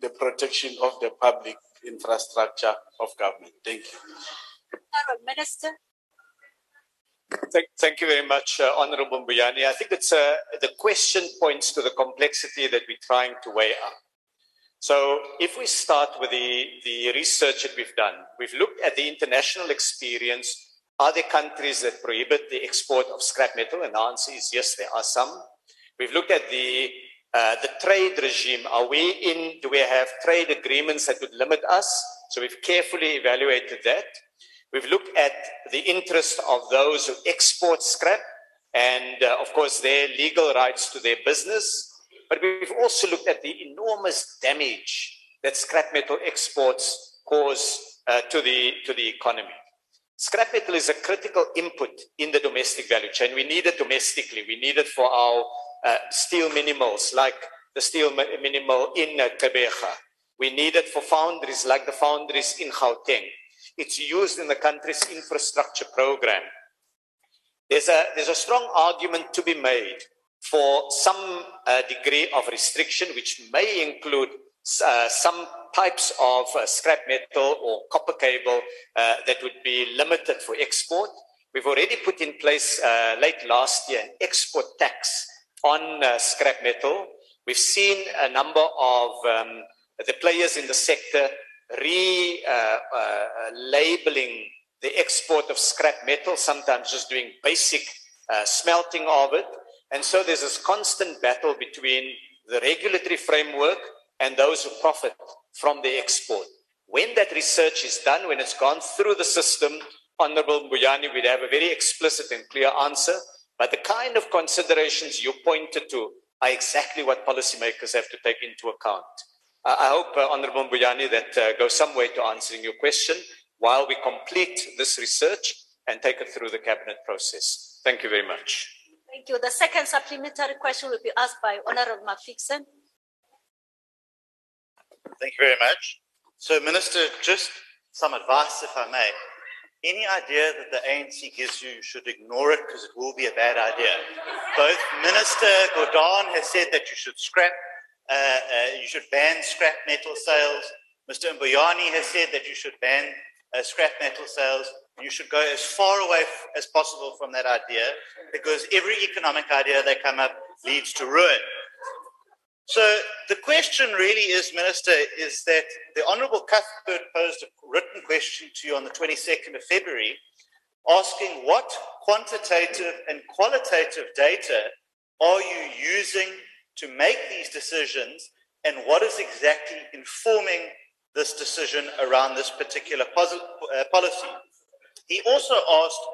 the protection of the public infrastructure of government. Thank you. Minister. Thank, thank you very much, uh, Honorable Mbuyane. I think it's uh, the question points to the complexity that we're trying to weigh up. So, if we start with the, the research that we've done, we've looked at the international experience. Are there countries that prohibit the export of scrap metal? And the answer is yes, there are some. We've looked at the uh, the trade regime. Are we in? Do we have trade agreements that would limit us? So we've carefully evaluated that. We've looked at the interest of those who export scrap and, uh, of course, their legal rights to their business. But we've also looked at the enormous damage that scrap metal exports cause uh, to, the, to the economy. Scrap metal is a critical input in the domestic value chain. We need it domestically. We need it for our uh, steel mini mills, like the steel mini mill in uh, We need it for foundries, like the foundries in Gauteng. It's used in the country's infrastructure program. There's a, there's a strong argument to be made for some uh, degree of restriction, which may include uh, some types of uh, scrap metal or copper cable uh, that would be limited for export. We've already put in place uh, late last year an export tax on uh, scrap metal. We've seen a number of um, the players in the sector re-labeling uh, uh, the export of scrap metal, sometimes just doing basic uh, smelting of it. And so there's this constant battle between the regulatory framework and those who profit from the export. When that research is done, when it's gone through the system, Honorable Mbuyane would have a very explicit and clear answer. But the kind of considerations you pointed to are exactly what policymakers have to take into account. I hope, uh, Honorable Mbuyane, that uh, goes some way to answering your question while we complete this research and take it through the cabinet process. Thank you very much. Thank you. The second supplementary question will be asked by Honorable McPherson. Thank you very much. So, Minister, just some advice, if I may. Any idea that the ANC gives you, you should ignore it because it will be a bad idea. Both Minister Gordhan has said that you should scrap, you should ban scrap metal sales. Mr. Mbuyane has said that you should ban uh, scrap metal sales. You should go as far away f- as possible from that idea because every economic idea they come up leads to ruin. So the question really is, Minister, is that the Honourable Cuthbert posed a written question to you on the 22nd of February, asking what quantitative and qualitative data are you using to make these decisions, and what is exactly informing this decision around this particular uh, policy. He also asked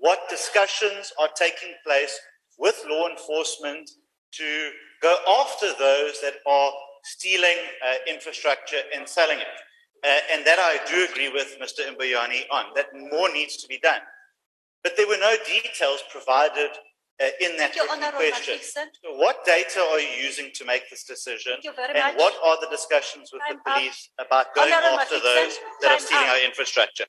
what discussions are taking place with law enforcement to go after those that are stealing uh, infrastructure and selling it. Uh, and that I do agree with Mr. Mbuyane on, that more needs to be done. But there were no details provided uh, in that Thank you, written Honourable question. So what data are you using to make this decision? Thank you very and what are the discussions with the police about going after those that are stealing our infrastructure?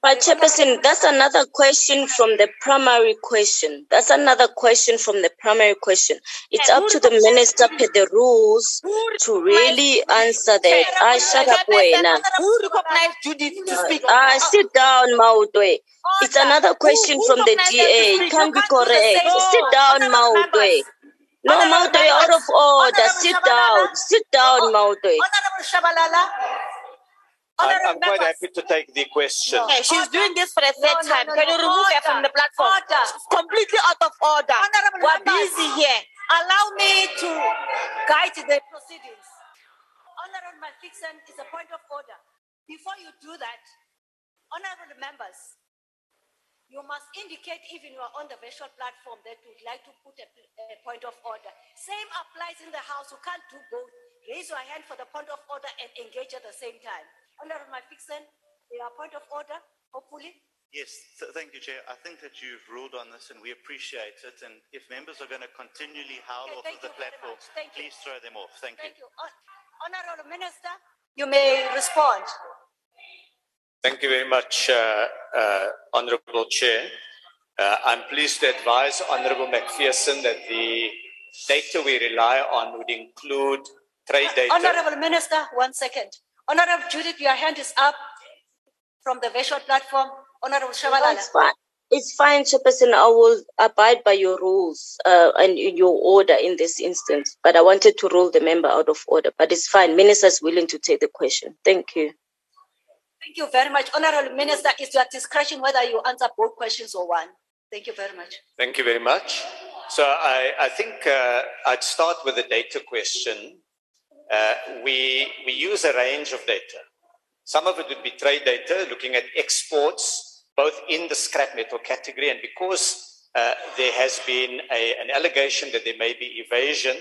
But Chairperson, that's another question from the primary question. That's another question from the primary question. It's up to the minister per the rules to really answer that. I shut up, wena. Who recognized Judith to speak? Ah, sit down, Maudwe. It's another question from the DA. Can't be correct. Sit down, Maudwe. No, Maudwe, out of order. Sit down. Sit down, Maudwe. Honorable Tshabalala. I'm, I'm quite happy to take the question. Okay, she's doing this for a third No, no, time. no, Can you no. remove her from the platform? Order. She's completely out of order. Honorable We're members, busy here. Allow me to guide the proceedings. Honorable Malfixen is a point of order. Before you do that, honorable members, you must indicate even you are on the virtual platform that you would like to put a, a point of order. Same applies in the house. You can't do both. Raise your hand for the point of order and engage at the same time. Honorable Malfixen, your point of order, hopefully. Yes, th- thank you, Chair. I think that you've ruled on this and we appreciate it. And if members are going to continually howl Okay, off of the you platform, much. You. please throw them off. Thank, Thank you. you. Hon- Honorable Minister, you may respond. Thank you very much, uh, uh, Honorable Chair. Uh, I'm pleased to advise Honorable McPherson that the data we rely on would include trade data. Honorable Minister, one second. Honorable Judith, your hand is up from the virtual platform. Honorable Tshabalala. It's fine. It's fine, Chairperson. I will abide by your rules uh, and your order in this instance. But I wanted to rule the member out of order. But it's fine. Minister is willing to take the question. Thank you. Thank you very much. Honorable Minister, it's your discretion whether you answer both questions or one. Thank you very much. Thank you very much. So I, I think uh, I'd start with the data question. Uh, we, we use a range of data. Some of it would be trade data, looking at exports, both in the scrap metal category, and because uh, there has been a, an allegation that there may be evasion,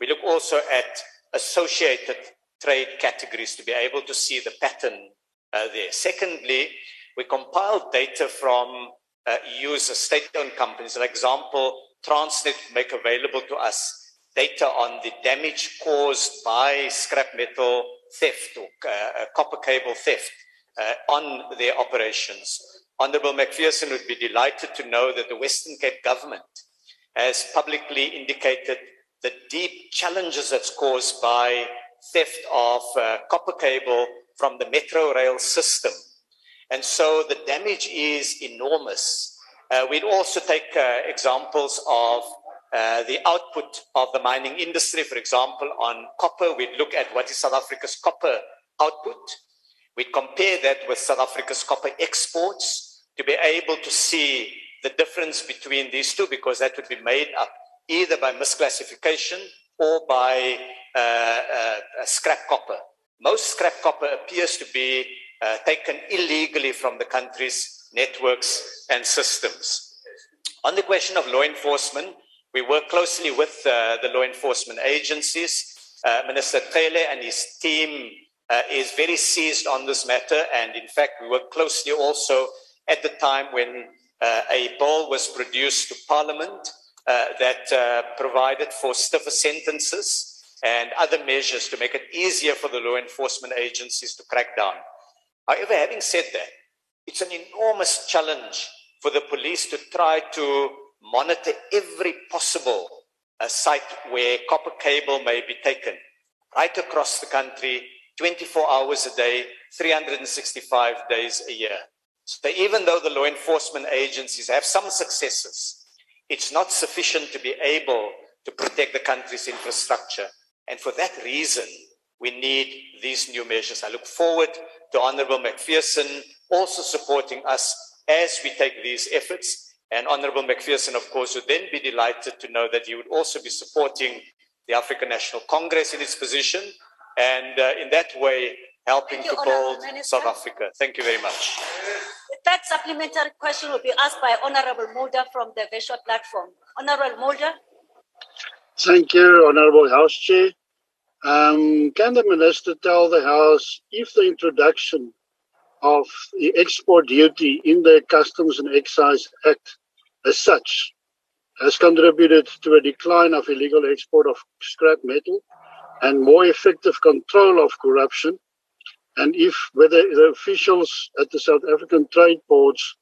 we look also at associated trade categories to be able to see the pattern uh, there. Secondly, we compile data from uh, state-owned companies. For example, Transnet make available to us data on the damage caused by scrap metal theft or uh, copper cable theft uh, on their operations. Honorable McPherson would be delighted to know that the Western Cape government has publicly indicated the deep challenges that's caused by theft of uh, copper cable from the metro rail system. And so the damage is enormous. Uh, we'd also take uh, examples of uh, the output of the mining industry. For example, on copper, we'd look at what is South Africa's copper output. We'd compare that with South Africa's copper exports to be able to see the difference between these two, because that would be made up either by misclassification or by uh, uh, scrap copper. Most scrap copper appears to be uh, taken illegally from the country's networks and systems. On the question of law enforcement, we work closely with uh, the law enforcement agencies. Uh, Minister Cele and his team uh, is very seized on this matter, and in fact, we work closely also at the time when a bill was produced to Parliament that provided for stiffer sentences and other measures to make it easier for the law enforcement agencies to crack down. However, having said that, it's an enormous challenge for the police to try to monitor every possible uh, site where copper cable may be taken right across the country, 24 hours a day, 365 days a year. So even though the law enforcement agencies have some successes, it's not sufficient to be able to protect the country's infrastructure. And for that reason, we need these new measures. I look forward to Honorable McPherson also supporting us as we take these efforts. And Honorable McPherson, of course, would then be delighted to know that he would also be supporting the African National Congress in its position and uh, in that way helping you, to build Minister. South Africa. Thank you very much. The third supplementary question will be asked by Honorable Mulder from the virtual platform. Honorable Mulder? Thank you, Honourable House Chair. Um, can the Minister tell the House if the introduction of the export duty in the Customs and Excise Act as such has contributed to a decline of illegal export of scrap metal and more effective control of corruption? And if whether the officials at the South African trade ports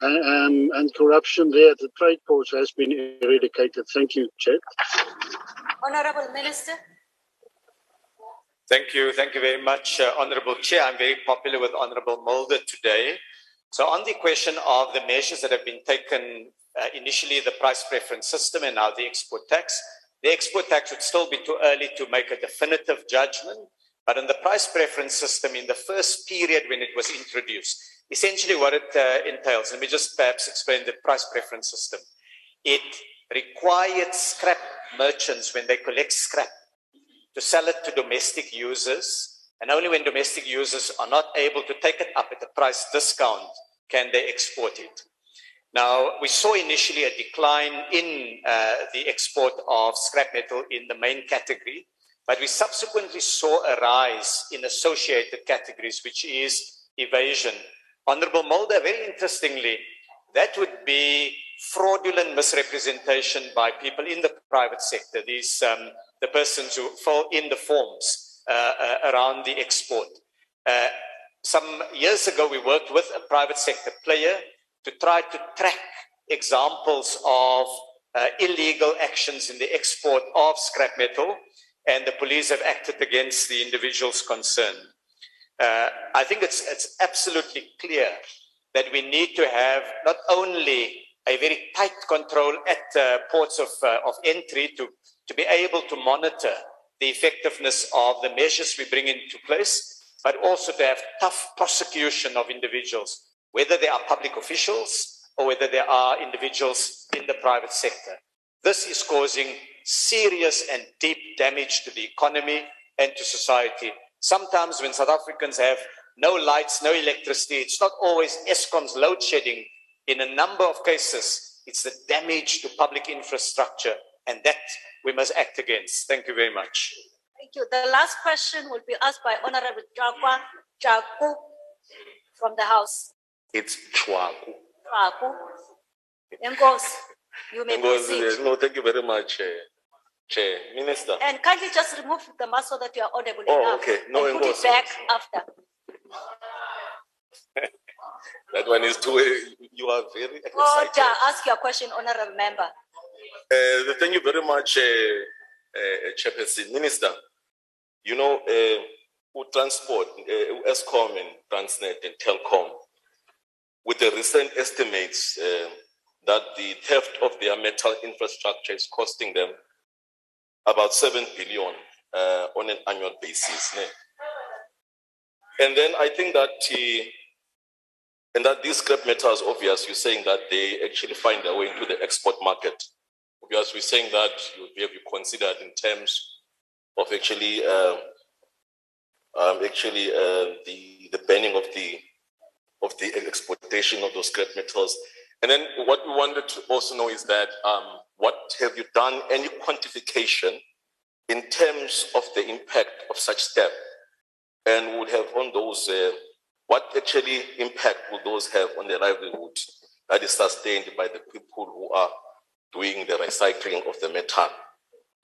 and, and, corruption there at the trade ports has been eradicated. Thank you, Chair. Honorable Minister? Thank you. Thank you very much, uh, Honorable Chair. I'm very popular with Honorable Mulder today. So on the question of the measures that have been taken, uh, initially the price preference system and now the export tax, the export tax would still be too early to make a definitive judgment. But in the price preference system, in the first period when it was introduced, essentially what it uh, entails, let me just perhaps explain the price preference system. It required scrap merchants, when they collect scrap, to sell it to domestic users. And only when domestic users are not able to take it up at a price discount can they export it. Now, we saw initially a decline in uh, the export of scrap metal in the main category, but we subsequently saw a rise in associated categories, which is evasion. Honorable Mulder, very interestingly, that would be fraudulent misrepresentation by people in the private sector, these um, the persons who fill in the forms uh, uh, around the export. Uh, some years ago, we worked with a private sector player to try to track examples of uh, illegal actions in the export of scrap metal, and the police have acted against the individuals concerned. Uh, I think it's, it's absolutely clear that we need to have not only a very tight control at uh, ports of, uh, of entry to, to be able to monitor the effectiveness of the measures we bring into place, but also to have tough prosecution of individuals, whether they are public officials or whether they are individuals in the private sector. This is causing serious and deep damage to the economy and to society. Sometimes when South Africans have no lights, no electricity, it's not always Eskom's load shedding. In a number of cases, it's the damage to public infrastructure, and that we must act against. Thank you very much. Thank you. The last question will be asked by Honorable Chakwa Chaku from the House. It's Chwaku. Enkosi, you may proceed. No, thank you very much, Chair. Chair. Minister. And kindly just remove the mask so that you are audible Oh, enough. okay. No, and put it back after. That one is too, you are very excited. Order, ask your question, Honorable Member. Uh, thank you very much, uh, uh. Minister, you know, uh, transport, uh, Eskom and Transnet and Telkom, with the recent estimates that the theft of their metal infrastructure is costing them about 7 billion on an annual basis. And then I think that and that these scrap metals, obvious, you're saying that they actually find their way into the export market. Obvious, we're saying that you have you considered in terms of actually, um, um, actually uh, the the banning of the of the exportation of those scrap metals. And then what we wanted to also know is that um, what have you done any quantification in terms of the impact of such step, and would have on those. Uh, what actually impact will those have on the livelihood that is sustained by the people who are doing the recycling of the metal?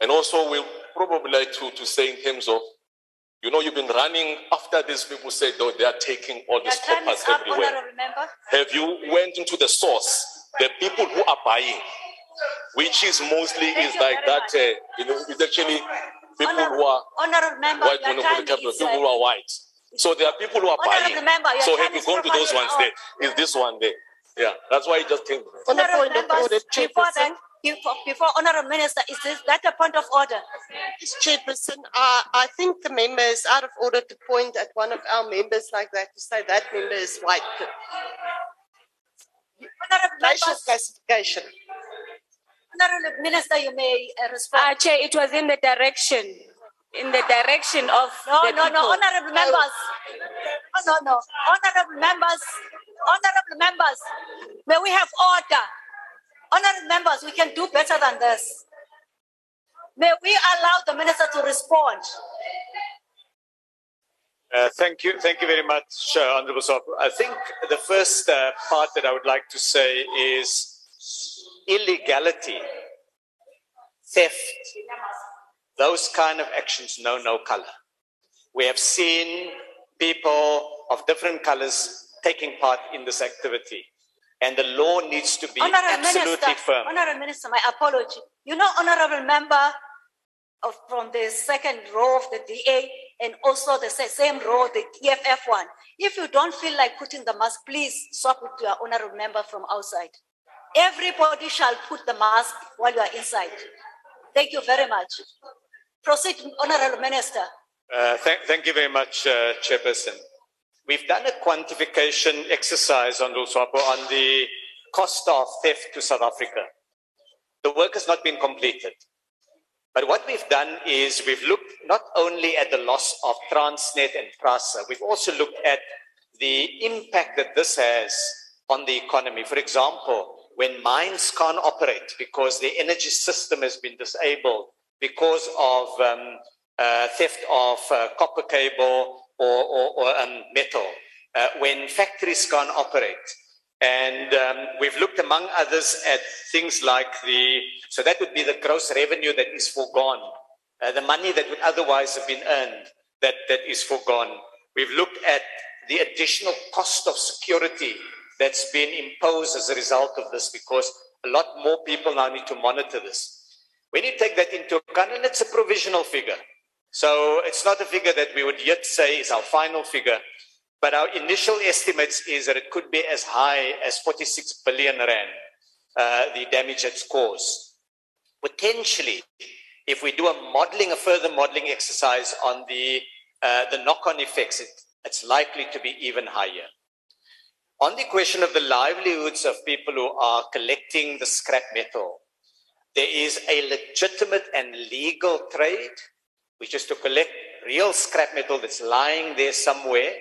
And also, we probably like to, to say in terms of You know, you've been running after these people say, though, they are taking all these coppers everywhere. honorable. Have you went into the source? The people who are buying, which is mostly Thank is like that, uh, you know, it's actually people Honor- who are Honorable member, white monopoly capital, people uh, who are white. So there are people who are Honorable buying. member, so have you gone to those ones out. there? Is this one there? Yeah, that's why you just think. Honorable members, before then, before, before honorable minister, is this, that a point of order? Chairperson, uh, I think the member is out of order to point at one of our members like that to say that member is white. Racial classification. Honorable minister, you may uh, respond. Uh, Chair, it was in the direction, in the direction of No, the no, no, people. honorable members. No, no, no, honorable members, honorable members, may we have order? Honorable members, we can do better than this. May we allow the minister to respond? Uh, thank you. Thank you very much, uh, Honorable Sop. I think the first uh, part that I would like to say is illegality, theft, those kind of actions know no color. We have seen people of different colors taking part in this activity, and the law needs to be Honorable absolutely minister, firm. honorable minister, my apology. You know, honorable member of, from the second row of the DA and also the same row, the EFF one. If you don't feel like putting the mask, please swap it to your honorable member from outside. Everybody shall put the mask while you are inside. Thank you very much. Proceed, honorable minister. Uh, thank, thank you very much, uh, Chairperson. We've done a quantification exercise on on the cost of theft to South Africa. The work has not been completed. But what we've done is we've looked not only at the loss of Transnet and Prasa, we've also looked at the impact that this has on the economy. For example, when mines can't operate because the energy system has been disabled because of um, uh, theft of uh, copper cable or, or, or um, metal, uh, when factories can't operate. And um, we've looked, among others, at things like the, so that would be the gross revenue that is foregone, uh, the money that would otherwise have been earned that, that is foregone. We've looked at the additional cost of security that's been imposed as a result of this because a lot more people now need to monitor this. When you take that into account, and it's a provisional figure, so it's not a figure that we would yet say is our final figure, but our initial estimates is that it could be as high as 46 billion rand, uh, the damage it's caused. Potentially, if we do a modeling, a further modeling exercise on the, uh, the knock-on effects, it, it's likely to be even higher. On the question of the livelihoods of people who are collecting the scrap metal, there is a legitimate and legal trade, which is to collect real scrap metal that's lying there somewhere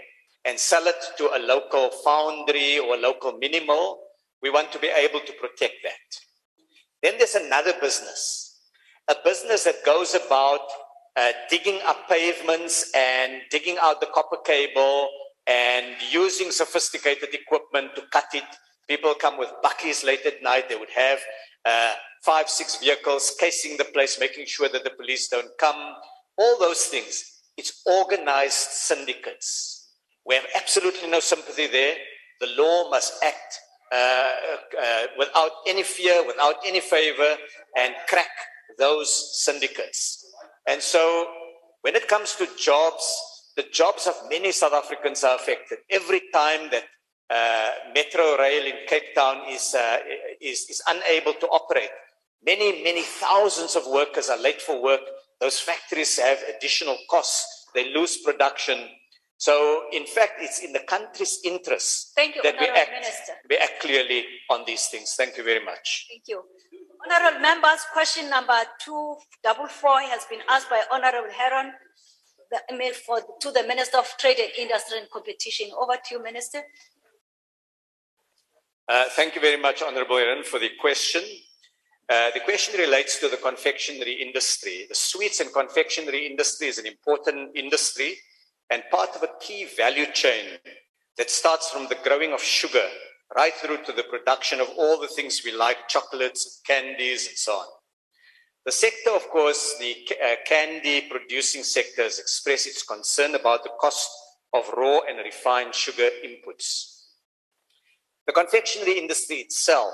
and sell it to a local foundry or a local mini mill. We want to be able to protect that. Then there's another business, a business that goes about uh, digging up pavements and digging out the copper cable and using sophisticated equipment to cut it. People come with buckies late at night. They would have uh, five, six vehicles casing the place, making sure that the police don't come. All those things. It's organized syndicates. We have absolutely no sympathy there. The law must act uh, uh, without any fear, without any favor, and crack those syndicates. And so, when it comes to jobs, the jobs of many South Africans are affected. Every time that uh, Metro Rail in Cape Town is, uh, is, is unable to operate, many, many thousands of workers are late for work. Those factories have additional costs. They lose production. So, in fact, it's in the country's interest Thank you, that we act, Minister. we act clearly on these things. Thank you very much. Thank you. Honorable members, question number two double four has been asked by Honorable Herron the for to the Minister of Trade and Industry and Competition. Over to you, Minister. Uh, thank you very much, Honorable Herron, for the question. Uh, the question relates to the confectionery industry. The sweets and confectionery industry is an important industry and part of a key value chain that starts from the growing of sugar right through to the production of all the things we like, chocolates, candies, and so on. The sector, of course, the uh, candy producing sector has expressed its concern about the cost of raw and refined sugar inputs. The confectionery industry itself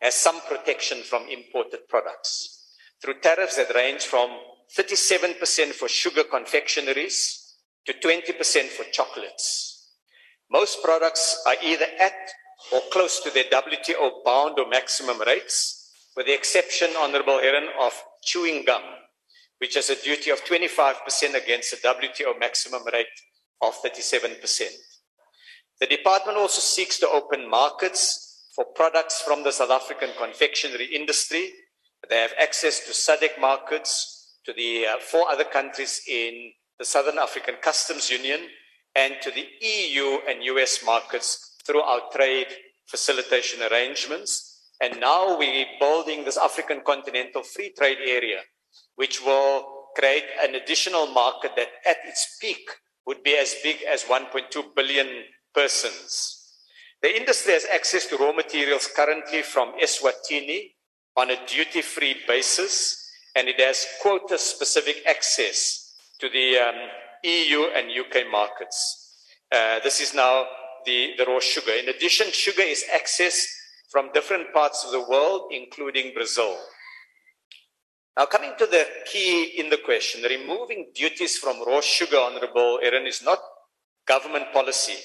has some protection from imported products through tariffs that range from 37% for sugar confectioneries to 20% for chocolates. Most products are either at or close to their WTO bound or maximum rates, with the exception, Honorable Herron, of chewing gum, which has a duty of 25% against the WTO maximum rate of 37%. The department also seeks to open markets for products from the South African confectionery industry. They have access to SADC markets, to the uh, four other countries in the Southern African Customs Union, and to the EU and US markets through our trade facilitation arrangements. And now we're building this African continental free trade area, which will create an additional market that at its peak would be as big as 1.2 billion persons. The industry has access to raw materials currently from Eswatini on a duty free basis, and it has quota specific access to the um, EU and UK markets. Uh, this is now the, the raw sugar. In addition, sugar is accessed from different parts of the world, including Brazil. Now, coming to the key in the question, removing duties from raw sugar, Honorable Herron, is not government policy.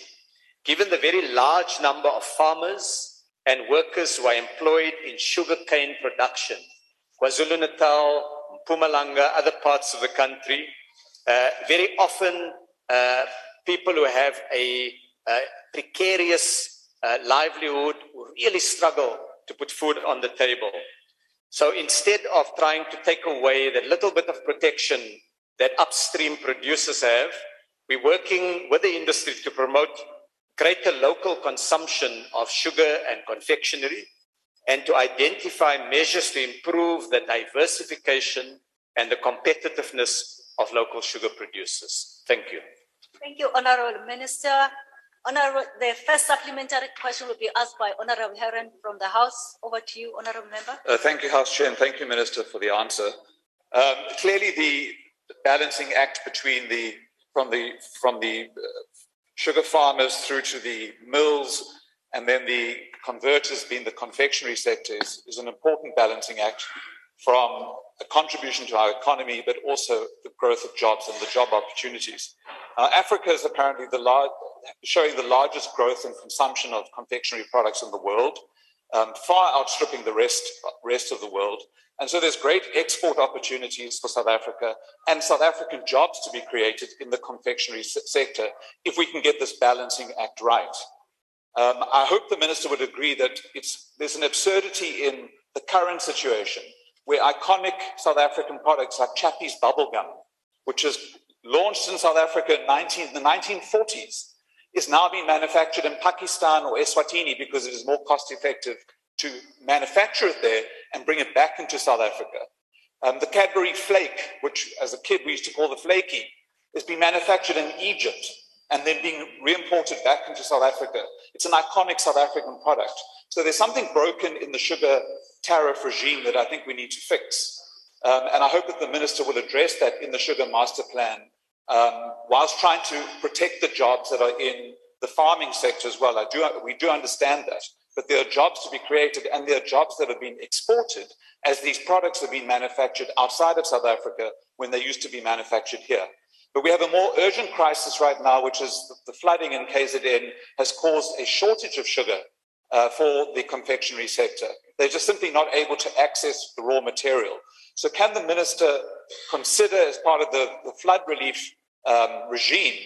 Given the very large number of farmers and workers who are employed in sugarcane production, KwaZulu Natal, Mpumalanga, other parts of the country, uh, very often uh, people who have a, a precarious uh, livelihood really struggle to put food on the table. So instead of trying to take away the little bit of protection that upstream producers have, we're working with the industry to promote greater local consumption of sugar and confectionery and to identify measures to improve the diversification and the competitiveness of local sugar producers. Thank you. Thank you, Honorable Minister. Honorable, the first supplementary question will be asked by Honorable Herron from the House. Over to you, Honorable Member. Uh, thank you, House Chair, and thank you, Minister, for the answer. Um, clearly, the balancing act between the from the from the uh, sugar farmers through to the mills and then the converters being the confectionery sector is, an important balancing act from a contribution to our economy, but also the growth of jobs and the job opportunities. Africa is apparently the large, showing the largest growth in consumption of confectionery products in the world, um, far outstripping the rest, rest of the world. And so there's great export opportunities for South Africa and South African jobs to be created in the confectionery sector if we can get this balancing act right. Um, I hope the minister would agree that there's an absurdity in the current situation where iconic South African products like Chappie's bubblegum, which was launched in South Africa in, 19, in the 1940s, is now being manufactured in Pakistan or Eswatini because it is more cost effective to manufacture it there and bring it back into South Africa. Um, the Cadbury Flake, which as a kid we used to call the flaky, is being manufactured in Egypt and then being re-imported back into South Africa. It's an iconic South African product. So there's something broken in the sugar tariff regime that I think we need to fix. Um, and I hope that the minister will address that in the sugar master plan, um, whilst trying to protect the jobs that are in the farming sector as well. Do, we do understand that, but there are jobs to be created and there are jobs that have been exported as these products have been manufactured outside of South Africa when they used to be manufactured here. But we have a more urgent crisis right now, which is the flooding in KZN has caused a shortage of sugar uh, for the confectionery sector. They're just simply not able to access the raw material. So, can the minister consider, as part of the, the flood relief um, regime,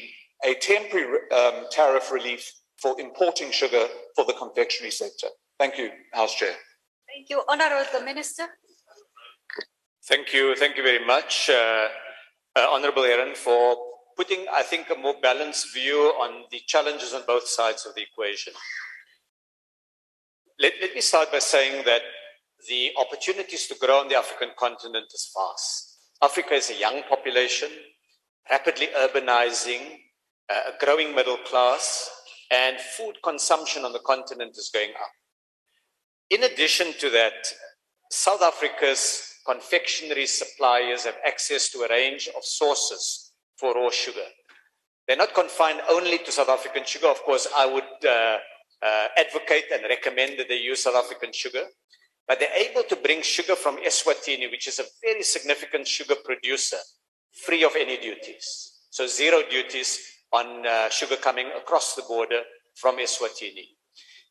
a temporary um, tariff relief for importing sugar for the confectionery sector? Thank you, House Chair. Thank you. Honorable the Minister. Thank you. Thank you very much, uh, uh, Honorable Herron, for putting, I think, a more balanced view on the challenges on both sides of the equation. Let, let me start by saying that the opportunities to grow on the African continent is vast. Africa is a young population, rapidly urbanizing, uh, a growing middle class, and food consumption on the continent is going up. In addition to that, South Africa's confectionery suppliers have access to a range of sources for raw sugar. They're not confined only to South African sugar. Of course, I would uh, uh, advocate and recommend that they use South African sugar, but they're able to bring sugar from Eswatini, which is a very significant sugar producer, free of any duties. So zero duties on uh, sugar coming across the border from Eswatini.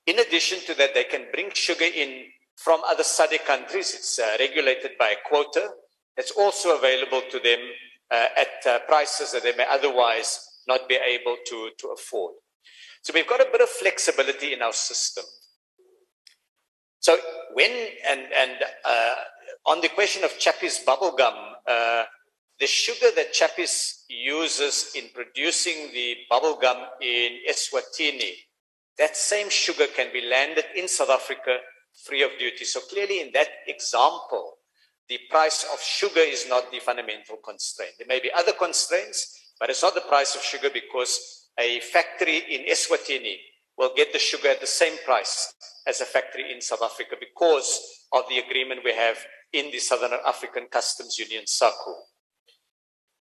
In addition to that, they can bring sugar in from other SADC countries. It's uh, regulated by a quota. It's also available to them uh, at uh, prices that they may otherwise not be able to, to afford. So we've got a bit of flexibility in our system. So when, and, and uh, on the question of Chappies bubblegum, uh, the sugar that Chappies uses in producing the bubblegum in Eswatini, that same sugar can be landed in South Africa free of duty. So clearly in that example, the price of sugar is not the fundamental constraint. There may be other constraints, but it's not the price of sugar because a factory in Eswatini will get the sugar at the same price as a factory in South Africa because of the agreement we have in the Southern African Customs Union, SACU.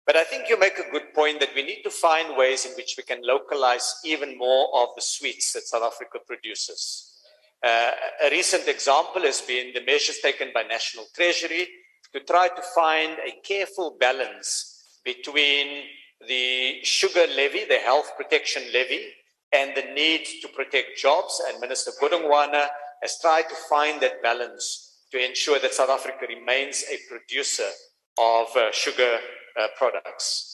But I think you make a good point that we need to find ways in which we can localize even more of the sweets that South Africa produces. Uh, a recent example has been the measures taken by National Treasury to try to find a careful balance between the sugar levy, the health protection levy, and the need to protect jobs. And Minister Godongwana has tried to find that balance to ensure that South Africa remains a producer of uh, sugar uh, products.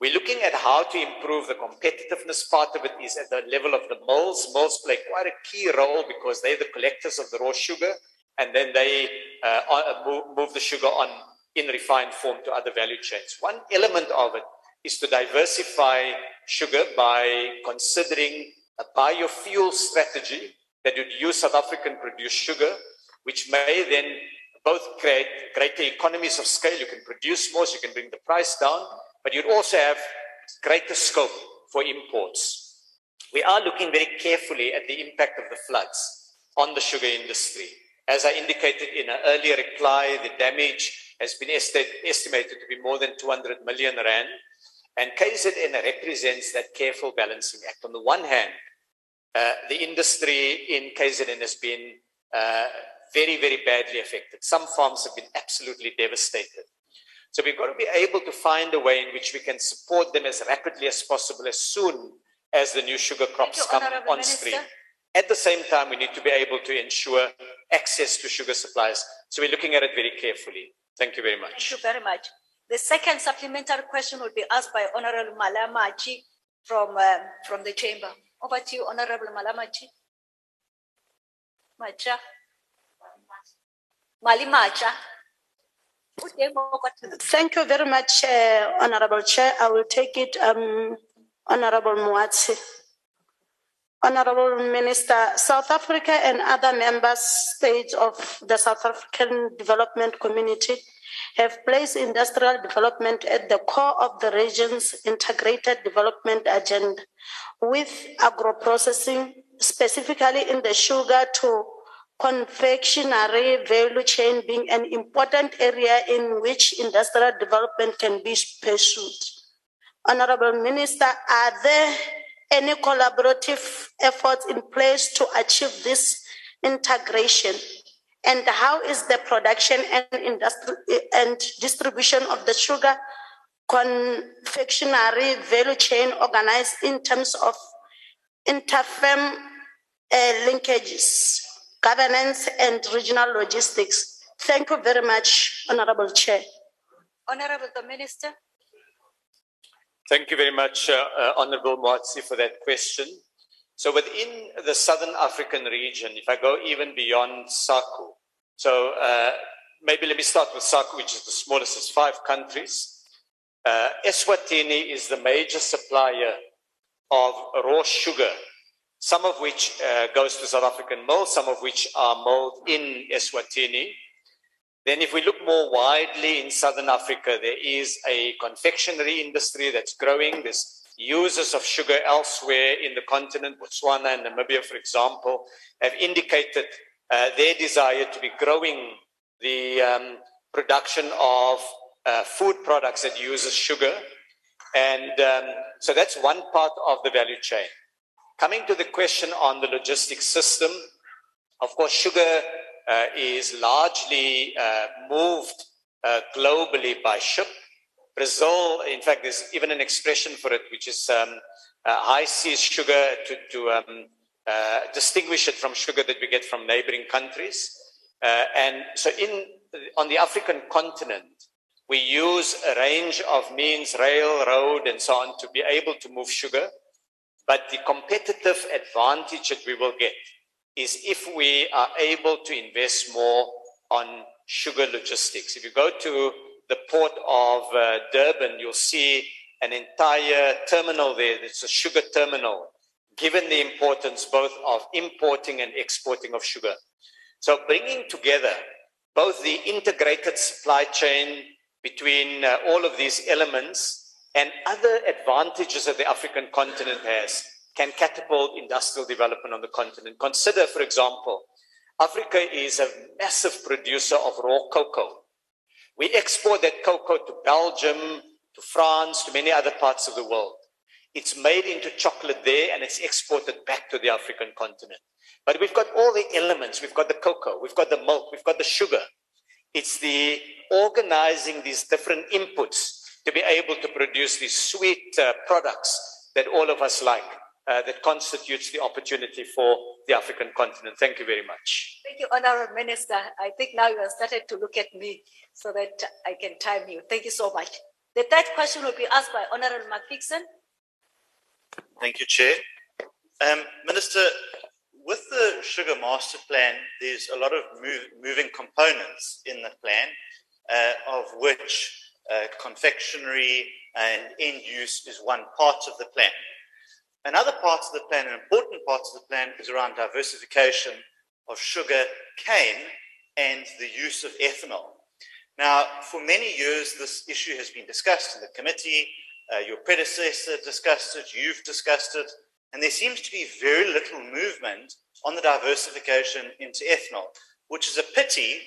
We're looking at how to improve the competitiveness. Part of it is at the level of the mills. Mills play quite a key role because they're the collectors of the raw sugar, and then they uh, uh move, move the sugar on in refined form to other value chains. One element of it is to diversify sugar by considering a biofuel strategy that would use South African produced sugar, which may then both create greater economies of scale. You can produce more, so you can bring the price down, but you'd also have greater scope for imports. We are looking very carefully at the impact of the floods on the sugar industry. As I indicated in an earlier reply, the damage has been estimated to be more than 200 million rand. And KZN represents that careful balancing act. On the one hand, uh, the industry in KZN has been uh, very, very badly affected. Some farms have been absolutely devastated. So we've got to be able to find a way in which we can support them as rapidly as possible, as soon as the new sugar crops come on Minister. stream. At the same time, we need to be able to ensure access to sugar supplies. So we're looking at it very carefully. Thank you very much. Thank you very much. The second supplementary question will be asked by Honorable Malamachi from, um, from the chamber. Over to you, Honorable Malamachi. Macha. Malimacha. Thank you very much, uh, Honorable Chair. I will take it, um, Honorable Muatsi. Honorable Minister, South Africa and other member states of the South African Development Community have placed industrial development at the core of the region's integrated development agenda, with agro-processing, specifically in the sugar to confectionery value chain being an important area in which industrial development can be pursued. Honorable Minister, are there any collaborative efforts in place to achieve this integration? And how is the production and, industri- and distribution of the sugar confectionery value chain organized in terms of interfirm uh, linkages? governance and regional logistics. Thank you very much, Honorable Chair. Honorable the Minister. Thank you very much, uh, uh, Honorable Mwatsi, for that question. So within the Southern African region, if I go even beyond SACU, so uh, maybe let me start with SACU, which is the smallest, it's five countries. Uh, Eswatini is the major supplier of raw sugar some of which uh, goes to South African mills, some of which are milled in Eswatini. Then if we look more widely in Southern Africa, there is a confectionery industry that's growing. There's users of sugar elsewhere in the continent, Botswana and Namibia, for example, have indicated uh, their desire to be growing the, um, production of uh, food products that uses sugar. And um, so that's one part of the value chain. Coming to the question on the logistics system, of course, sugar uh, is largely uh, moved uh, globally by ship. Brazil, in fact, there's even an expression for it, which is um, uh, high seas sugar to, to um, uh, distinguish it from sugar that we get from neighboring countries. Uh, and so in, on the African continent, we use a range of means, rail, road, and so on, to be able to move sugar. But the competitive advantage that we will get is if we are able to invest more on sugar logistics. If you go to the port of uh, Durban, you'll see an entire terminal there. It's a sugar terminal, given the importance both of importing and exporting of sugar. So bringing together both the integrated supply chain between uh, all of these elements and other advantages that the African continent has can catapult industrial development on the continent. Consider, for example, Africa is a massive producer of raw cocoa. We export that cocoa to Belgium, to France, to many other parts of the world. It's made into chocolate there and it's exported back to the African continent. But we've got all the elements. We've got the cocoa, we've got the milk, we've got the sugar. It's the organizing these different inputs to be able to produce these sweet uh, products that all of us like, uh, that constitutes the opportunity for the African continent. Thank you very much. Thank you, Honorable Minister. I think now you have started to look at me so that I can time you. Thank you so much. The third question will be asked by Honorable McPherson. Thank you, Chair. Um, Minister, with the Sugar Master Plan, there's a lot of move, moving components in the plan, uh, of which uh, confectionery and end use is one part of the plan. Another part of the plan, an important part of the plan, is around diversification of sugar cane and the use of ethanol. Now, for many years, this issue has been discussed in the committee. Uh, your predecessor discussed it, you've discussed it, and there seems to be very little movement on the diversification into ethanol, which is a pity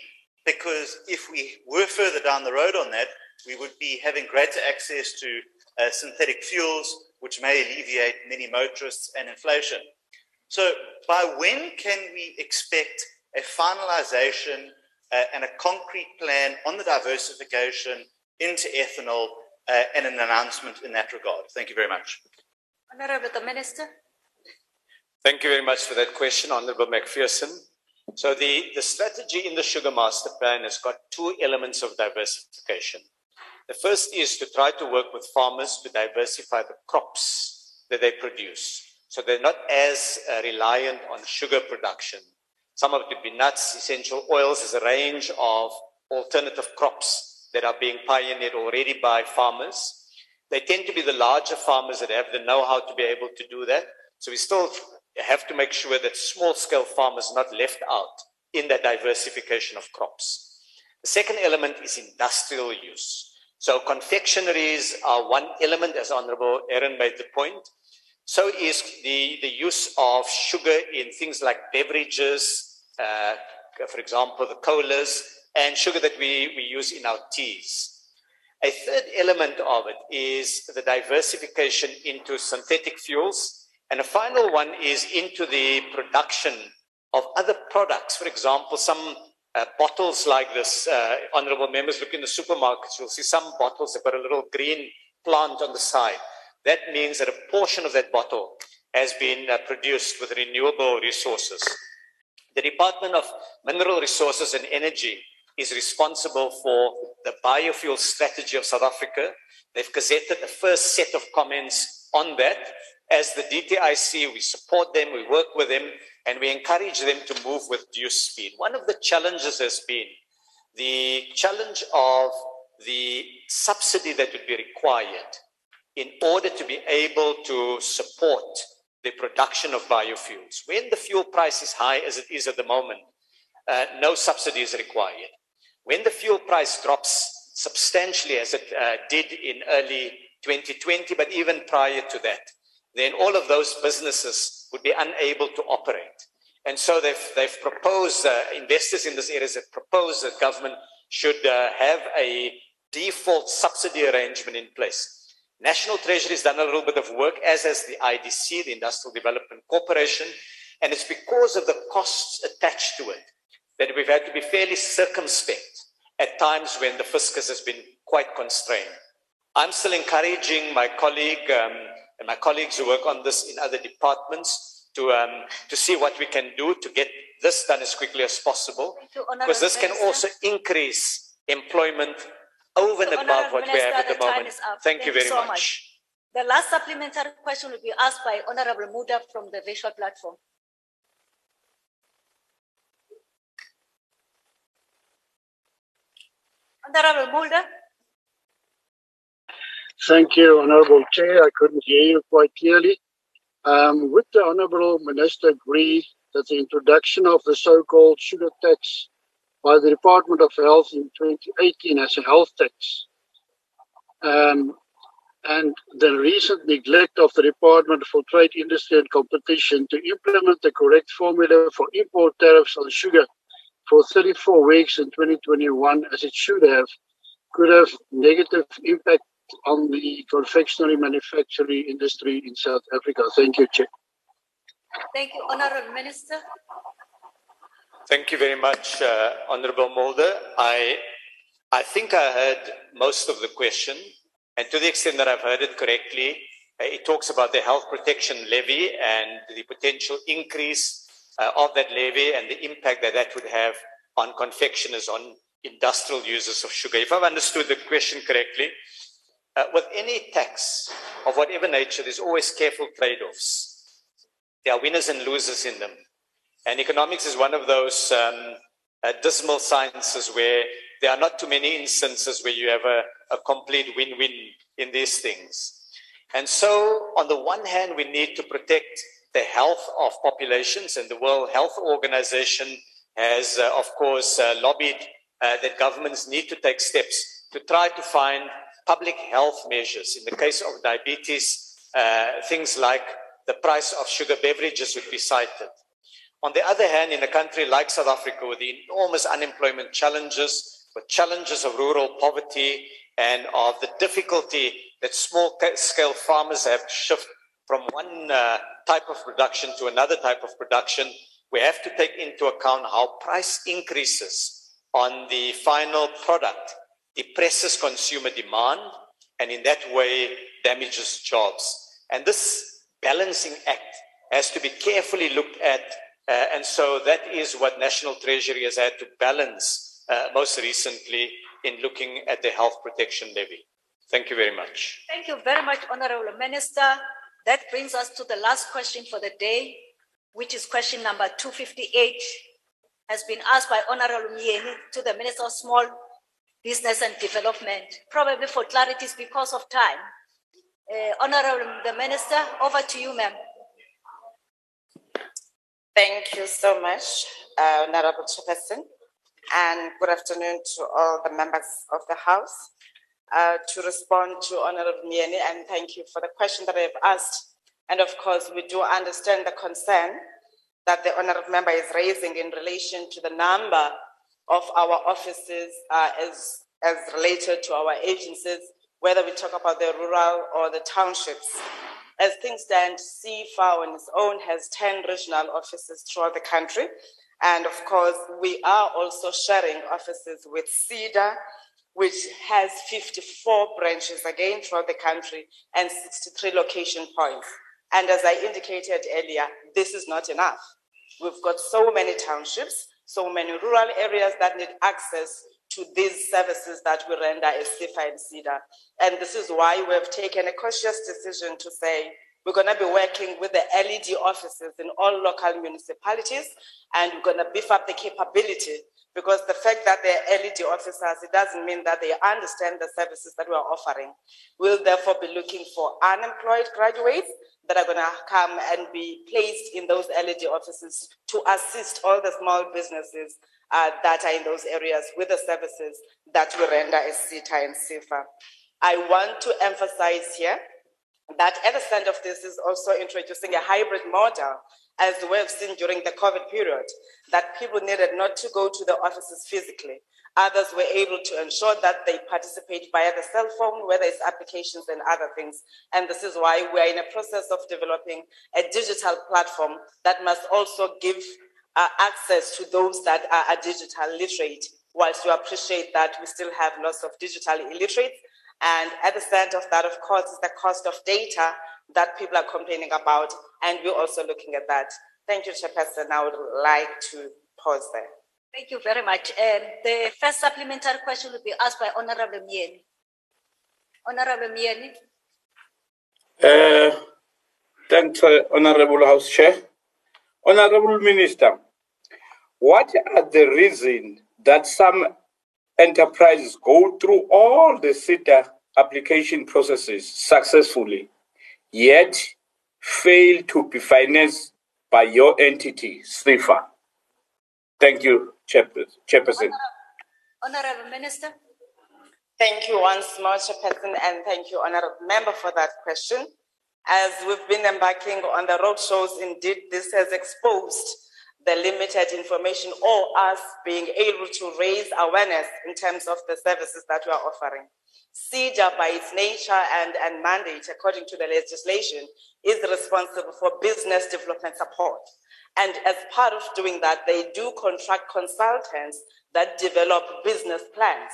because if we were further down the road on that, we would be having greater access to uh, synthetic fuels, which may alleviate many motorists and inflation. So, by when can we expect a finalization uh, and a concrete plan on the diversification into ethanol uh, and an announcement in that regard? Thank you very much. Honorable the Minister. Thank you very much for that question, Honorable McPherson. So the, the strategy in the Sugar Master Plan has got two elements of diversification. The first is to try to work with farmers to diversify the crops that they produce. So they're not as uh, reliant on sugar production. Some of it could be nuts, essential oils. There's a range of alternative crops that are being pioneered already by farmers. They tend to be the larger farmers that have the know-how to be able to do that. So we still have to make sure that small-scale farmers are not left out in the diversification of crops. The second element is industrial use. So confectionaries are one element, as Honorable Herron made the point. So is the, the use of sugar in things like beverages, uh, for example, the colas, and sugar that we, we use in our teas. A third element of it is the diversification into synthetic fuels. And a final one is into the production of other products. For example, some uh, bottles like this, uh, honorable members look in the supermarkets, you'll see some bottles that have got a little green plant on the side. That means that a portion of that bottle has been uh, produced with renewable resources. The Department of Mineral Resources and Energy is responsible for the biofuel strategy of South Africa. They've gazetted the first set of comments on that. As the DTIC, we support them, we work with them, and we encourage them to move with due speed. One of the challenges has been the challenge of the subsidy that would be required in order to be able to support the production of biofuels. When the fuel price is high, as it is at the moment, uh, no subsidy is required. When the fuel price drops substantially, as it uh, did in early 2020, but even prior to that, then all of those businesses would be unable to operate. And so they've, they've proposed, uh, investors in this area have proposed that government should uh, have a default subsidy arrangement in place. National Treasury has done a little bit of work, as has the IDC, the Industrial Development Corporation, and it's because of the costs attached to it that we've had to be fairly circumspect at times when the fiscus has been quite constrained. I'm still encouraging my colleague um, and my colleagues who work on this in other departments to, um, to see what we can do to get this done as quickly as possible. you, Because this can also increase employment over and above what we have at the the moment. Thank you Thank you very so much. much. The last supplementary question will be asked by Honorable Mulder from the visual platform. Honorable Mulder, Thank you, Honourable Chair. I couldn't hear you quite clearly. Um, would the Honourable Minister agree that the introduction of the so-called sugar tax by the Department of Health in 2018 as a health tax um, and the recent neglect of the Department for Trade, Industry and Competition to implement the correct formula for import tariffs on sugar for 34 weeks in 2021 as it should have could have negative impact on the confectionery manufacturing industry in South Africa. Thank you, Chair. thank you, Honorable Minister. Thank you very much, uh, Honorable Mulder. I, I think I heard most of the question, and to the extent that I've heard it correctly, uh, it talks about the health protection levy and the potential increase uh, of that levy and the impact that that would have on confectioners, on industrial users of sugar. If I've understood the question correctly, uh, with any tax of whatever nature, there's always careful trade-offs. There are winners and losers in them. And economics is one of those um, uh, dismal sciences where there are not too many instances where you have a, a complete win win in these things. And so, on the one hand, we need to protect the health of populations, and the World Health Organization has, uh, of course, uh, lobbied uh, that governments need to take steps to try to find public health measures. In the case of diabetes, uh, things like the price of sugar beverages would be cited. On the other hand, in a country like South Africa, with the enormous unemployment challenges, with challenges of rural poverty, and of the difficulty that small scale farmers have to shift from one uh, type of production to another type of production, we have to take into account how price increases on the final product depresses consumer demand and in that way damages jobs. And this balancing act has to be carefully looked at. uh, and so that is what National Treasury has had to balance uh, most recently in looking at the health protection levy. Thank you very much. Thank you very much, Honorable Minister. That brings us to the last question for the day, which is question number 258, has been asked by Honorable Mieni to the Minister of Small Business and Development, probably for clarities because of time. Uh, Honorable the Minister, over to you, ma'am. Thank you so much, uh, Honorable Chairperson, and good afternoon to all the members of the House. Uh, to respond to Honorable Mieni, and thank you for the question that I have asked. And of course, we do understand the concern that the Honorable Member is raising in relation to the number of our offices uh, as, as related to our agencies, whether we talk about the rural or the townships. As things stand, SEFA on its own has 10 regional offices throughout the country. And of course, we are also sharing offices with SEDA, which has 54 branches again throughout the country and 63 location points. And as I indicated earlier, this is not enough. We've got so many townships, so many rural areas that need access to these services that we render as SEFA and SEDA. And this is why we have taken a cautious decision to say we're going to be working with the LED offices in all local municipalities and we're going to beef up the capability because the fact that they're LED officers, it doesn't mean that they understand the services that we're offering. We'll therefore be looking for unemployed graduates that are going to come and be placed in those LED offices to assist all the small businesses uh, that are in those areas with the services that we render as SEDA and SEFA. I want to emphasize here that at the center of this is also introducing a hybrid model as we have seen during the COVID period, that people needed not to go to the offices physically. Others were able to ensure that they participate via the cell phone, whether it's applications and other things. And this is why we are in a process of developing a digital platform that must also give uh, access to those that are, are digital literate. Whilst we appreciate that we still have lots of digital illiterates, and at the center of that, of course, is the cost of data that people are complaining about, and we're also looking at that. Thank you, Chairperson. I would like to pause there. Thank you very much. Um, the first supplementary question will be asked by Honorable Mieni. Honorable Mieni. Uh, thanks, uh, Honorable House Chair. Honorable Minister, what are the reasons that some enterprises go through all the SEDA application processes successfully, yet fail to be financed by your entity, SEFA? Thank you, Chairperson. Chairperson. Honorable Minister. Thank you once more, Chairperson, and thank you, Honorable Member, for that question. As we've been embarking on the road shows, indeed, this has exposed the limited information or us being able to raise awareness in terms of the services that we are offering. SEDA, by its nature and, and mandate, according to the legislation, is responsible for business development support. And as part of doing that, they do contract consultants that develop business plans.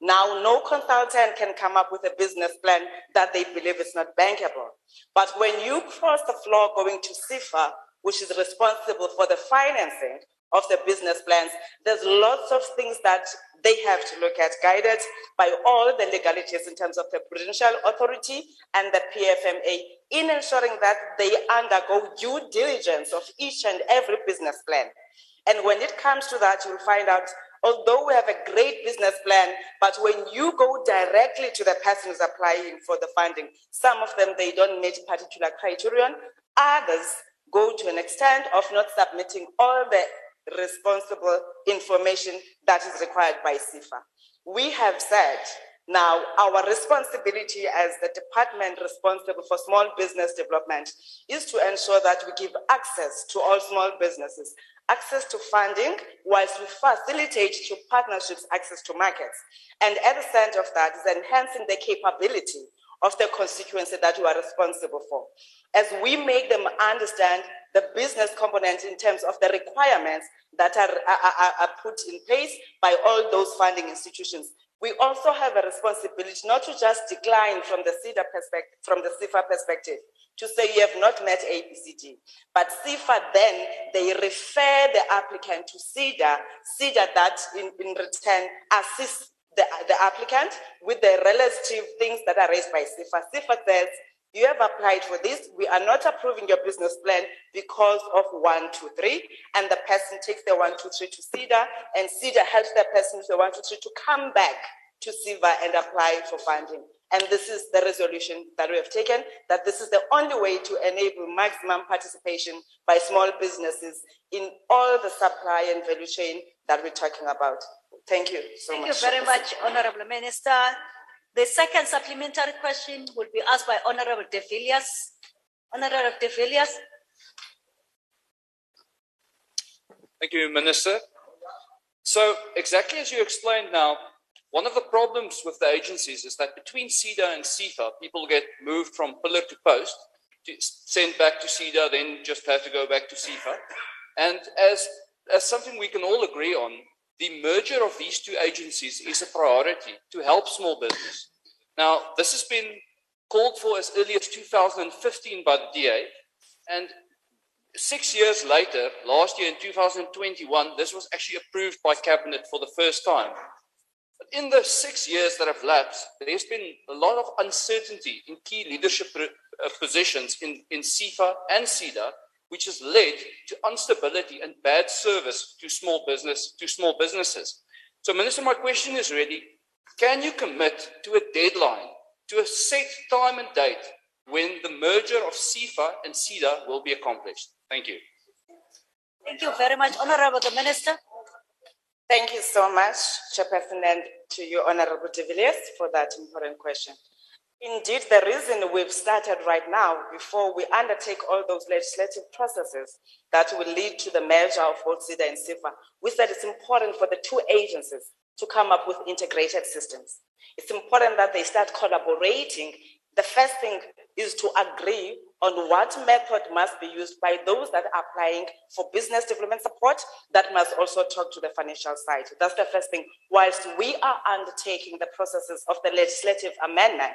Now, no consultant can come up with a business plan that they believe is not bankable. But when you cross the floor going to SEFA, which is responsible for the financing of the business plans, there's lots of things that they have to look at, guided by all the legalities in terms of the Prudential Authority and the PFMA, in ensuring that they undergo due diligence of each and every business plan. And when it comes to that, you'll find out although we have a great business plan, but when you go directly to the person who's applying for the funding, some of them they don't meet particular criterion. Others go to an extent of not submitting all the responsible information that is required by SEFA. We have said now our responsibility as the department responsible for small business development is to ensure that we give access to all small businesses, access to funding, whilst we facilitate to partnerships access to markets. And at the center of that is enhancing the capability of the constituency that you are responsible for. As we make them understand the business component in terms of the requirements that are, are, are put in place by all those funding institutions. We also have a responsibility not to just decline from the SEDA perspective, from the SEFA perspective, to say you have not met ABCD. But SEFA then, they refer the applicant to SEDA, SEDA that in, in return assists the, the applicant with the relative things that are raised by SEFA. SEFA says, you have applied for this. We are not approving your business plan because of one, two, three. And the person takes the one, two, three to SEDA, and SEDA helps the person with the one, two, three to come back to SEFA and apply for funding. And this is the resolution that we have taken, that this is the only way to enable maximum participation by small businesses in all the supply and value chain that we're talking about. Thank you so Thank much. you very much, Honorable Minister. The second supplementary question will be asked by Honorable De Villiers. Honorable De Villiers. Thank you, Minister. So, exactly as you explained now, one of the problems with the agencies is that between SEDA and SEFA, people get moved from pillar to post, to, sent back to SEDA, then just have to go back to SEFA. And as, as something we can all agree on, the merger of these two agencies is a priority to help small business. Now, this has been called for as early as 2015 by the DA, and six years later, last year in 2021, this was actually approved by Cabinet for the first time. But in the six years that have lapsed, there's been a lot of uncertainty in key leadership uh, positions in, in SEFA and SEDA, which has led to instability and bad service to small business to small businesses. So, Minister, my question is really: Can you commit to a deadline, to a set time and date when the merger of SEFA and SEDA will be accomplished? Thank you. Thank you very much, Honorable the Minister. Thank you so much, Chairperson, and to you, Honorable de Villiers, for that important question. Indeed, the reason we've started right now, before we undertake all those legislative processes that will lead to the merger of SEDA and SEFA, we said it's important for the two agencies to come up with integrated systems. It's important that they start collaborating. The first thing is to agree on what method must be used by those that are applying for business development support that must also talk to the financial side. That's the first thing. Whilst we are undertaking the processes of the legislative amendment,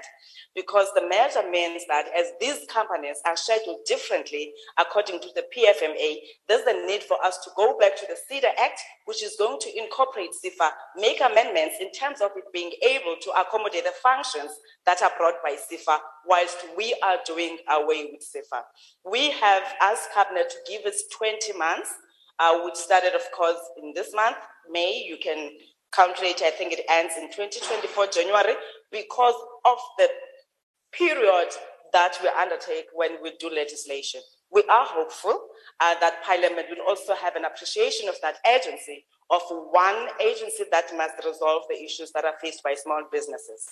because the measure means that as these companies are scheduled differently according to the PFMA, there's the need for us to go back to the SEDA Act, which is going to incorporate SEFA, make amendments in terms of it being able to accommodate the functions that are brought by SEFA, whilst we are doing away with SEFA. We have asked Cabinet to give us 20 months, uh, which started, of course, in this month, May. You can calculate, I think it ends in 2024, January, because of the period that we undertake when we do legislation. We are hopeful uh, that Parliament will also have an appreciation of that agency, of one agency that must resolve the issues that are faced by small businesses.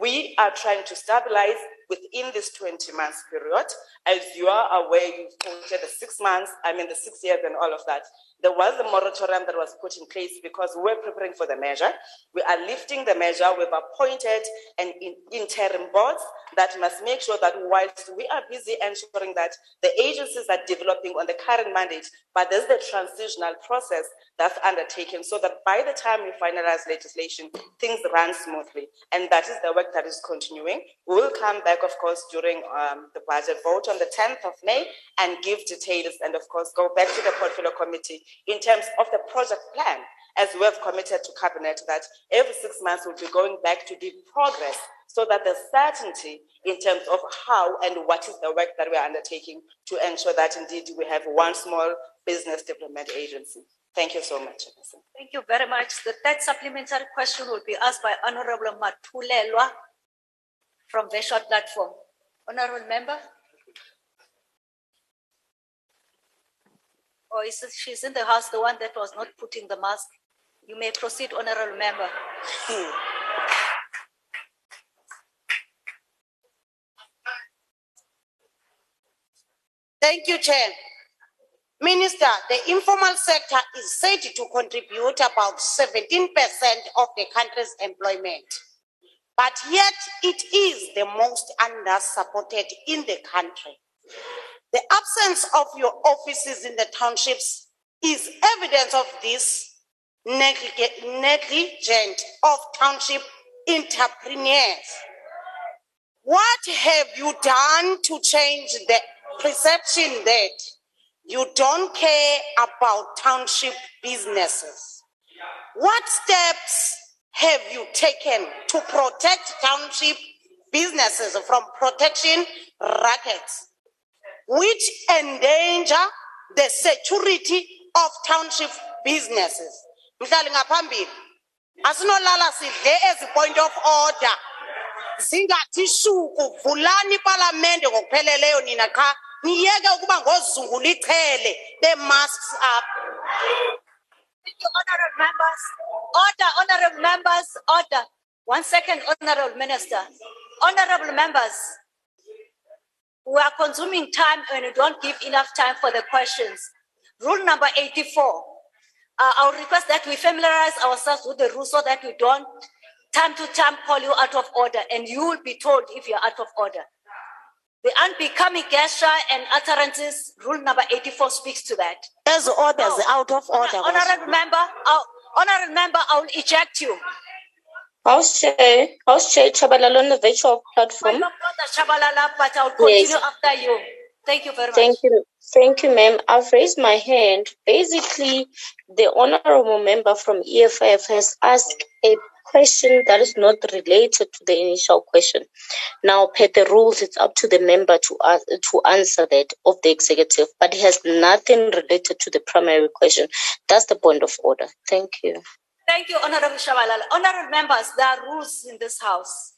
We are trying to stabilize within this 20 months period. As you are aware, you've quoted the six months, I mean, the six years and all of that. There was a moratorium that was put in place because we were preparing for the measure. We are lifting the measure. We've appointed an in interim board that must make sure that whilst we are busy ensuring that the agencies are developing on the current mandate, but there's the transitional process that's undertaken so that by the time we finalize legislation, things run smoothly. And that is the work that is continuing. We will come back, of course, during um, the budget vote on the 10th of May and give details and, of course, go back to the portfolio committee in terms of the project plan, as we have committed to cabinet that every six months we'll be going back to give progress so that there's certainty in terms of how and what is the work that we are undertaking to ensure that indeed we have one small business development agency. Thank you so much. Thank you very much. The third supplementary question will be asked by Honorable Matulelwa from Veshwa Platform. Honorable Member? Or is it, she's in the house, the one that was not putting the mask? You may proceed, Honorable Member. Thank you, Chair. Minister, the informal sector is said to contribute about 17% of the country's employment. But yet, it is the most under-supported in the country. The absence of your offices in the townships is evidence of this negligence of township entrepreneurs. What have you done to change the perception that you don't care about township businesses? What steps have you taken to protect township businesses from protection rackets, which endanger the security of township businesses? Mhlali ngaphambili asinolala sidle a point of order zingathi shuku vulani ipalamente ngokupheleleyo nina qha niyeke ukuba ngozungula ichele bee-masks up you, honorable members. Order, honorable members, order. One second, honorable minister. Honorable members, we are consuming time and we don't give enough time for the questions. Rule number 84. Uh, I'll request that we familiarize ourselves with the rules so that we don't time to time call you out of order and you will be told if you're out of order. The unbecoming gesture and utterances, rule number 84 speaks to that. As orders oh. out of order. Honorable member, I'll, honorable member, I will eject you. House Chair, House Chair Tshabalala on the virtual platform. I'm not Tshabalala, but I'll continue Yes. after you. Thank you very much. Thank you. Thank you, ma'am. I've raised my hand. Basically, the honorable member from EFF has asked a question that is not related to the initial question. Now, per the rules, it's up to the member to ask, to answer that of the executive, but it has nothing related to the primary question. That's the point of order. Thank you. Thank you, Honorable Tshabalala. Honorable members, there are rules in this house.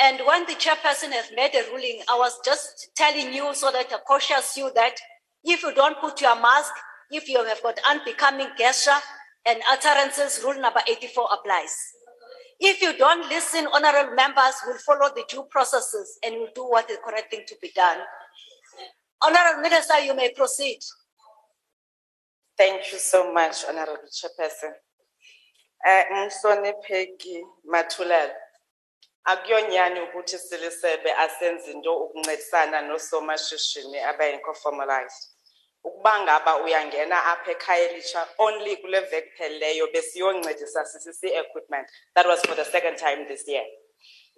And when the chairperson has made a ruling, I was just telling you so that I cautious you that if you don't put your mask, if you have got unbecoming gesture and utterances, rule number 84 applies. If you don't listen, honorable members will follow the due processes and will do what is the correct thing to be done. Honorable Minister, you may proceed. Thank you so much, Honorable Chairperson. Eh, Mhlonipheki Mathulela. Akuyonyani ukuthi silisebe asenze into ukuncedisana nosomashishini abayinko formalized. Ukuba ngaba uyangena apha ekhaya elitsha only kule veki phelileyo besiyoncedisa equipment. That was for the second time this year.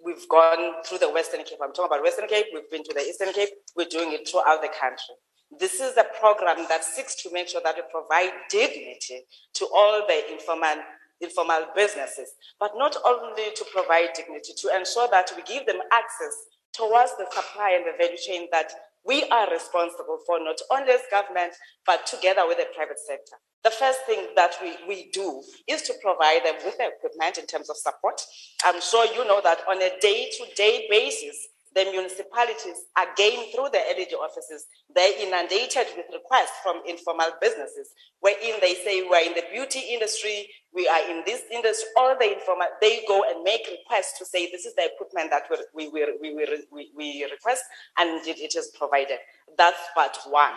We've gone through the Western Cape. I'm talking about Western Cape. We've been to the Eastern Cape. We're doing it throughout the country. This is a program that seeks to make sure that we provide dignity to all the informal, informal businesses, but not only to provide dignity, to ensure that we give them access towards the supply and the value chain that we are responsible for, not only as government, but together with the private sector. The first thing that we, we do is to provide them with the equipment in terms of support. I'm sure you know that on a day to day basis, the municipalities, again through the LED offices, they're inundated with requests from informal businesses, wherein they say we're in the beauty industry, we are in this industry, all the informal, they go and make requests to say this is the equipment that we, we, we, we, we, we request, and it, it is provided. That's part one.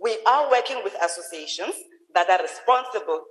We are working with associations that are responsible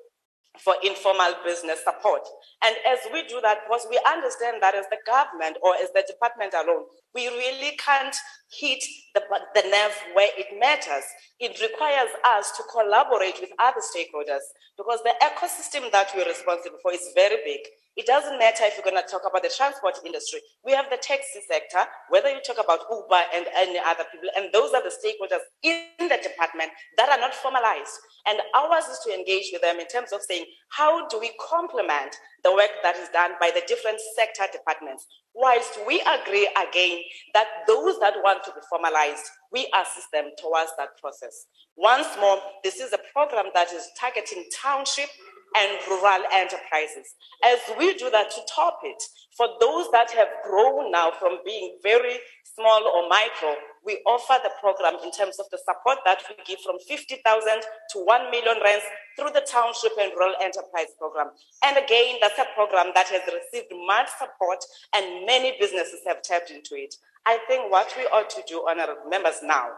for informal business support. And as we do that, because we understand that as the government or as the department alone, we really can't hit the, the nerve where it matters. It requires us to collaborate with other stakeholders because the ecosystem that we're responsible for is very big. It doesn't matter if you're going to talk about the transport industry. We have the taxi sector, whether you talk about Uber and any other people, and those are the stakeholders in the department that are not formalized. And ours is to engage with them in terms of saying, how do we complement the work that is done by the different sector departments? Whilst we agree again that those that want to be formalized, we assist them towards that process. Once more, this is a program that is targeting township and rural enterprises. As we do that to top it, for those that have grown now from being very small or micro, we offer the program in terms of the support that we give from 50,000 to 1 million rands through the Township and Rural Enterprise Program. And again, that's a program that has received much support and many businesses have tapped into it. I think what we ought to do, honorable members, now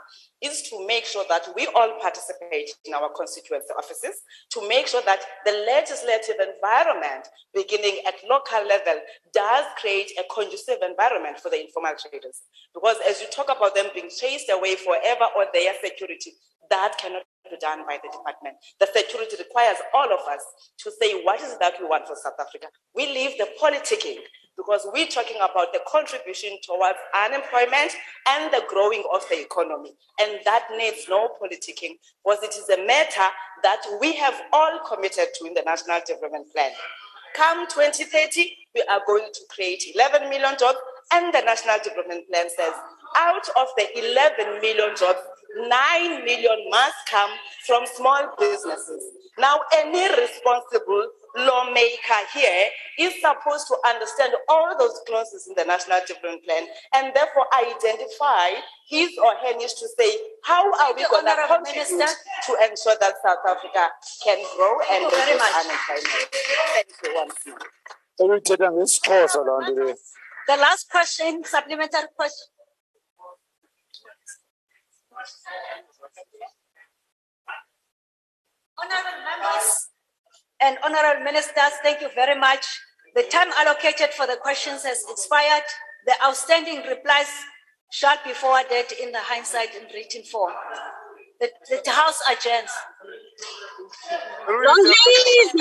is to make sure that we all participate in our constituency offices, to make sure that the legislative environment, beginning at local level, does create a conducive environment for the informal traders. Because as you talk about them being chased away forever or their security, that cannot be done by the department. The security requires all of us to say what is that we want for South Africa. We leave the politicking because we're talking about the contribution towards unemployment and the growing of the economy. And that needs no politicking because it is a matter that we have all committed to in the National Development Plan. Come 2030, we are going to create 11 million jobs, and the National Development Plan says out of the 11 million jobs, 9 million must come from small businesses. Now, any responsible lawmaker here is supposed to understand all those clauses in the National Development Plan and therefore identify his or her needs to say, how are we going to Honourable contribute Minister. to ensure that South Africa can grow and Thank reduce unemployment? Thank you once more. Eluthetha ngesixhosa loo nto leyo. The last question, supplementary question. Honorable members and honorable ministers, thank you very much. The time allocated for the questions has expired. The outstanding replies shall be forwarded in the hindsight in written form. The, the House adjourns. Long live!